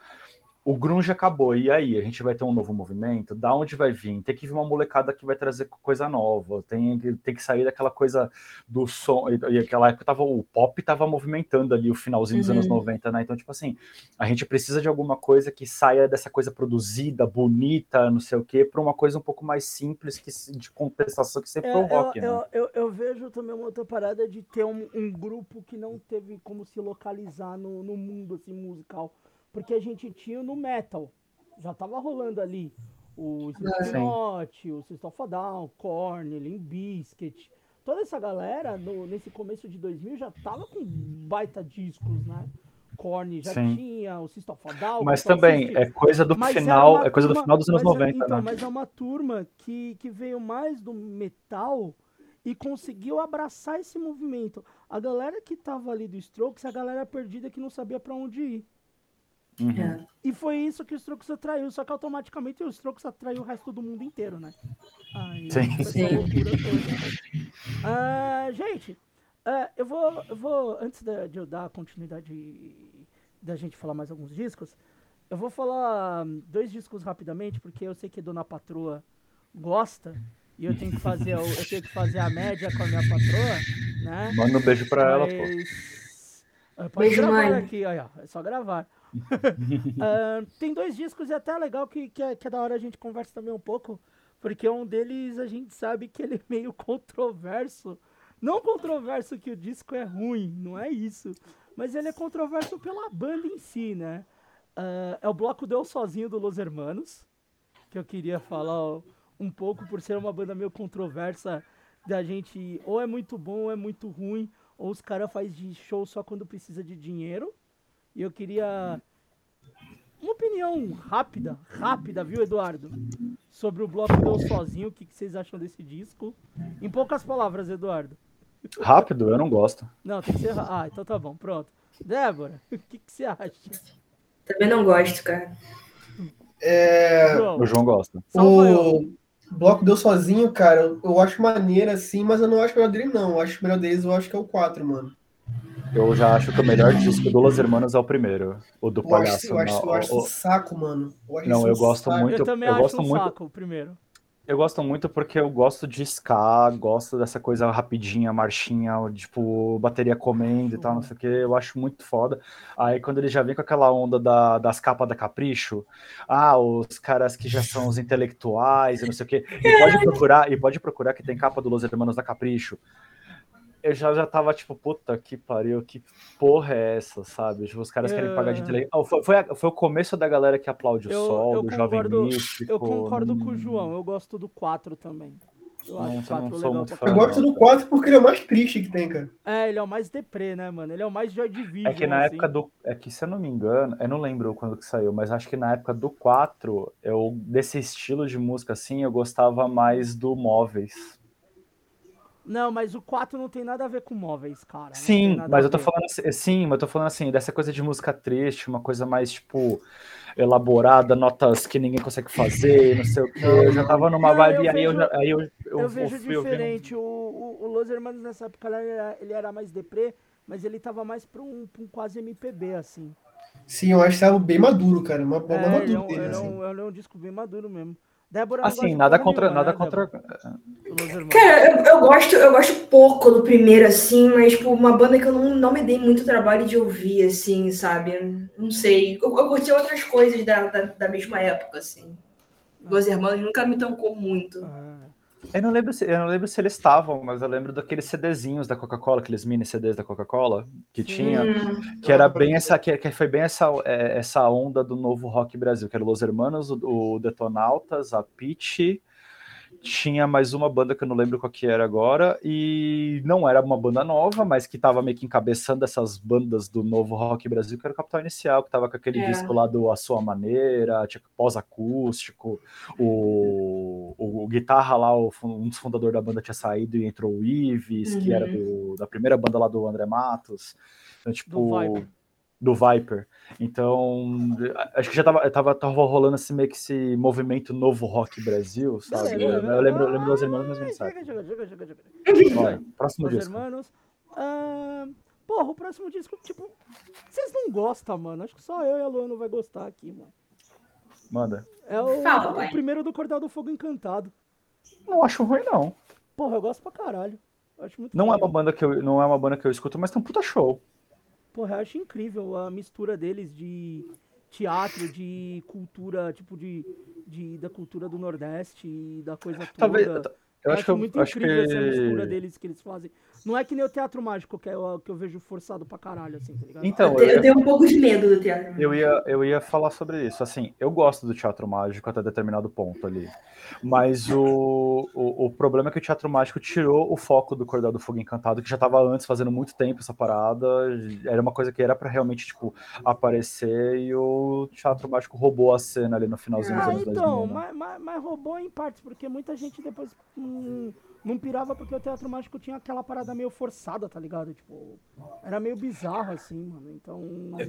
Speaker 3: o grunge acabou, e aí? A gente vai ter um novo movimento? Da onde vai vir? Tem que vir uma molecada que vai trazer coisa nova, tem, tem que sair daquela coisa do som, e aquela época tava, o pop tava movimentando ali o finalzinho dos uhum. anos 90, né? Então, tipo assim, a gente precisa de alguma coisa que saia dessa coisa produzida, bonita, não sei o quê, para uma coisa um pouco mais simples que, de contestação que sempre é, rock,
Speaker 2: eu, né? Eu, eu, eu, vejo também uma outra parada de ter um, um grupo que não teve como se localizar no, no mundo, assim, musical porque a gente tinha no metal, já tava rolando ali o Slipknot, o System of Down, Korn, Limp Bizkit, toda essa galera no, nesse começo de 2000 já tava com baita discos, né? Korn já Sim. tinha, o System of Down.
Speaker 3: Mas também é coisa do mas final, é coisa turma, do final dos anos mas, 90, então,
Speaker 2: né? Mas é uma turma que, que veio mais do metal e conseguiu abraçar esse movimento. A galera que tava ali do Strokes, a galera perdida que não sabia para onde ir. Uhum. É. E foi isso que o Strokes atraiu, só que automaticamente o Strokes atraiu o resto do mundo inteiro, né? Aí, Sim. Sim. Uh, gente, uh, eu, vou, eu vou, antes de, de eu dar a continuidade da gente falar mais alguns discos, eu vou falar dois discos rapidamente, porque eu sei que Dona Patroa gosta e eu tenho que fazer, eu, eu tenho que fazer a média com a minha patroa, né?
Speaker 3: Manda um beijo pra Mas... ela,
Speaker 2: pô. Pode beijo, gravar mãe. aqui, olha, é só gravar. uh, tem dois discos e é até legal que, que é, que, é, da hora a gente conversa também um pouco, porque um deles a gente sabe que ele é meio controverso. Não controverso que o disco é ruim, não é isso. Mas ele é controverso pela banda em si, né? Uh, é o bloco Deu Sozinho do Los Hermanos, que eu queria falar um pouco por ser uma banda meio controversa da gente ou é muito bom ou é muito ruim, ou os caras fazem de show só quando precisa de dinheiro. E eu queria uma opinião rápida, rápida, viu, Eduardo? Sobre o bloco Deu Sozinho, o que, que vocês acham desse disco? Em poucas palavras, Eduardo.
Speaker 3: Rápido? Eu não gosto.
Speaker 2: Não, tem que ser. Ah, então tá bom, pronto. Débora, o que, que você acha?
Speaker 4: Também não gosto, cara.
Speaker 5: É...
Speaker 3: O João gosta.
Speaker 5: O, bloco deu sozinho, cara, eu acho maneira assim, mas eu não acho o melhor dele, não. Eu acho o melhor deles, eu acho que é o 4, mano.
Speaker 3: Eu já acho que o melhor disco do Los Hermanos é o primeiro. O do eu Palhaço.
Speaker 5: Acho, eu, acho, eu acho o, saco, mano.
Speaker 3: Eu não, eu gosto
Speaker 2: saco.
Speaker 3: muito.
Speaker 2: Eu também
Speaker 3: eu
Speaker 2: acho
Speaker 3: gosto
Speaker 2: um
Speaker 3: muito,
Speaker 2: saco o primeiro.
Speaker 3: Eu gosto muito porque eu gosto de ska, gosto dessa coisa rapidinha, marchinha, tipo, bateria comendo e tal, não sei o que, eu acho muito foda. Aí quando ele já vem com aquela onda da, das capas da Capricho, ah, os caras que já são os intelectuais e não sei o que, e pode procurar, e pode procurar que tem capa do Los Hermanos da Capricho eu já, já tava tipo, puta que pariu, que porra é essa, sabe? Tipo, os caras querem pagar de intelectual. foi, foi, foi, o começo da galera que aplaude o eu, sol, eu do concordo, Jovem Místico.
Speaker 2: Eu concordo com o João, eu gosto do 4 também. Eu acho
Speaker 5: não, 4 legal Eu gosto do 4 porque ele é o mais triste que tem, cara.
Speaker 2: É, ele é o mais deprê, né, mano? Ele é o mais Joy Division.
Speaker 3: É que na assim. época do. É que, se eu não me engano, eu não lembro quando que saiu, mas acho que na época do 4, eu, desse estilo de música assim, eu gostava mais do Móveis.
Speaker 2: Não, mas o 4 não tem nada a ver com móveis, cara.
Speaker 3: Sim, mas eu tô falando assim, sim, mas eu tô falando assim, dessa coisa de música triste, uma coisa mais, tipo, elaborada, notas que ninguém consegue fazer, não sei o que. Eu já tava numa não, vibe, aí, eu, aí eu,
Speaker 2: eu, eu vejo diferente. O, o, o Los Hermanos nessa época ele era, ele era mais deprê, mas ele tava mais pra um, pra um quase MPB, assim.
Speaker 5: Sim, eu acho que tava bem maduro, cara. Uma, uma
Speaker 2: é,
Speaker 5: maduro
Speaker 2: ele é, um, dele, ele, assim. é um, ele é um disco bem maduro mesmo. Débora
Speaker 3: assim, nada contra, nenhuma, nada né, contra.
Speaker 4: Cara, eu, eu, gosto, eu gosto pouco do primeiro, assim, mas tipo, uma banda que eu não, não me dei muito trabalho de ouvir, assim, sabe? Não sei. Eu, eu curti outras coisas da, da, da mesma época, assim. Duas Irmãs nunca me tocou muito. Ah.
Speaker 3: Eu não lembro se, eu não lembro se eles estavam, mas eu lembro daqueles CDzinhos da Coca-Cola, aqueles mini CDs da Coca-Cola que tinha, hum, que era bem essa, que, que, foi bem essa, é, essa onda do novo rock Brasil, que era Los Hermanos, o, o Detonautas, a Pitch, tinha mais uma banda que eu não lembro qual que era agora, e não era uma banda nova, mas que estava meio que encabeçando essas bandas do novo rock Brasil, que era o Capital Inicial, que estava com aquele é. disco lá do A Sua Maneira, tinha pós-acústico, o, o, o, guitarra lá, o, um dos fundadores da banda tinha saído e entrou o Ives, uhum. que era uhum. do, da primeira banda lá do André Matos. Então, tipo, do Viper. Então, acho que já tava, tava, tava rolando assim, meio que esse movimento novo rock Brasil, sabe? eu, eu, lembro, eu lembro dos irmãos, mas não sabe. Próximo disco.
Speaker 2: Irmãos. Uh, porra, o próximo disco, tipo, vocês não gostam, mano. Acho que só eu e a Luana vai gostar aqui, mano.
Speaker 3: Manda.
Speaker 2: É o, Fala, o primeiro do Cordel do Fogo Encantado.
Speaker 3: Não acho ruim, não.
Speaker 2: Porra, eu gosto pra caralho.
Speaker 3: Acho muito não é uma banda que eu não é uma banda que eu escuto, mas tem um puta show.
Speaker 2: Porra, eu acho incrível a mistura deles de teatro, de cultura, tipo de, de da cultura do Nordeste e da coisa toda. Talvez, eu, eu acho, acho muito incrível que... essa mistura deles que eles fazem. Não é que nem o teatro mágico, que, é, que eu vejo forçado pra caralho, assim, tá ligado?
Speaker 4: Então, eu, eu, tenho um pouco de medo do teatro
Speaker 3: Eu ia, eu ia falar sobre isso. Assim, eu gosto do teatro mágico até determinado ponto ali. Mas o, o, o problema é que o teatro mágico tirou o foco do Cordel do Fogo Encantado, que já estava antes fazendo muito tempo essa parada. Era uma coisa que era para realmente, tipo, aparecer e o teatro mágico roubou a cena ali no finalzinho
Speaker 2: ah, dos anos então, 2000. Né? Mas, mas, mas roubou em partes, porque muita gente depois não, não pirava porque o teatro mágico tinha aquela parada meio forçada, tá ligado? Tipo, era meio bizarro, assim, mano. Então.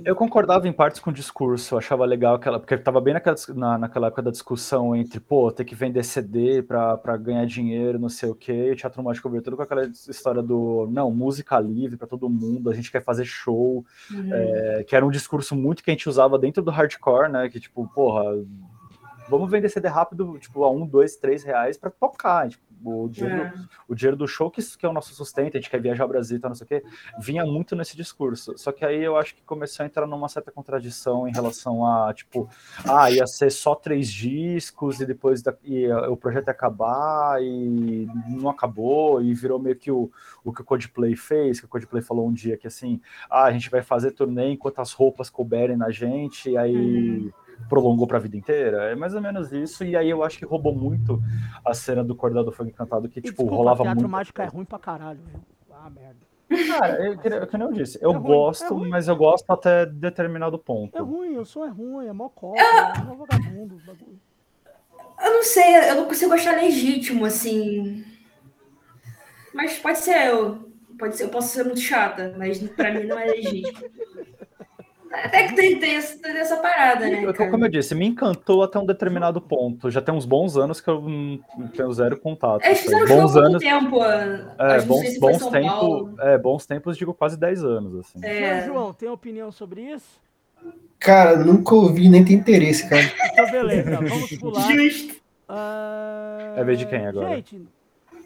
Speaker 3: Eu concordava em partes com o discurso, eu achava legal aquela. Porque tava bem naquela, na, naquela época da discussão entre, pô, ter que vender CD pra, pra ganhar dinheiro, não sei o quê. E o teatro mágico veio tudo com aquela história do, não, música livre para todo mundo, a gente quer fazer show. Uhum. É, que era um discurso muito que a gente usava dentro do hardcore, né? Que, tipo, porra vamos vender CD rápido, tipo, a um, dois, três reais para tocar. Tipo, o, dinheiro, é. o dinheiro do show, que, que é o nosso sustento, a gente quer viajar ao Brasil e tal, não sei o quê, vinha muito nesse discurso. Só que aí eu acho que começou a entrar numa certa contradição em relação a, tipo, ah, ia ser só três discos e depois da, e, o projeto ia acabar e não acabou e virou meio que o, o que o Coldplay fez, que o Coldplay falou um dia que assim, ah, a gente vai fazer turnê enquanto as roupas couberem na gente, e aí. Uhum prolongou para a vida inteira. É mais ou menos isso. E aí eu acho que roubou muito a cena do Cordel do Fogo Encantado, que, e, tipo, desculpa, rolava teatro muito.
Speaker 2: mágico é ruim pra caralho, viu? Ah, merda.
Speaker 3: Cara, eu, eu, que nem eu disse, eu é gosto, ruim, é mas eu gosto até determinado ponto.
Speaker 2: É ruim, eu sou é ruim, é mó cópia, é mó vagabundo. Bagulho.
Speaker 4: Eu não sei, eu não consigo achar legítimo, assim. Mas pode ser eu. Pode ser, eu posso ser muito chata, mas pra mim não é legítimo. Até que tem, tem, essa, tem essa parada, né? Eu,
Speaker 3: como eu disse, me encantou até um determinado ponto. Já tem uns bons anos que eu não tenho zero contato.
Speaker 4: É, fizeram bons anos, tempo. É,
Speaker 3: bons, bons, tempo, é, bons tempos, digo quase 10 anos. Assim.
Speaker 2: É. João, tem opinião sobre isso?
Speaker 5: Cara, nunca ouvi, nem tem interesse, cara.
Speaker 2: Então, beleza, vamos pular.
Speaker 3: Justo. Uh... É vez de quem agora?
Speaker 2: Gente,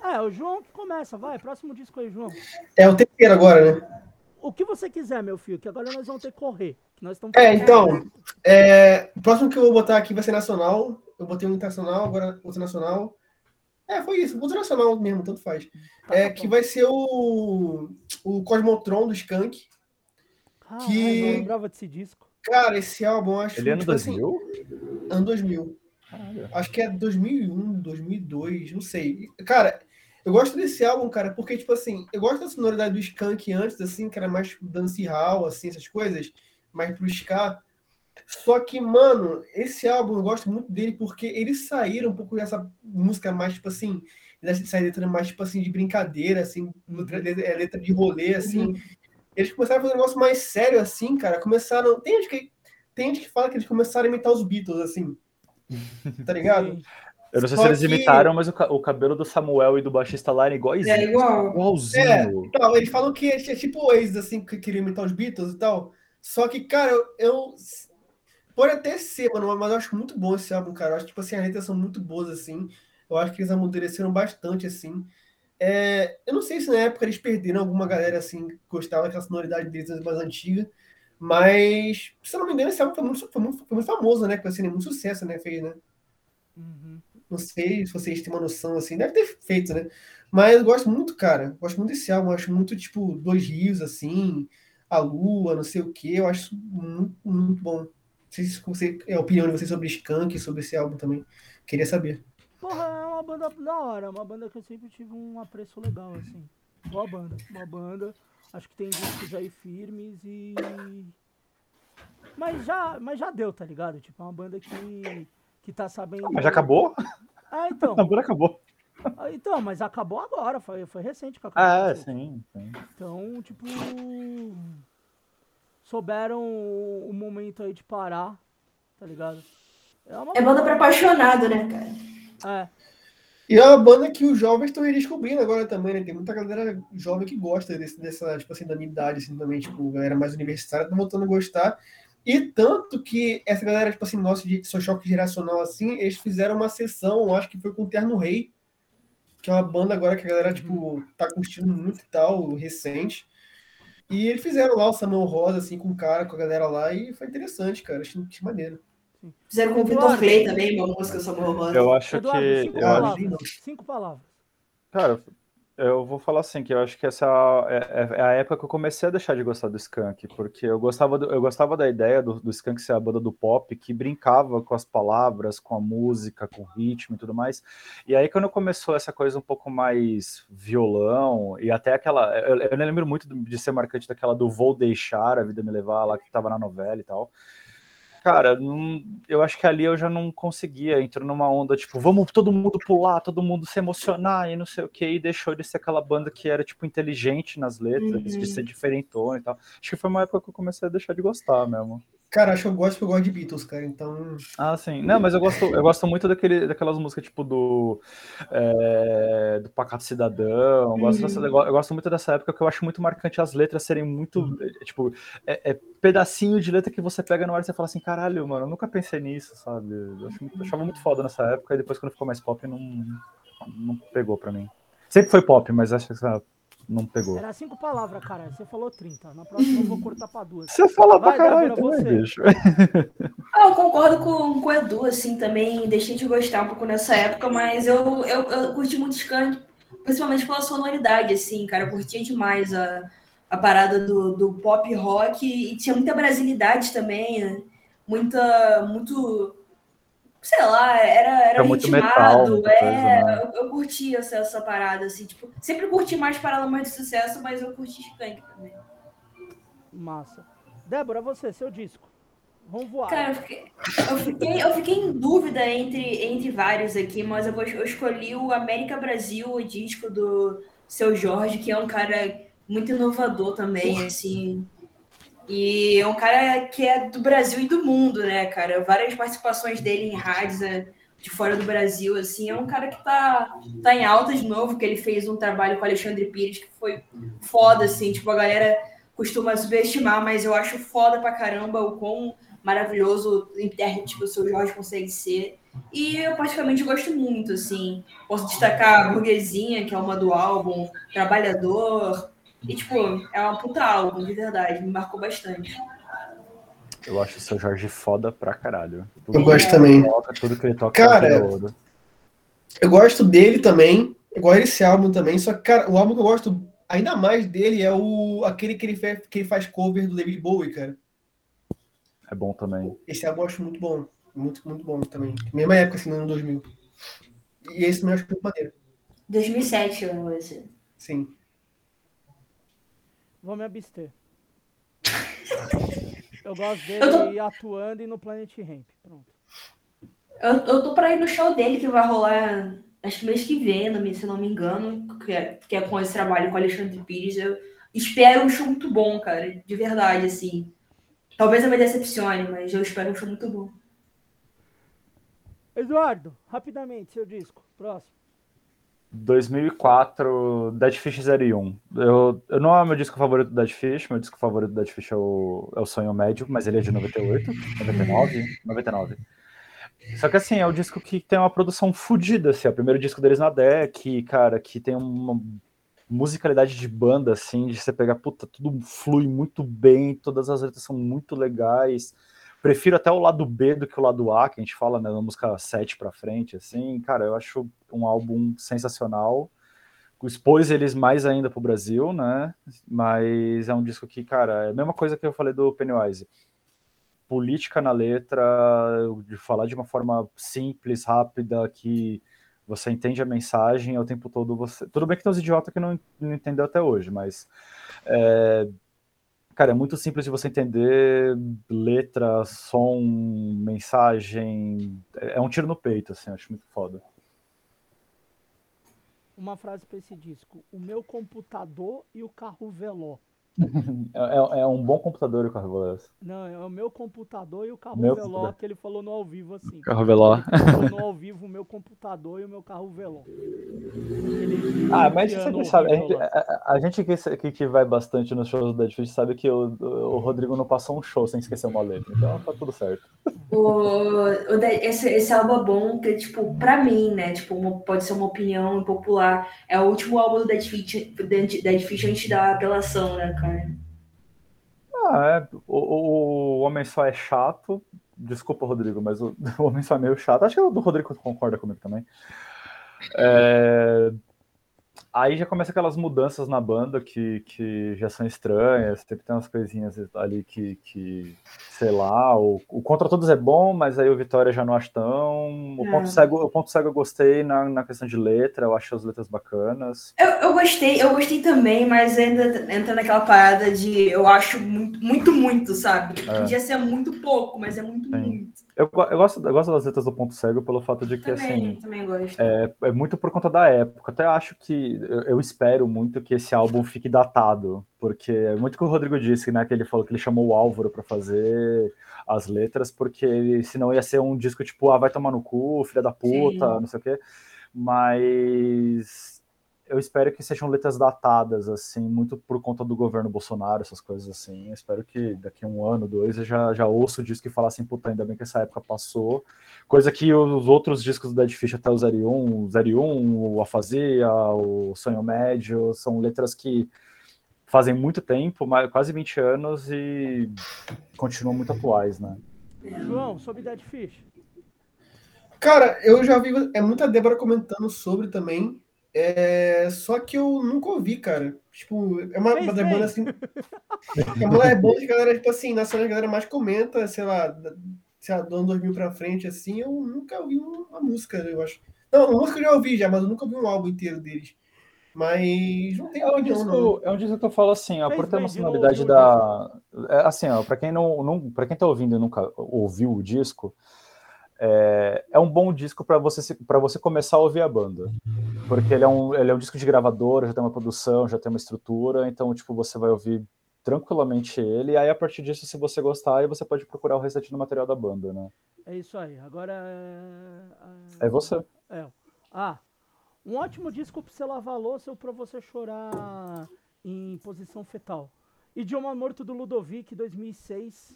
Speaker 2: é, o João que começa, vai. Próximo disco aí, João.
Speaker 5: É o terceiro agora, né?
Speaker 2: O que você quiser, meu filho, que agora nós vamos ter que correr. nós estamos
Speaker 5: é, então, é, o próximo que eu vou botar aqui vai ser nacional. Eu botei um internacional, agora outro nacional. É, foi isso, outro nacional mesmo, tanto faz. Tá, é, tá que vai ser o, o Cosmotron do Skank.
Speaker 2: Ah, que... eu lembrava desse disco.
Speaker 5: Cara, esse álbum, acho
Speaker 3: Ele é ano 2000?
Speaker 5: Assim, ano 2000. Caralho. Acho que é 2001, 2002, não sei. Cara, eu gosto desse álbum, cara, porque, tipo assim, eu gosto da sonoridade do Skank antes, assim, que era mais tipo, dancehall, assim, essas coisas, mais pro ska. Só que, mano, esse álbum eu gosto muito dele porque eles saíram um pouco dessa música mais, tipo assim, dessa letra mais, tipo assim, de brincadeira, assim, letra, é, letra de rolê, assim. Uhum. Eles começaram a fazer um negócio mais sério, assim, cara. Começaram. Tem gente que, tem gente que fala que eles começaram a imitar os Beatles, assim. Tá ligado?
Speaker 3: Eu não sei Só se eles que... imitaram, mas o, o, cabelo do Samuel e do baixista lá era igualzinho.
Speaker 4: É igual.
Speaker 3: Igualzinho. É,
Speaker 5: então, eles falam que é tipo ex, assim, que queriam imitar os Beatles e tal. Só que, cara, eu, eu. Pode até ser, mano, mas eu acho muito bom esse álbum, cara. Eu acho, tipo assim, as letras são muito boas, assim. Eu acho que eles amadureceram bastante, assim. É, eu não sei se na época eles perderam alguma galera, assim, que gostava daquela sonoridade deles mais antiga. Mas, se eu não me engano, esse álbum foi muito, foi muito, foi muito famoso, né? Porque assim, muito sucesso, né? Fez, né? Uhum. Não sei se vocês têm uma noção assim, deve ter feito, né? Mas eu gosto muito, cara. Gosto muito desse álbum. acho muito, tipo, Dois Rios, assim, A Lua, não sei o que. Eu acho muito, muito bom. Não sei se você, é a opinião de vocês sobre Skank, sobre esse álbum também. Queria saber.
Speaker 2: Porra, é uma banda da hora. Uma banda que eu sempre tive um apreço legal, assim. Boa banda. Boa banda. Acho que tem discos aí firmes e. Mas já, mas já deu, tá ligado? Tipo, é uma banda que que tá sabendo.
Speaker 3: Mas já acabou?
Speaker 2: Ah, então.
Speaker 3: A acabou.
Speaker 2: Ah, então, mas acabou agora, foi, foi recente que
Speaker 3: acabou. Ah, sim, sim.
Speaker 2: Então, tipo. Souberam o momento aí de parar, tá ligado?
Speaker 4: É, uma... é banda pra apaixonado, né, cara?
Speaker 2: É.
Speaker 5: E é uma banda que os jovens estão redescobrindo agora também, né? Tem muita galera jovem que gosta desse, dessa, tipo assim, da minha idade, assim, também, tipo, galera mais universitária, tá voltando a gostar. E tanto que essa galera, tipo assim, nosso de seu choque geracional, assim, eles fizeram uma sessão, acho que foi com o Terno Rei, que é uma banda agora que a galera, tipo, tá curtindo muito e tal, recente. E eles fizeram lá o Samuel Rosa, assim, com o cara, com a galera lá, e foi interessante, cara. Achei, achei maneiro.
Speaker 4: Fizeram com o Vitor Clay também, uma música Samuel Rosa.
Speaker 3: Eu acho Eduardo, que.
Speaker 2: Cinco,
Speaker 3: eu
Speaker 2: palavras, acho... cinco palavras.
Speaker 3: Cara, eu vou falar assim, que eu acho que essa é, é, é, a época que eu comecei a deixar de gostar do Skank, porque eu gostava, do, eu gostava da ideia do, do Skank ser a banda do pop, que brincava com as palavras, com a música, com o ritmo e tudo mais. E aí quando começou essa coisa um pouco mais violão, e até aquela, eu, eu lembro muito de ser marcante daquela do Vou Deixar a Vida Me Levar, lá que tava na novela e tal. Cara, não, eu acho que ali eu já não conseguia, entrou numa onda, tipo, vamos todo mundo pular, todo mundo se emocionar e não sei o que, e deixou de ser aquela banda que era, tipo, inteligente nas letras, uhum. de ser diferentona e tal. Acho que foi uma época que eu comecei a deixar de gostar mesmo.
Speaker 5: Cara, acho que eu gosto porque eu gosto de Beatles, cara, então...
Speaker 3: Ah, sim. Não, mas eu gosto, eu gosto muito daquele, daquelas músicas, tipo, do... É, do Pacato Cidadão, eu gosto, uhum. dessa, eu gosto muito dessa época, que eu acho muito marcante as letras serem muito, uhum. tipo, é, é, pedacinho de letra que você pega na hora e você fala assim, caralho, mano, eu nunca pensei nisso, sabe? Eu, acho, eu achava muito foda nessa época, e depois quando ficou mais pop, não, não pegou pra mim. Sempre foi pop, mas acho que não pegou.
Speaker 2: Era cinco palavras, cara. Você falou 30. Na próxima eu vou cortar pra duas.
Speaker 3: Você fala pra caralho também, bicho.
Speaker 4: Ah, eu concordo com, com o Edu, assim, também. Deixei de gostar um pouco nessa época, mas eu, eu, eu curti muito Skank, principalmente pela sonoridade, assim, cara. Eu curtia demais a, a parada do, do pop rock e tinha muita brasilidade também, né? Muita, muito sei lá, era, era
Speaker 3: muito metal,
Speaker 4: é, coisa, né? eu, eu curti essa, essa parada, assim, tipo, sempre curti mais Paralamas de Sucesso, mas eu curti Skank também.
Speaker 2: Massa. Débora, você, seu disco. Vamos voar.
Speaker 4: Cara, eu fiquei, eu fiquei, eu fiquei, em dúvida entre, entre vários aqui, mas eu, eu escolhi o América Brasil, o disco do Seu Jorge, que é um cara muito inovador também, assim. E é um cara que é do Brasil e do mundo, né, cara? Várias participações dele em rádios né, de fora do Brasil, assim. É um cara que tá, tá em alta de novo, que ele fez um trabalho com Alexandre Pires que foi foda, assim. Tipo, a galera costuma subestimar, mas eu acho foda pra caramba o quão maravilhoso intérprete que o seu Jorge consegue ser. E eu praticamente gosto muito, assim. Posso destacar a Burguesinha, que é uma do álbum, Trabalhador, e, tipo, é uma puta álbum, de verdade. Me marcou bastante.
Speaker 3: Eu acho o seu Jorge foda pra caralho.
Speaker 5: Tudo eu gosto também.
Speaker 3: Toca, tudo que ele toca
Speaker 5: cara, eu gosto dele também. Eu gosto desse álbum também. Só que, cara, o álbum que eu gosto ainda mais dele é o aquele que ele, faz, que ele faz cover do David Bowie, cara.
Speaker 3: É bom também.
Speaker 5: Esse álbum eu acho muito bom. Muito, muito bom também. Mesma época, assim, no ano 2000. E esse também eu acho muito maneiro.
Speaker 4: 2007, eu vou dizer.
Speaker 5: Sim.
Speaker 2: Vou me abster. Eu gosto dele eu tô... atuando e no Planet Ramp. Pronto.
Speaker 4: Eu, eu tô pra ir no show dele que vai rolar, acho que mês que vem, se não me engano, que é, que é com esse trabalho com o Alexandre Pires. Eu espero um show muito bom, cara, de verdade, assim. Talvez eu me decepcione, mas eu espero um show muito bom.
Speaker 2: Eduardo, rapidamente, seu disco. Próximo.
Speaker 3: 2004, Dead Fish 01. Eu, eu não é meu disco favorito do Dead Fish, meu disco favorito do Dead Fish é o, é o Sonho Médio, mas ele é de 98, 99, 99. Só que assim, é o disco que tem uma produção fodida, assim, é o primeiro disco deles na deck, cara, que tem uma musicalidade de banda, assim, de você pegar, puta, tudo flui muito bem, todas as letras são muito legais, prefiro até o lado B do que o lado A, que a gente fala, né, na música 7 pra frente, assim, cara, eu acho um álbum sensacional, expôs eles mais ainda pro Brasil, né, mas é um disco que, cara, é a mesma coisa que eu falei do Pennywise, política na letra, de falar de uma forma simples, rápida, que você entende a mensagem o tempo todo você. Tudo bem que tem uns idiotas que não, não entendeu até hoje, mas é, Cara, é muito simples de você entender letra, som, mensagem. É, é um tiro no peito, assim, acho muito foda.
Speaker 2: Uma frase para esse disco: O meu computador e o carro veló.
Speaker 3: É, é, é, um bom computador o carro veloz.
Speaker 2: Não, é o meu computador e o carro meu veló que ele falou no ao vivo assim.
Speaker 3: Carro veló.
Speaker 2: Ele falou no ao vivo o meu computador e o meu carro veló.
Speaker 3: ah, mas você sabe, a gente, a, a gente que, que, que, vai bastante nos shows do Dead Fish sabe que o, o Rodrigo não passou um show sem esquecer uma letra, então tá tudo certo.
Speaker 4: O, esse, esse álbum é bom, que tipo, pra mim, né, tipo, uma, pode ser uma opinião popular, é o último álbum do Dead Fish, Dead Fish antes da apelação, né, cara.
Speaker 3: Ah, é. O, o, o Homem Só é chato. Desculpa, Rodrigo, mas o, o Homem Só é meio chato. Acho que o do Rodrigo concorda comigo também. É... Aí já começa aquelas mudanças na banda que, que já são estranhas, sempre tem umas coisinhas ali que, que sei lá, o, o Contra Todos é bom, mas aí o Vitória já não acho tão. O, é. ponto, cego, o ponto Cego eu gostei na, na questão de letra, eu acho as letras bacanas.
Speaker 4: Eu, eu gostei, eu gostei também, mas ainda entra naquela parada de eu acho muito, muito, muito sabe? É. Podia ser muito pouco, mas é muito, Sim. muito.
Speaker 3: Eu, eu, gosto, eu gosto das letras do Ponto Cego pelo fato de que,
Speaker 4: também,
Speaker 3: assim.
Speaker 4: Também gosto.
Speaker 3: É, é muito por conta da época. Até acho que. Eu, eu, espero muito que esse álbum fique datado. Porque é muito que o Rodrigo disse, né? Que ele falou que ele chamou o Álvaro para fazer as letras, porque senão ia ser um disco tipo, ah, vai tomar no cu, filha da puta, Sim. não sei o quê. Mas eu espero que sejam letras datadas, assim, muito por conta do governo Bolsonaro, essas coisas assim. Eu espero que daqui a um ano, dois, eu já, já ouço o disco e falar assim, puta, ainda bem que essa época passou. Coisa que os outros discos do Dead Fish, até o 01, o 01, o Afasia, o Sonho Médio, são letras que fazem muito tempo, quase 20 anos, e continuam muito atuais, né?
Speaker 2: João, sobre Dead Fish.
Speaker 5: Cara, eu já vi é muita Débora comentando sobre também. É, só que eu nunca ouvi, cara. Tipo, é uma, uma das bandas assim. é uma das bandas que a galera, tipo assim, nacional a galera mais comenta, sei lá, sei lá, do ano 2000 pra frente, assim, eu nunca ouvi uma música, eu acho. Não, uma música eu já ouvi já, mas eu nunca ouvi um álbum inteiro deles. Mas não tem é um disco, não.
Speaker 3: É um disco que eu falo assim, ó, por ter uma sonoridade da. É, assim, ó, pra quem não, não. Pra quem tá ouvindo e nunca ouviu o disco, é, é um bom disco para você para você começar a ouvir a banda, porque ele é um ele é um disco de gravadora, já tem uma produção, já tem uma estrutura, então tipo você vai ouvir tranquilamente ele, e aí a partir disso, se você gostar, aí você pode procurar o restante do material da banda, né?
Speaker 2: É isso aí. Agora
Speaker 3: é, é você.
Speaker 2: É. Ah, um ótimo disco para você lavar louça ou para você chorar em posição fetal. Idioma Morto do Ludovic, 2006.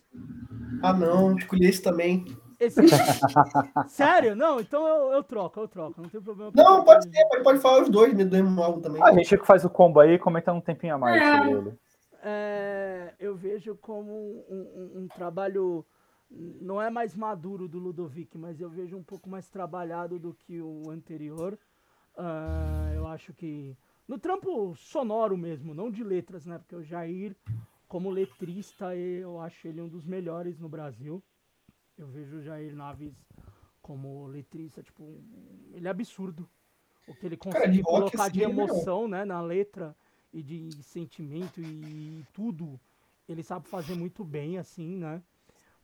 Speaker 5: Ah, não, escolhi esse também.
Speaker 2: Esse... Sério? Não, então eu, eu, troco, eu troco, não tem problema.
Speaker 5: Não, pode ser, pode, pode falar os dois, me do mesmo álbum também.
Speaker 3: A gente que faz o combo aí, comenta um tempinho a mais sobre ele.
Speaker 2: É, eu vejo como um, um, um, trabalho, não é mais maduro do Ludovic, mas eu vejo um pouco mais trabalhado do que o anterior. Uh, eu acho que no trampo sonoro mesmo, não de letras, né? Porque o Jair, como letrista, eu acho ele um dos melhores no Brasil. Eu vejo o Jair Naves como letrista, tipo, ele é absurdo. O que ele consegue Cara, de colocar assim, de é emoção, né, na letra e de sentimento e tudo, ele sabe fazer muito bem, assim, né?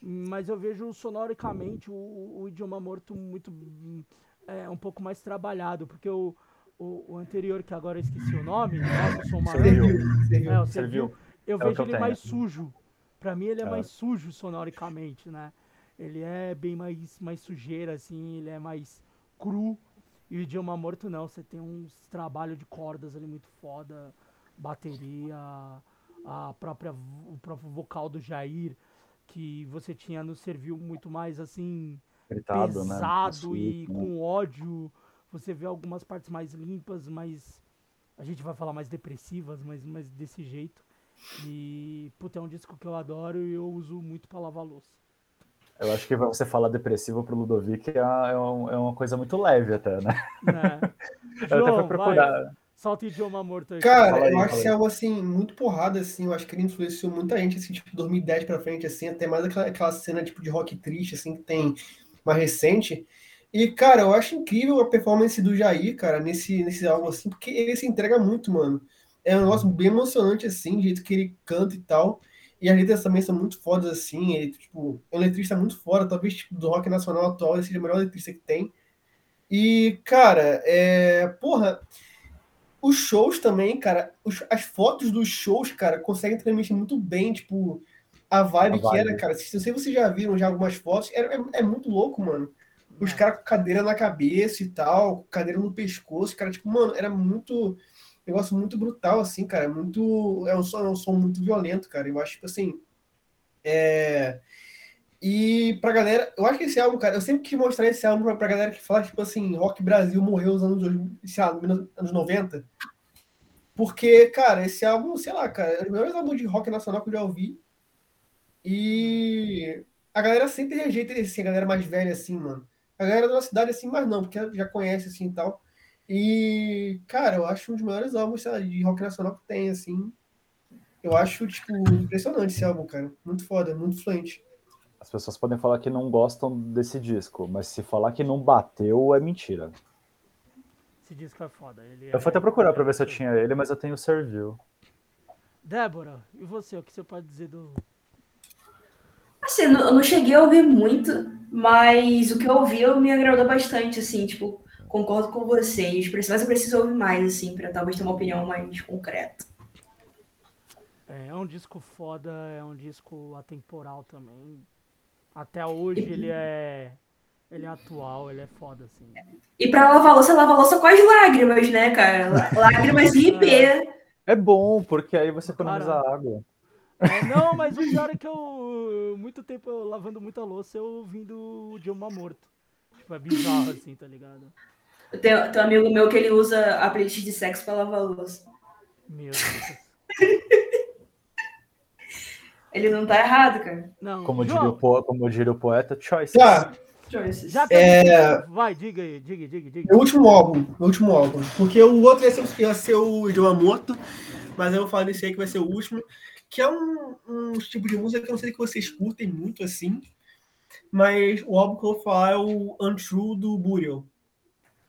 Speaker 2: Mas eu vejo sonoricamente o, o idioma morto muito é, um pouco mais trabalhado, porque o, o, o, anterior, que agora eu esqueci o nome, nossa, sou
Speaker 3: Serviu.
Speaker 2: É, o Serviu. Eu é vejo ele mais sujo. Pra mim ele é, é, mais sujo sonoricamente, né? Ele é bem mais, mais sujeira, assim, ele é mais cru. E o idioma morto não, você tem uns trabalho de cordas ali muito foda, bateria, a própria, o próprio vocal do Jair, que você tinha no Serviu muito mais assim
Speaker 3: Gritado,
Speaker 2: né? pesado né? e né? com ódio você vê algumas partes mais limpas, mais. A gente vai falar mais depressivas, mas, mas desse jeito. E, puta, é um disco que eu adoro e eu uso muito pra lavar louça.
Speaker 3: Eu acho que você falar depressivo pro Ludovic é, é, um, é uma coisa muito leve até, né?
Speaker 2: É. eu João, até fui procurar. Vai. Solta idioma morto aí.
Speaker 5: Cara, aí, eu acho que é algo assim, muito porrada, assim. Eu acho que ele influenciou muita gente, assim, tipo, 2010 pra frente, assim, até mais aquela, aquela cena tipo de rock triste, assim, que tem mais recente. E, cara, eu acho incrível a performance do Jair, cara, nesse, nesse álbum, assim, porque ele se entrega muito, mano. É um negócio bem emocionante, assim, o jeito que ele canta e tal. E as letras também são muito fodas, assim. Ele, tipo, é um letrista muito foda, talvez, tipo, do rock nacional atual, ele seja o melhor letrista que tem. E, cara, é. Porra, os shows também, cara, os, as fotos dos shows, cara, conseguem transmitir muito bem, tipo, a vibe, a vibe. que era, cara. Se, se vocês já viram já algumas fotos, é, é, é muito louco, mano os é. caras com cadeira na cabeça e tal, cadeira no pescoço, cara, tipo, mano, era muito. Negócio muito brutal, assim, cara. Muito. É um som, é um som muito violento, cara. Eu acho, tipo assim. É. E pra galera, eu acho que esse álbum, cara, eu sempre quis mostrar esse álbum pra, pra galera que fala, tipo assim, Rock Brasil morreu nos anos, sei lá, anos 90. Porque, cara, esse álbum, sei lá, cara, é o melhor álbum de rock nacional que eu já ouvi. E a galera sempre rejeita esse, a galera mais velha, assim, mano. A galera da cidade, assim, mas não, porque já conhece, assim, e tal. E, cara, eu acho um dos melhores álbuns lá, de rock nacional que tem, assim. Eu acho, tipo, impressionante esse álbum, cara. Muito foda, muito fluente.
Speaker 3: As pessoas podem falar que não gostam desse disco, mas se falar que não bateu, é mentira.
Speaker 2: Esse disco é foda. Ele
Speaker 3: eu fui até procurar pra ver se eu tinha ele, mas eu tenho o Servil.
Speaker 2: Débora, e você? O que você pode dizer do.
Speaker 4: Assim, eu não cheguei a ouvir muito, mas o que eu ouvi eu me agradou bastante, assim, tipo, concordo com vocês, mas eu preciso ouvir mais, assim, para talvez ter uma opinião mais concreta.
Speaker 2: É, é um disco foda, é um disco atemporal também. Até hoje ele é. Ele é atual, ele é foda, assim.
Speaker 4: E pra lavar louça, lava louça com as lágrimas, né, cara? Lágrimas de IP.
Speaker 3: É bom, porque aí você economiza água.
Speaker 2: É, não, mas o pior é que eu. Muito tempo eu, lavando muita louça, eu ouvindo o Dilma morto. Tipo, é bizarro assim, tá ligado?
Speaker 4: Tem, tem um amigo meu que ele usa a playlist de sexo pra lavar louça.
Speaker 2: Meu Deus.
Speaker 4: ele não tá errado, cara.
Speaker 3: Não. Como, diria o, po como diria o poeta, choice.
Speaker 5: Tá.
Speaker 2: Já é... Vai, diga aí, diga, diga, diga.
Speaker 5: O último álbum, o último álbum. Porque o outro ia ser, ia ser o Idioma Morto, mas eu vou falar desse aí que vai ser o último, que é um, um tipo de música que eu não sei que vocês curtem muito assim, mas o álbum que eu vou falar é o Untrue do Burial. Não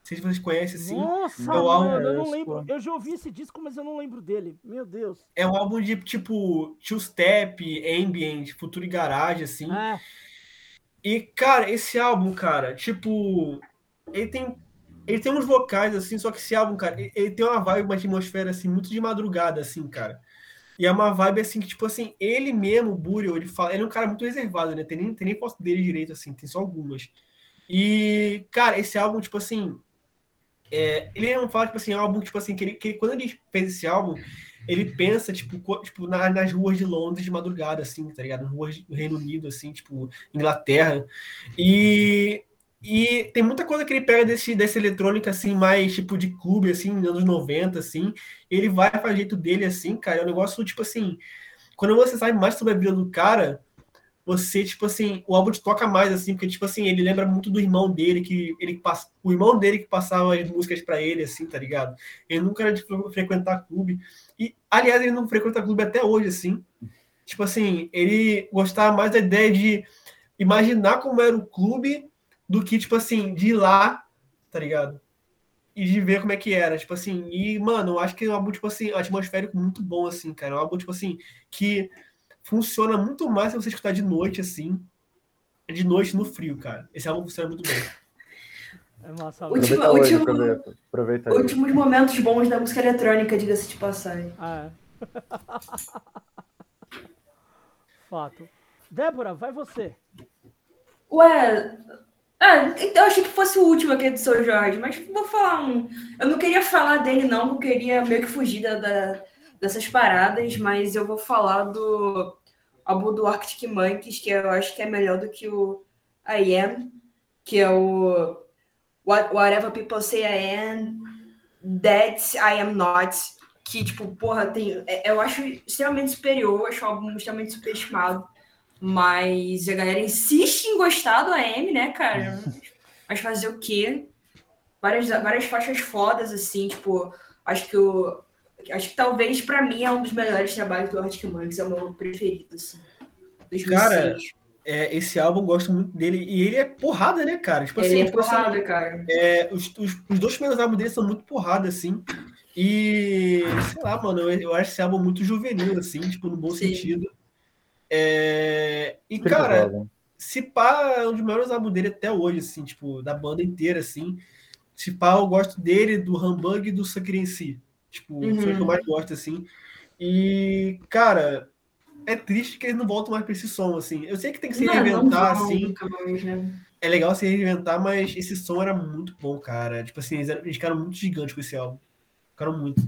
Speaker 5: sei se vocês conhecem assim.
Speaker 2: Nossa, é mano, álbum... eu não lembro. Eu já ouvi esse disco, mas eu não lembro dele. Meu Deus.
Speaker 5: É um álbum de tipo two-step, ambient, futuro e garage, assim. É. E, cara, esse álbum, cara, tipo, ele tem. Ele tem uns vocais, assim, só que esse álbum, cara, ele tem uma vibe, uma atmosfera, assim, muito de madrugada, assim, cara. E é uma vibe, assim, que, tipo assim, ele mesmo, o Burial, ele fala. Ele é um cara muito reservado, né? Tem nem, tem nem foto dele direito, assim, tem só algumas. E, cara, esse álbum, tipo assim. É, ele não fala, tipo assim, é um álbum, tipo assim, que, ele, que quando ele fez esse álbum, ele pensa, tipo, tipo na, nas ruas de Londres de madrugada, assim, tá ligado? Nas ruas do Reino Unido, assim, tipo, Inglaterra. E, e tem muita coisa que ele pega desse, dessa eletrônica, assim, mais, tipo, de clube, assim, nos anos 90, assim. Ele vai fazer jeito dele, assim, cara. É um negócio, tipo assim, quando você sabe mais sobre a vida do cara, você, tipo assim, o álbum te toca mais, assim, porque, tipo assim, ele lembra muito do irmão dele, que ele passa, o irmão dele que passava as músicas para ele, assim, tá ligado? Ele nunca era de frequentar clube. E, aliás, ele não frequenta clube até hoje, assim. Tipo assim, ele gostava mais da ideia de imaginar como era o clube do que, tipo assim, de ir lá, tá ligado? E de ver como é que era, tipo assim. E, mano, eu acho que é um álbum, tipo assim, atmosférico muito bom, assim, cara. É um álbum, tipo assim, que funciona muito mais se você escutar de noite, assim. De noite no frio, cara. Esse álbum funciona muito bem.
Speaker 4: É massa. Último, último, aproveita, aproveita últimos momentos bons da música eletrônica, diga-se de passagem.
Speaker 2: Ah, é. Fato. Débora, vai você.
Speaker 4: Ué, ah, eu achei que fosse o último aqui do São Jorge, mas vou falar um. Eu não queria falar dele, não, eu queria meio que fugir da, da dessas paradas, mas eu vou falar do álbum do Arctic Monkeys, que eu acho que é melhor do que o I Am, que é o What, Whatever People Say I Am, That I Am Not, que, tipo, porra, tem, é, eu acho extremamente superior, eu acho o álbum extremamente superestimado, mas a galera insiste em gostar do AM, né, cara? Mas fazer o quê? Várias, várias faixas fodas, assim, tipo, acho que o Acho que talvez para mim é um dos melhores trabalhos do Arctic Monkeys, é o meu preferido. Assim,
Speaker 5: cara, é, esse álbum eu gosto muito dele e ele é porrada, né, cara?
Speaker 4: Tipo, ele assim, é tipo assim, porrada, assim, cara.
Speaker 5: É, os, os, os, dois primeiros álbuns dele são muito porrada, assim. E sei lá, mano, eu, eu acho esse álbum muito juvenil, assim, tipo, no bom Sim. sentido. É, e, que cara, legal, se pá, é um dos melhores álbuns dele até hoje, assim, tipo, da banda inteira, assim. Se pá, eu gosto dele, do Humbug e do Sucker em si. Tipo, uhum. foi o que eu mais gosto, assim. E, cara, é triste que eles não voltam mais pra esse som, assim. Eu sei que tem que se reinventar, não, assim. Mais, né? É legal se reinventar, mas esse som era muito bom, cara. Tipo assim, eles, eram, eles ficaram muito gigantes com esse álbum. Ficaram muito.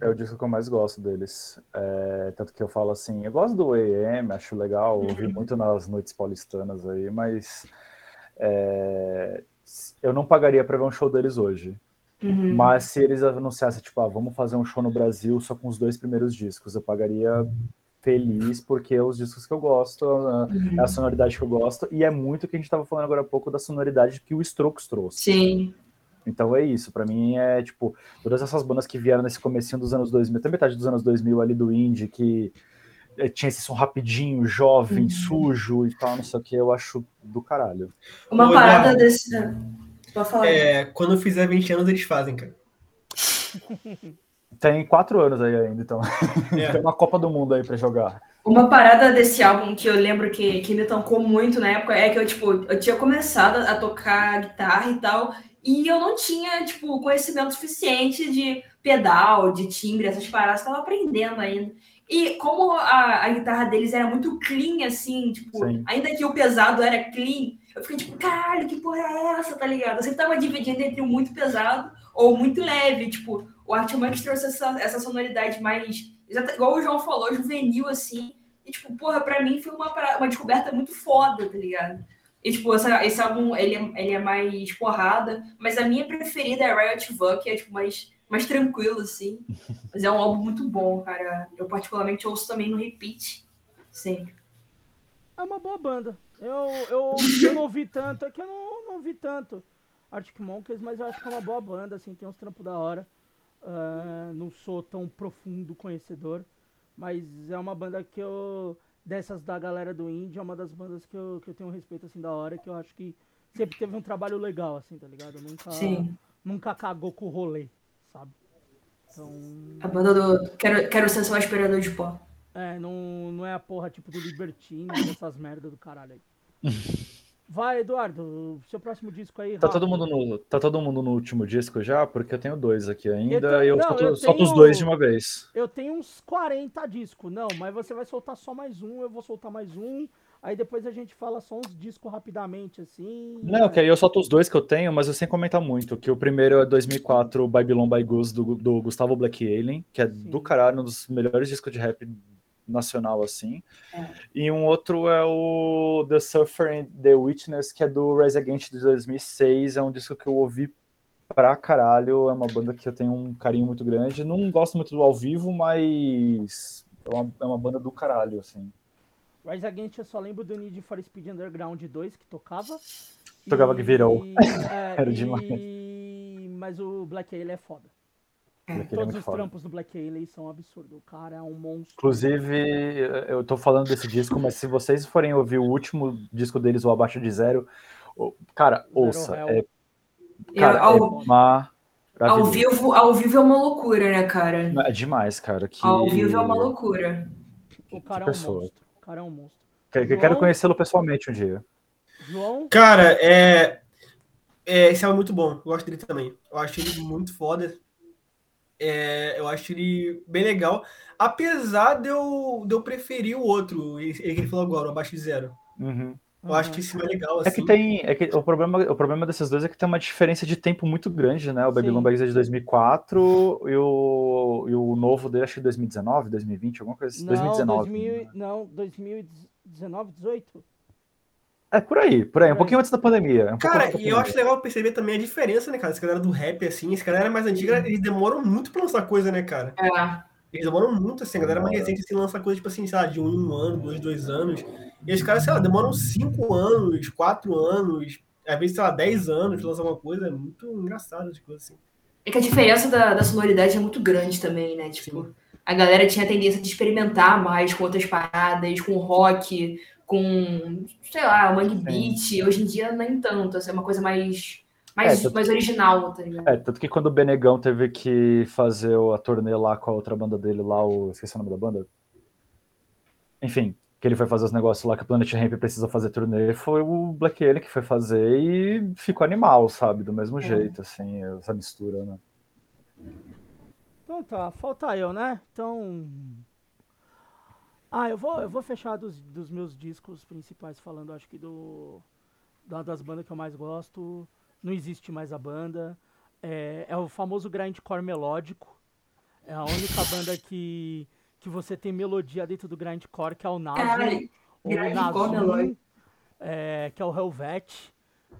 Speaker 3: É o disco que eu mais gosto deles. É, tanto que eu falo assim, eu gosto do AM, acho legal, ouvi uhum. muito nas noites paulistanas aí, mas é, eu não pagaria para ver um show deles hoje. Uhum. Mas se eles anunciassem, tipo, ah, vamos fazer um show no Brasil só com os dois primeiros discos, eu pagaria feliz, porque é os discos que eu gosto, é a sonoridade que eu gosto, e é muito o que a gente estava falando agora há pouco da sonoridade que o Strokes trouxe.
Speaker 4: Sim.
Speaker 3: Então é isso, para mim é tipo, todas essas bandas que vieram nesse comecinho dos anos 2000, até metade dos anos 2000 ali do indie, que eh, tinha esse som rapidinho, jovem, uhum. sujo e tal, não sei o que, eu acho do caralho.
Speaker 4: Uma parada desse. Pode
Speaker 5: falar. É, quando fizer 20 anos, eles fazem, cara.
Speaker 3: Tem quatro anos aí ainda, então. É. Tem uma Copa do Mundo aí para jogar.
Speaker 4: Uma parada desse álbum que eu lembro que, que me tocou muito na época é que eu, tipo, eu tinha começado a tocar guitarra e tal, e eu não tinha, tipo, conhecimento suficiente de pedal, de timbre, essas paradas, estava aprendendo ainda. E como a, a, guitarra deles era muito clean, assim, tipo, Sim. ainda que o pesado era clean, eu fiquei tipo, caralho, que porra é essa, tá ligado? Eu sempre tava dividindo entre o muito pesado ou muito leve, tipo, o Artmax trouxe essa, essa sonoridade mais, igual o João falou, juvenil, assim, e, tipo, porra, pra mim foi uma, uma descoberta muito foda, tá ligado? E, tipo, essa, esse álbum, ele, é, ele é mais porrada, mas a minha preferida é Riot Van, que é, tipo, mais mais tranquilo, assim. Mas é um álbum muito bom, cara. Eu particularmente ouço também no repeat, sempre.
Speaker 2: É uma boa banda. Eu, eu, eu não ouvi tanto, é que eu não, não ouvi tanto Arctic Monkeys, mas eu acho que é uma boa banda, assim, tem uns trampos da hora. Uh, não sou tão profundo conhecedor, mas é uma banda que eu, dessas da galera do indie, é uma das bandas que eu, que eu tenho um respeito, assim, da hora, que eu acho que sempre teve um trabalho legal, assim, tá ligado? Nunca, Sim. nunca cagou com o rolê sabe?
Speaker 4: Então... A banda do Quero, quero ser só aspirador de pó.
Speaker 2: É, não, não é a porra tipo do Libertine, essas merdas do caralho aí. Vai, Eduardo, seu próximo disco aí.
Speaker 3: Tá todo, mundo no, tá todo mundo no último disco já? Porque eu tenho dois aqui ainda e eu, não, solto, eu solto os dois de uma vez.
Speaker 2: Eu tenho uns 40 discos, não, mas você vai soltar só mais um, eu vou soltar mais um. Aí depois a gente fala só uns discos rapidamente, assim.
Speaker 3: Não, que aí eu solto os dois que eu tenho, mas eu sem comentar muito. Que o primeiro é 2004, Babylon by Goose, do, do Gustavo Black Alien, que é Sim. do caralho, um dos melhores discos de rap nacional, assim. É. E um outro é o The Suffer and The Witness, que é do Rise Against de 2006. É um disco que eu ouvi pra caralho. É uma banda que eu tenho um carinho muito grande. Não gosto muito do ao vivo, mas é uma, é uma banda do caralho, assim.
Speaker 2: Rise Against eu só lembro do Need for Speed Underground 2 que tocava.
Speaker 3: Tocava e, que virou.
Speaker 2: É, Era demais. E... Mas o Black Alien é foda. Black Todos é os foda. trampos do Black Alien são absurdos. O cara é um monstro.
Speaker 3: Inclusive, eu tô falando desse disco, mas se vocês forem ouvir o último disco deles, o Abaixo de Zero, cara, Zero ouça. É,
Speaker 4: cara, eu, ao, é. Ao vivo, ao vivo é uma loucura, né, cara?
Speaker 3: É demais, cara. Que...
Speaker 4: Ao vivo é uma loucura.
Speaker 2: O cara é um pessoa. monstro cara é um monstro.
Speaker 3: Quero, João... quero conhecê-lo pessoalmente um dia.
Speaker 5: João? Cara, é... é. Esse é muito bom. Eu gosto dele também. Eu acho ele muito foda. É... Eu acho ele bem legal. Apesar de eu, de eu preferir o outro, ele que ele falou agora, o Abaixo de Zero.
Speaker 3: Uhum.
Speaker 5: Eu acho que esse é legal. Assim.
Speaker 3: É que assim. tem. É que o, problema, o problema desses dois é que tem uma diferença de tempo muito grande, né? O Babylon Bags é de 2004 e o, e o novo dele acho que 2019, 2020, alguma coisa assim.
Speaker 2: Não, 2019. 2000, não, 2019, 18.
Speaker 3: É por aí, por aí, um pouquinho antes da pandemia. Um
Speaker 5: cara, e eu acho legal perceber também a diferença, né, cara? Esse galera do rap, assim, esse galera mais antiga, eles demoram muito pra lançar coisa, né, cara?
Speaker 4: É.
Speaker 5: Eles demoram muito, assim, a galera mais recente assim, lança coisa, tipo assim, sei lá, de um, um ano, dois, dois anos. E os caras, sei lá, demoram cinco anos, quatro anos, às vezes, sei lá, dez anos pra lançar uma coisa. É muito engraçado de coisa assim.
Speaker 4: É que a diferença da, da sonoridade é muito grande também, né? Tipo, Sim. a galera tinha a tendência de experimentar mais com outras paradas, com rock, com, sei lá, mangue beat. Hoje em dia, nem tanto. Assim, é uma coisa mais mais, é, mais original, tá ligado?
Speaker 3: É, tanto que quando o Benegão teve que fazer a turnê lá com a outra banda dele lá, o... esqueci o nome da banda. Enfim, que ele foi fazer os negócios lá que o Planet Ramp precisa fazer turnê, foi o Black Alien que foi fazer e ficou animal, sabe? Do mesmo é. jeito, assim, essa mistura, né?
Speaker 2: Então tá, falta eu, né? Então. Ah, eu vou, eu vou fechar dos, dos meus discos principais falando, acho que do. Da, das bandas que eu mais gosto não existe mais a banda. É, é o famoso grindcore melódico. É a única banda que, que você tem melodia dentro do grindcore, que é o Nazum. ou o Nazum, é, que é o Helvet.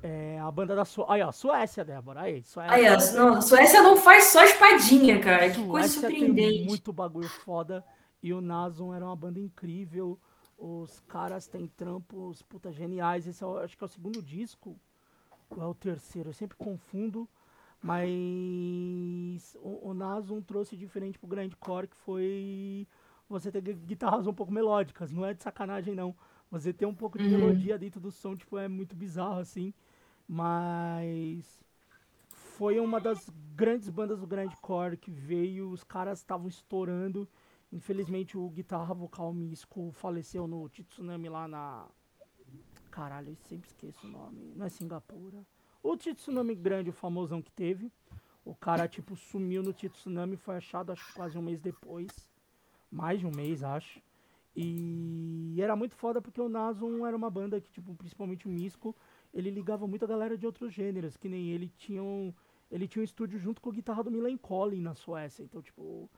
Speaker 2: É a banda da Suécia. Aí, ó, Suécia, Débora. Aí, Suécia.
Speaker 4: Aí, ó, não, Suécia não faz só espadinha, cara. Que Suécia coisa surpreendente.
Speaker 2: Tem muito bagulho foda. E o Nazum era uma banda incrível. Os caras têm trampos puta geniais. Esse é, acho que é o segundo disco é o terceiro, eu sempre confundo. Mas o, o trouxe diferente pro grindcore, que foi você ter guitarras um pouco melódicas. Não é de sacanagem, não. Você ter um pouco de uhum. melodia dentro do som, tipo, é muito bizarro, assim. Mas foi uma das grandes bandas do grindcore que veio, os caras estavam estourando. Infelizmente o guitarra vocal Misco faleceu no Tsunami lá na. Caralho, eu sempre esqueço o nome. Não é Singapura. O Tsunami grande, o famosão que teve. O cara, tipo, sumiu no Tsunami, foi achado, acho quase um mês depois. Mais de um mês, acho. E era muito foda porque o Nasum era uma banda que, tipo, principalmente o Misco, ele ligava muito a galera de outros gêneros, que nem ele tinha um, ele tinha um estúdio junto com a guitarra do Milan Collin na Suécia. Então, tipo,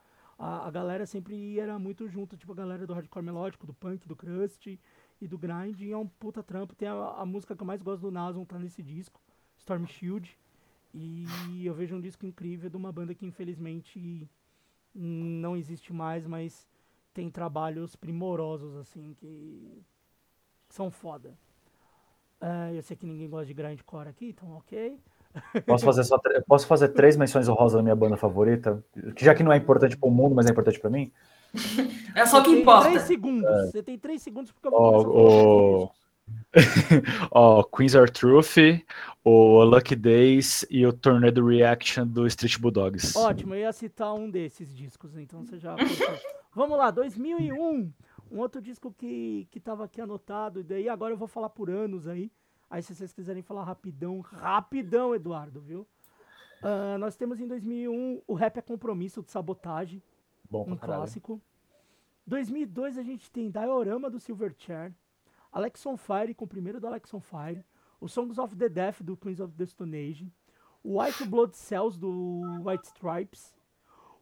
Speaker 2: a, a galera sempre era muito junto, tipo, a galera do hardcore melódico, do punk, do crust e do grind. E é um puta trampo. Tem a, a música que eu mais gosto do Nasum, tá nesse disco, Storm Shield. E eu vejo um disco incrível de uma banda que infelizmente não existe mais, mas tem trabalhos primorosos, assim, que são foda. Uh, eu sei que ninguém gosta de grindcore aqui, então ok.
Speaker 3: Posso fazer, só, posso fazer três menções honrosas da minha banda favorita? Que já que não é importante para o mundo, mas é importante para mim.
Speaker 4: É só que importa.
Speaker 2: Três segundos. É. Você tem três segundos porque eu vou.
Speaker 3: Oh, oh. Queens Are Truth, o Lucky Days e o Tornado Reaction do Street Bulldogs.
Speaker 2: Ótimo, eu ia citar um desses discos, então você já. Vamos lá, 2001. Um outro disco que, que tava aqui anotado, e daí agora eu vou falar por anos aí. Aí, se vocês quiserem falar rapidão, rapidão, Eduardo, viu? Uh, nós temos em 2001 o Rap é Compromisso de Sabotagem,
Speaker 3: Bom,
Speaker 2: um clássico. 2002 a gente tem Diorama do Silverchair, Alex on Fire com o primeiro do Alex on Fire, o Songs of the Death do Queens of the Stone Age, o White Blood Cells do White Stripes,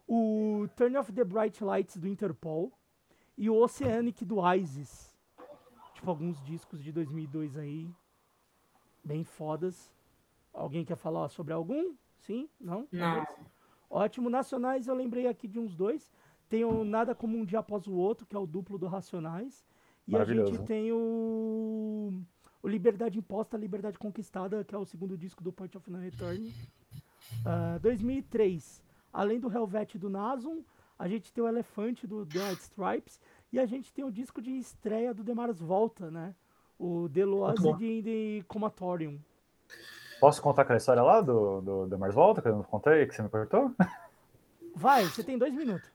Speaker 2: o Turn of the Bright Lights do Interpol. E o Oceanic do Isis. Tipo, alguns discos de 2002 aí bem fodas. Alguém quer falar sobre algum? Sim? Não?
Speaker 4: Não.
Speaker 2: Ótimo. Nacionais, eu lembrei aqui de uns dois. Tem o Nada Como Um Dia Após o Outro, que é o duplo do Racionais. E a gente tem o, o Liberdade Imposta, Liberdade Conquistada, que é o segundo disco do Point of No Return. Uh, ah, 2003, além do Helvet do Nasum, a gente tem o Elefante do The White Stripes. E a gente tem o disco de estreia do Demars Volta, né? O Deloise de, de Comatorium.
Speaker 3: Posso contar aquela história lá do, do, do Mars Volta, que eu não contei, que você me cortou?
Speaker 2: Vai, você tem dois minutos.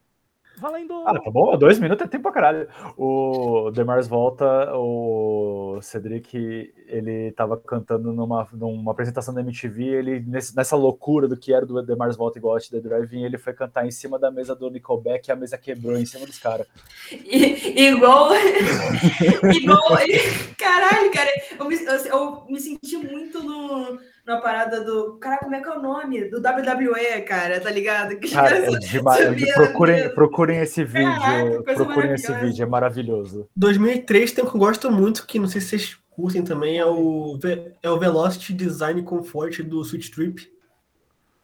Speaker 2: Valendo.
Speaker 3: Ah, tá bom, dois minutos é tempo pra caralho. O Demars volta, o Cedric, ele tava cantando numa, numa apresentação da MTV, ele, nesse, nessa loucura do que era do Demars volta igual a The Drive-In, ele foi cantar em cima da mesa do Nickelback e a mesa quebrou em cima dos caras.
Speaker 4: Igual. igual. Caralho, cara, eu me, eu, eu me senti muito no na parada do. Cara, como é que é o nome? Do WWE, cara, tá ligado? Que
Speaker 3: cara, é demais. Procurem, procurem esse vídeo. Caraca, procurem esse vídeo, é maravilhoso.
Speaker 5: 2003 tem um que eu gosto muito, que não sei se vocês curtem também, é o, é o Velocity Design Comfort do Switch Trip.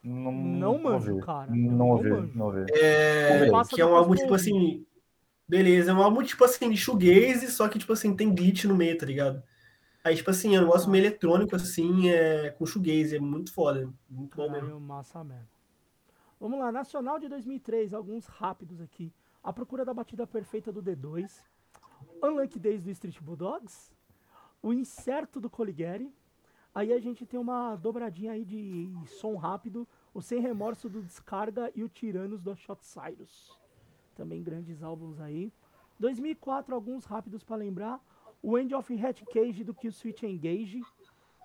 Speaker 2: Não, não manjo, cara.
Speaker 3: Não ouvi, não ouvi.
Speaker 5: É, que é um álbum, tipo assim. Beleza, é um álbum, tipo assim, de shoegaze, só que, tipo assim, tem glitch no meio, tá ligado? Aí, tipo assim, é um negócio meio eletrônico, assim, é, com shoegaze, é muito foda, muito bom mesmo.
Speaker 2: Massa mesmo. Vamos lá, Nacional de 2003, alguns rápidos aqui. A Procura da Batida Perfeita do D2, Unlucky Days do Street Bulldogs, o Incerto do Coligari, aí a gente tem uma dobradinha aí de som rápido, o Sem Remorso do Descarga e o Tiranos do Shot Cyrus. Também grandes álbuns aí. 2004, alguns rápidos para lembrar, o End of Hat Cage do Kill Switch Engage,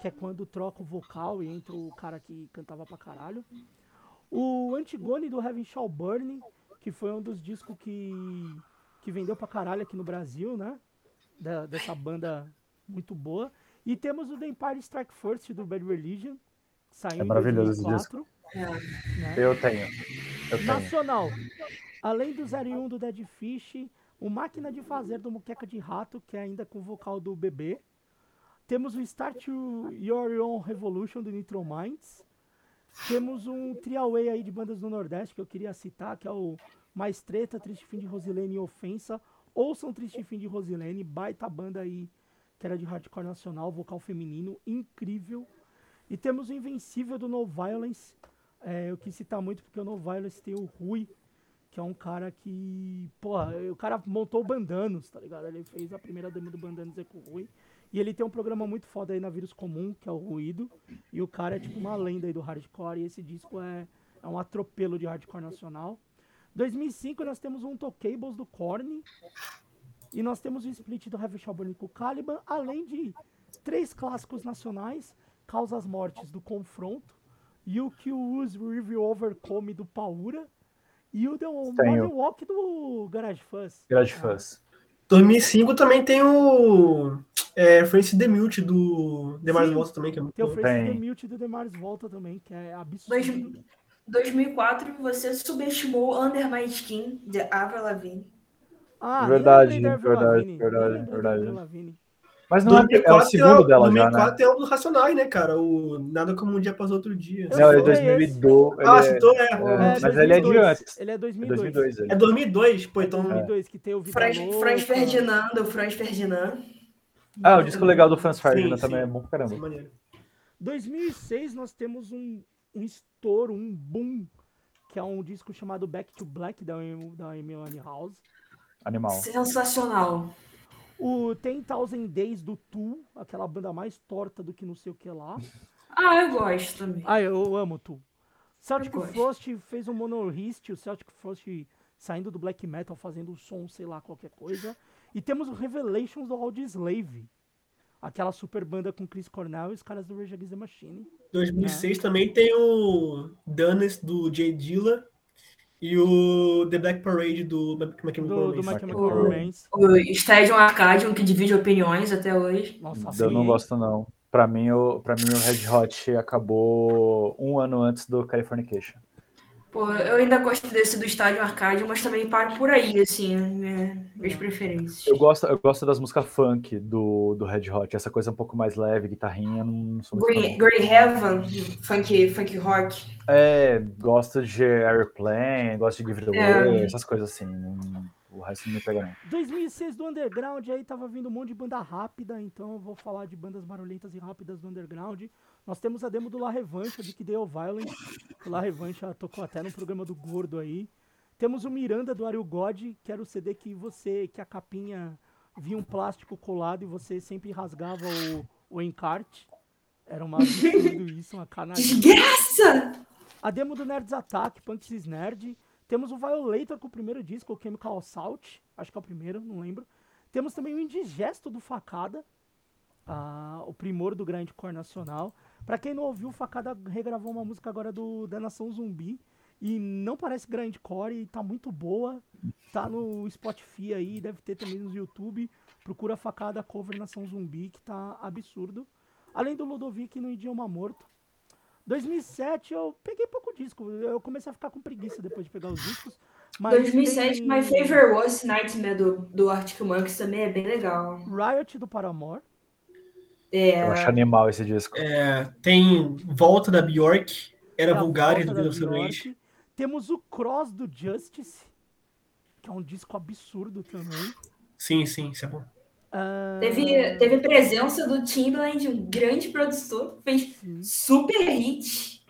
Speaker 2: que é quando troca o vocal e entra o cara que cantava pra caralho. O Antigone do Heaven Shall Burn, que foi um dos discos que, que vendeu pra caralho aqui no Brasil, né? Da, dessa banda muito boa. E temos o The Empire Strike First do Bad Religion, saindo é
Speaker 3: maravilhoso em 2004. Esse disco. Né? Eu tenho. Eu tenho.
Speaker 2: Nacional. Além do 01 do Dead Fish, o Máquina de Fazer do Muqueca de Rato, que é ainda com o vocal do bebê. Temos o Start Your Own Revolution do Nitro Minds. Temos um triaway aí de bandas do Nordeste que eu queria citar, que é o Mais Treta, Triste Fim de Rosilene e Ofensa. Ouçam Triste Fim de Rosilene, baita banda aí que era de hardcore nacional, vocal feminino, incrível. E temos o Invencível do No Violence, É, eu quis citar muito porque no Violence tem o Rui, que é um cara que. Porra, o cara montou o Bandanos, tá ligado? Ele fez a primeira demo do Bandanos é com o Rui. E ele tem um programa muito foda aí na Vírus Comum, que é o Ruído. E o cara é tipo uma lenda aí do hardcore. E esse disco é, é um atropelo de hardcore nacional. 2005 nós temos um Tocables do Korn. E nós temos o split do Heavy Shovel com o Caliban, além de três clássicos nacionais, Causas Mortes do Confronto, e o que o Use Review Overcome do Paura, e o The Morning Walk do Garage Fuzz.
Speaker 3: Garage ah. Fuzz.
Speaker 5: 2005 também tem o é, Francis Demute do Demars Volta também, que é muito
Speaker 2: Tem o Francis Demute do Demars Volta também, que é absurdo.
Speaker 4: 2004 você subestimou Under My Skin, de Avril Lavigne.
Speaker 3: Ah, verdade, verdade, verdade, verdade. Mas não 2004 é, é o segundo é, dela 2004 já, né?
Speaker 5: é um dos Racionais, né, cara? O Nada Como Um Dia Após Outro Dia.
Speaker 3: Não, é 2002.
Speaker 5: Ah, citou, é.
Speaker 3: é. Mas ele é de antes.
Speaker 2: Ele é 2002. É
Speaker 5: 2002, é 2002 pô, então...
Speaker 2: 2002, que tem o
Speaker 4: Franz, Franz Ferdinando, Franz Ferdinand.
Speaker 3: Ah, o disco legal do Franz Ferdinand também é bom pra caramba. Sim,
Speaker 2: 2006 nós temos um, um estouro, um boom, que é um disco chamado Back to Black da, da Amy House
Speaker 3: Animal.
Speaker 4: Sensacional.
Speaker 2: O Ten Thousand Days do Tu, aquela banda mais torta do que não sei o que lá.
Speaker 4: Ah, eu gosto também.
Speaker 2: Ah, eu amo Tu. Celtic Frost fez um monorist, o Celtic Frost saindo do black metal, fazendo som, sei lá, qualquer coisa. E temos o Revelations do Audioslave. Aquela super banda com Chris Cornell e os caras do Rage Against the Machine.
Speaker 5: 2006 né? também tem o Danes do Jay Dilla e o The Black Parade do My Chemical
Speaker 4: Romance. O, o Stadium Arcadium, que divide opiniões até hoje.
Speaker 3: Nossa, eu não gosto, não. Pra mim, o, pra mim, o Red Hot acabou um ano antes do Californication.
Speaker 4: Pô, eu ainda gosto desse do estádio arcade, mas também paro por aí, assim, né, minhas preferências.
Speaker 3: Eu gosto, eu gosto das músicas funk do, do Red Hot, essa coisa um pouco mais leve, guitarrinha, não sou
Speaker 4: muito Green, Green Heaven, funk, funk rock.
Speaker 3: É, gosto de Airplane, gosto de Give It Away, é. essas coisas assim. O resto não me pega não.
Speaker 2: 2006 do Underground, aí tava vindo um monte de banda rápida, então eu vou falar de bandas barulhentas e rápidas do Underground. Nós temos a demo do La Revancha, de que deu Violence. O La Revancha tocou até no programa do Gordo aí. Temos o Miranda do Ariel God, que era o CD que você, que a capinha vinha um plástico colado e você sempre rasgava o, o encarte. Era uma absurdo isso, uma canalha.
Speaker 4: Desgraça!
Speaker 2: A demo do Nerds Attack, Punks Nerd. Temos o Violator com o primeiro disco, o Chemical Assault. Acho que é o primeiro, não lembro. Temos também o Indigesto do Facada, uh, o primor do grindcore nacional. Para quem não ouviu, o Facada regravou uma música agora do da Nação Zumbi e não parece grindcore e tá muito boa. Tá no Spotify aí, deve ter também no YouTube. Procura Facada cover Nação Zumbi que tá absurdo. Além do Ludovic no idioma morto. 2007 eu peguei pouco disco. Eu comecei a ficar com preguiça depois de pegar os discos.
Speaker 4: 2007, tem... My Favorite Was Nightmare do, do Arctic Monkeys também é bem legal.
Speaker 2: Riot do Paramore.
Speaker 3: É... Eu acho animal esse disco.
Speaker 5: É, tem Volta da Bjork, Era é Vulgar do Bjork.
Speaker 2: Temos o Cross do Justice, que é um disco absurdo também.
Speaker 5: Sim, sim, isso é bom.
Speaker 4: Uh... Teve, teve presença do Timbaland, um grande produtor, fez sim. super hit.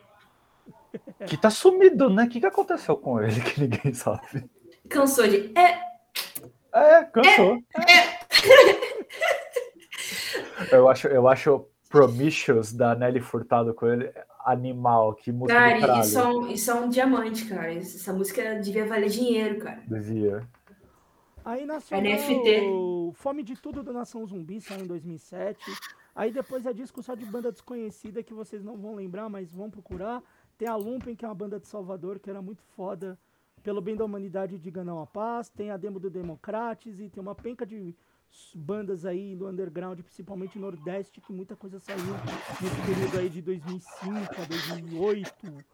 Speaker 3: Que tá sumido, né? O que, que aconteceu com ele que ninguém sabe?
Speaker 4: Cansou de. É,
Speaker 3: é cansou. É, é. Eu acho, eu acho Promiscuous da Nelly Furtado com ele animal, que música
Speaker 4: cara, do caralho. Isso é, um, isso é um diamante, cara. Essa música devia valer dinheiro, cara.
Speaker 3: Devia.
Speaker 2: Aí nasceu NFT. Fome de Tudo da Nação Zumbi, saiu em 2007. Aí depois é disco só de banda desconhecida que vocês não vão lembrar, mas vão procurar. Tem a Lumpen, que é uma banda de Salvador, que era muito foda. Pelo bem da humanidade, diga não à paz. Tem a demo do Democrates e tem uma penca de bandas aí do underground, principalmente Nordeste, que muita coisa saiu nesse período aí de 2005 a 2008,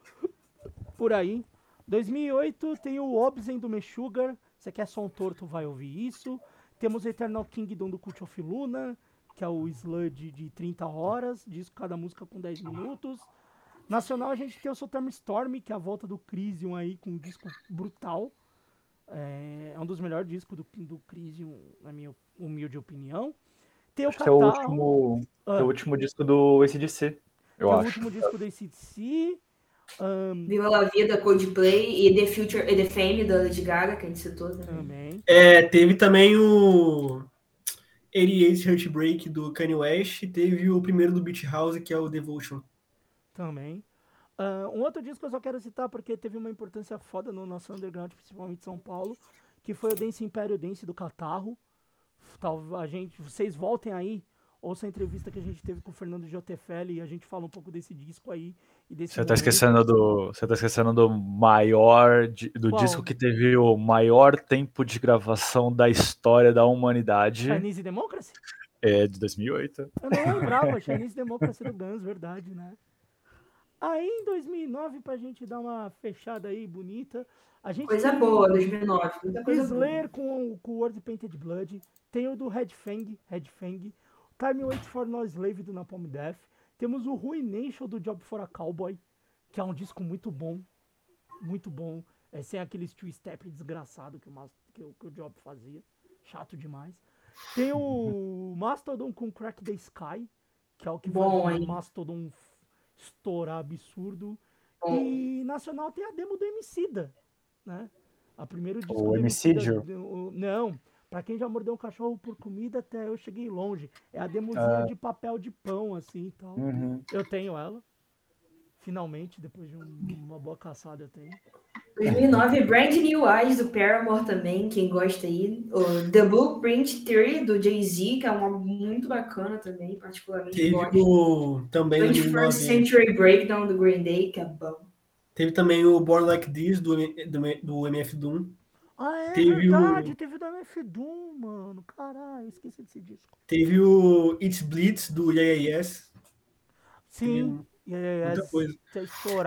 Speaker 2: por aí. 2008 tem o Obsen do Meshuggah, você quer som torto, vai ouvir isso. Temos Eternal Kingdom do Cult of Luna, que é o sludge de 30 horas, disco cada música com 10 minutos. Nacional a gente tem o Soterm Storm, que é a volta do Crisium aí com um disco brutal. É, é um dos melhores discos do, do Crisium, na minha humilde opinião.
Speaker 3: Tem o acho Catarro, que é o último, ah, é o último disco do ACDC, eu
Speaker 2: é
Speaker 3: acho.
Speaker 2: o último disco do ACDC.
Speaker 4: Um... Viva la Vida, Coldplay e The Future e The Fame da Lady Gaga, que a gente citou também. também.
Speaker 5: É, teve também o 88 Heartbreak do Kanye West e teve o primeiro do Beach House, que é o Devotion.
Speaker 2: Também. Uh, um outro disco que eu só quero citar porque teve uma importância foda no nosso underground, principalmente São Paulo, que foi o Dance Império Dance do Catarro. Tal, a gente, vocês voltem aí, ouça a entrevista que a gente teve com o Fernando Jotefelli e a gente fala um pouco desse disco aí. E desse
Speaker 3: você tá esquecendo do. Você tá esquecendo do maior. Do Qual? disco que teve o maior tempo de gravação da história da humanidade.
Speaker 2: Chinese Democracy?
Speaker 3: É, de 2008.
Speaker 2: Eu não lembrava, Chinese Democracy do Guns, verdade, né? Aí em 2009, pra gente dar uma fechada aí bonita, a gente
Speaker 4: coisa boa, 2009. Muita coisa
Speaker 2: Slayer com, com o World Painted Blood, tem o do Red Fang, Red Fang, Time Waits for No Slave do Napalm Death, temos o Ruination do Job for a Cowboy, que é um disco muito bom, muito bom, é, sem aqueles two-step desgraçado que o, que, o, que o Job fazia, chato demais. Tem o Mastodon com Crack the Sky, que é o que
Speaker 4: bom, faz
Speaker 2: o Mastodon estourar absurdo. E nacional tem a demo do Emicida, né? A primeiro disco
Speaker 3: o Emicídio?
Speaker 2: Não, para quem já mordeu um cachorro por comida, até eu cheguei longe. É a demozinha ah. de papel de pão, assim, então. Uhum. Eu tenho ela. Finalmente, depois de um, uma boa caçada, eu tenho.
Speaker 4: 2009, Brand New Eyes do Paramore também, quem gosta aí. O The Blueprint Theory do Jay-Z, que é uma muito bacana também, particularmente.
Speaker 5: Teve o, também
Speaker 4: 21st Century Breakdown do Green Day, que é bom.
Speaker 5: Teve também o Born Like This do, do, do MF Doom.
Speaker 2: Ah, é teve verdade, o... teve o do MF Doom, mano. Caralho, esqueci desse disco.
Speaker 5: Teve o It's Blitz do Yes.
Speaker 2: Sim. Teve...
Speaker 5: Muita coisa.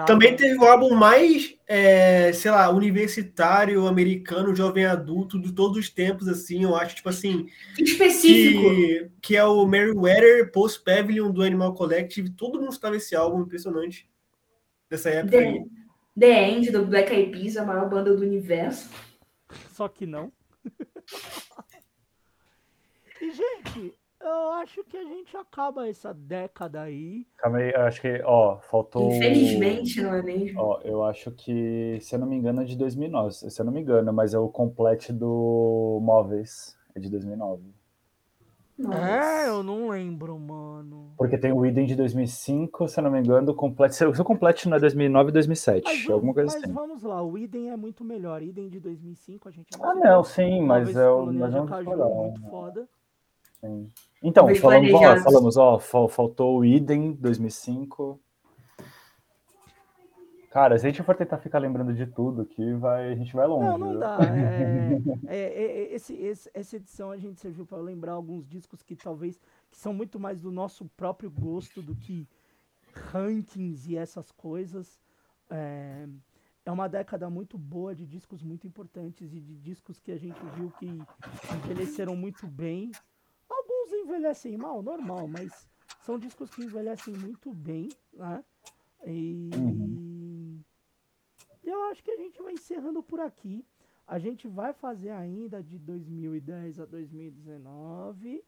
Speaker 5: Também teve o álbum mais, é, sei lá, universitário, americano, jovem adulto de todos os tempos, assim, eu acho, tipo assim.
Speaker 4: Específico.
Speaker 5: Que, que é o Meriwether Post Pavilion do Animal Collective. Todo mundo estava nesse álbum, impressionante. Dessa época
Speaker 4: The, aí. The End do Black Eyed Peas, a maior banda do universo.
Speaker 2: Só que não. e, gente, eu acho que a gente acaba essa década aí.
Speaker 3: Calma aí, acho que, ó, faltou.
Speaker 4: Infelizmente, não é mesmo?
Speaker 3: Ó, eu acho que, se eu não me engano, é de 2009. Se eu não me engano, mas é o complete do Móveis. É de 2009.
Speaker 2: Nossa. É, eu não lembro, mano.
Speaker 3: Porque tem o Idem de 2005, se eu não me engano, o complete. Se o complete não é 2009 e 2007, mas, alguma coisa
Speaker 2: mas
Speaker 3: assim.
Speaker 2: Mas vamos lá, o Idem é muito melhor. Idem de 2005 a gente
Speaker 3: não Ah, não, sim, mas é, o, mas é um
Speaker 2: muito foda.
Speaker 3: Sim. Então, falamos, ó, falamos, ó, faltou o Idem 2005. Cara, se a gente for tentar ficar lembrando de tudo aqui, vai, a gente vai longe.
Speaker 2: Não, não dá. É, é, é, esse, esse, essa edição a gente serviu para lembrar alguns discos que talvez que são muito mais do nosso próprio gosto do que rankings e essas coisas. É, é uma década muito boa de discos muito importantes e de discos que a gente viu que envelheceram muito bem envelhecem mal, normal, mas são discos que envelhecem muito bem, né? E uhum. eu acho que a gente vai encerrando por aqui. A gente vai fazer ainda de 2010 a 2019,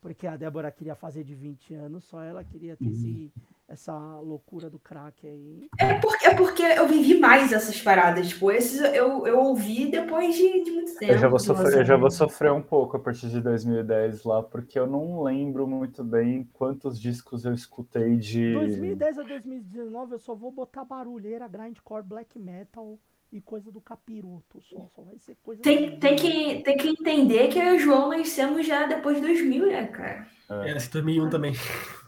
Speaker 2: porque a Débora queria fazer de 20 anos, só ela queria ter uhum. esse essa loucura do crack aí.
Speaker 4: É porque, é porque eu vivi mais essas paradas. Tipo, esses eu, eu ouvi depois de, de muito tempo.
Speaker 3: Eu já, vou sofrer, eu já vou sofrer um pouco a partir de 2010 lá, porque eu não lembro muito bem quantos discos eu escutei de.
Speaker 2: 2010 a 2019 eu só vou botar barulheira, grindcore, black metal e coisa do capiroto. Só, só vai ser coisa.
Speaker 4: Tem, tem, que, tem que entender que eu e o João nascemos já depois de 2000, né, cara?
Speaker 5: É, 2001 também.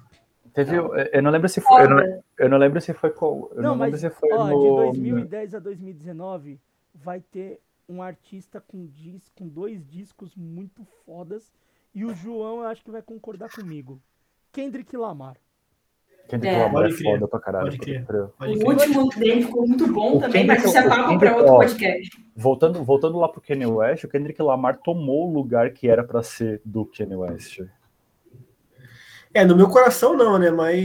Speaker 3: Teve, eu não lembro se foi, eu não, eu não lembro se foi com, eu não, não mas, se foi
Speaker 2: ó,
Speaker 3: no...
Speaker 2: de 2010 a 2019 vai ter um artista com disco, com dois discos muito fodas e o João eu acho que vai concordar comigo. Kendrick Lamar.
Speaker 3: Kendrick é, Lamar é foda pra caralho. Pode crer.
Speaker 4: Pode crer. O último dele ficou muito bom o também, Kendrick, mas isso é papo para outro ó, podcast.
Speaker 3: Voltando, voltando lá pro Kanye West, o Kendrick Lamar tomou o lugar que era para ser do Kanye West.
Speaker 5: É, no meu coração não, né? Mas.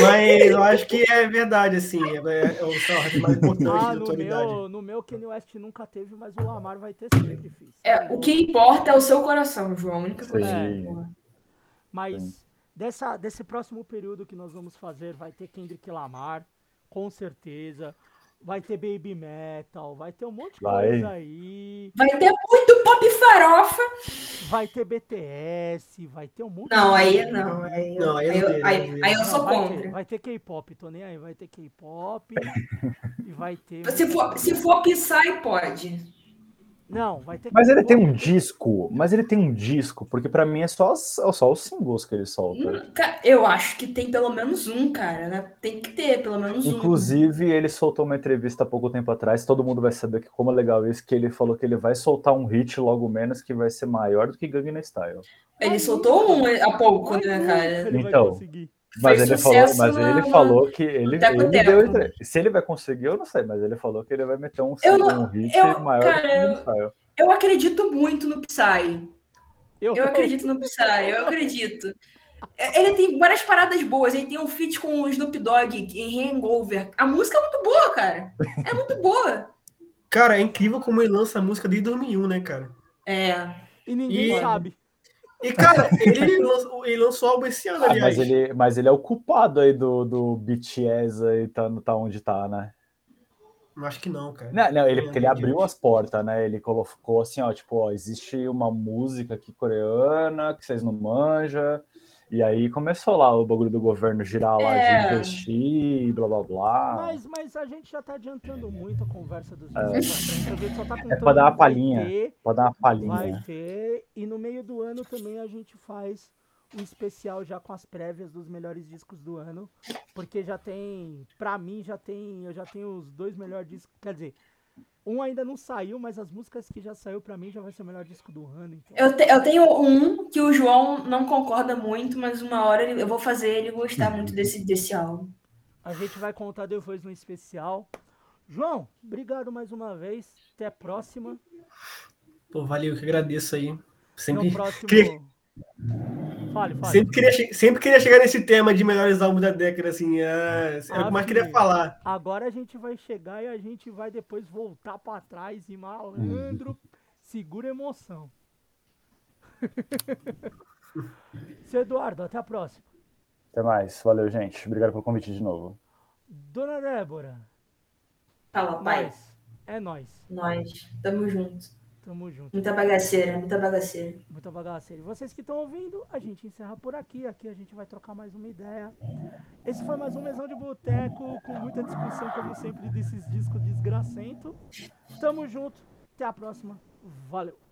Speaker 5: mas eu acho que é verdade, assim. É, é o Sarra mais importante ah, da atualidade.
Speaker 2: Meu, no meu, Kanye West nunca teve, mas o Lamar vai ter sempre,
Speaker 4: filho. É, o que importa é o seu coração, João. A única coisa.
Speaker 2: É. Mas. Dessa, desse próximo período que nós vamos fazer, vai ter Kendrick Lamar, com certeza. Vai ter baby metal, vai ter um monte de vai. coisa aí.
Speaker 4: Vai ter muito pop farofa.
Speaker 2: Vai ter BTS, vai ter um monte
Speaker 4: não, de Aí não, aí não, aí, eu, aí, aí eu sou contra.
Speaker 2: Ter, vai ter K-pop, tô nem aí, vai ter K-pop e vai ter.
Speaker 4: Se for, se for Psy, pode.
Speaker 2: Não, vai ter.
Speaker 3: Mas ele tem um disco, mas ele tem um disco, porque para mim é só, é só os símbolos que ele solta. Hum,
Speaker 4: eu acho que tem pelo menos um, cara, né? Tem que ter pelo menos
Speaker 3: Inclusive, um. Inclusive, ele soltou uma entrevista há pouco tempo atrás, todo mundo vai saber que como é legal isso, que ele falou que ele vai soltar um hit logo menos que vai ser maior do que Gangnam Style.
Speaker 4: Ele soltou um há pouco, né, cara?
Speaker 3: Então, mas ele, falou, mas ele falou que ele, ele deu Se ele vai conseguir, eu não sei, mas ele falou que ele vai meter um,
Speaker 4: eu,
Speaker 3: um hit
Speaker 4: eu,
Speaker 3: maior
Speaker 4: cara, do que eu, eu acredito muito no Psy. Eu, eu acredito no Psy, eu acredito. É, ele tem várias paradas boas. Ele tem um feat com o Snoop Dogg em Hangover. A música é muito boa, cara. É muito boa.
Speaker 5: Cara, é incrível como ele lança a música desde 2001, né, cara?
Speaker 4: É.
Speaker 2: E ninguém e... sabe.
Speaker 5: E, cara, ele lançou, ele lançou álbum esse ano, ah,
Speaker 3: aliás. Mas ele, mas ele é o culpado aí do, do BTS aí, tá, tá onde tá, né?
Speaker 5: Acho que não, cara.
Speaker 3: Não, não ele, porque ele abriu as portas, né? Ele colocou assim, ó, tipo, ó, existe uma música aqui coreana que vocês não manjam. E aí começou lá o bagulho do governo girar lá é. de investir, blá blá blá.
Speaker 2: Mas, mas a gente já tá adiantando muito a conversa dos é.
Speaker 3: só tá é pra dar uma palhinha. Ter, pra dar uma palhinha.
Speaker 2: Vai ter, e no meio do ano também a gente faz um especial já com as prévias dos melhores discos do ano. Porque já tem, pra mim, já tem, eu já tenho os dois melhores discos, quer dizer, um ainda não saiu, mas as músicas que já saiu para mim já vai ser o melhor disco do ano. Então...
Speaker 4: Eu, te, eu tenho um que o João não concorda muito, mas uma hora ele, eu vou fazer ele gostar muito desse, desse álbum.
Speaker 2: A gente vai contar depois no especial. João, obrigado mais uma vez. Até a próxima.
Speaker 5: Pô, valeu, eu que agradeço aí.
Speaker 2: Sempre... No próximo...
Speaker 5: Fale, fale. Sempre queria, sempre queria chegar nesse tema de melhores álbuns da década, assim. É, é o que mais queria falar.
Speaker 2: Agora a gente vai chegar e a gente vai depois voltar para trás e malandro, segura emoção. Seu Eduardo, até a próxima.
Speaker 3: Até mais. Valeu, gente. Obrigado pelo convite de novo.
Speaker 2: Dona Débora.
Speaker 4: Fala, pai.
Speaker 2: É nós.
Speaker 4: Nós. Tamo junto.
Speaker 2: Tamo junto.
Speaker 4: Muita bagaceira, muita bagaceira.
Speaker 2: Muita bagaceira. E vocês que estão ouvindo, a gente encerra por aqui. Aqui a gente vai trocar mais uma ideia. Esse foi mais um Mesão de Boteco, com muita discussão, como sempre, desses discos desgracento. Tamo junto. Até a próxima. Valeu.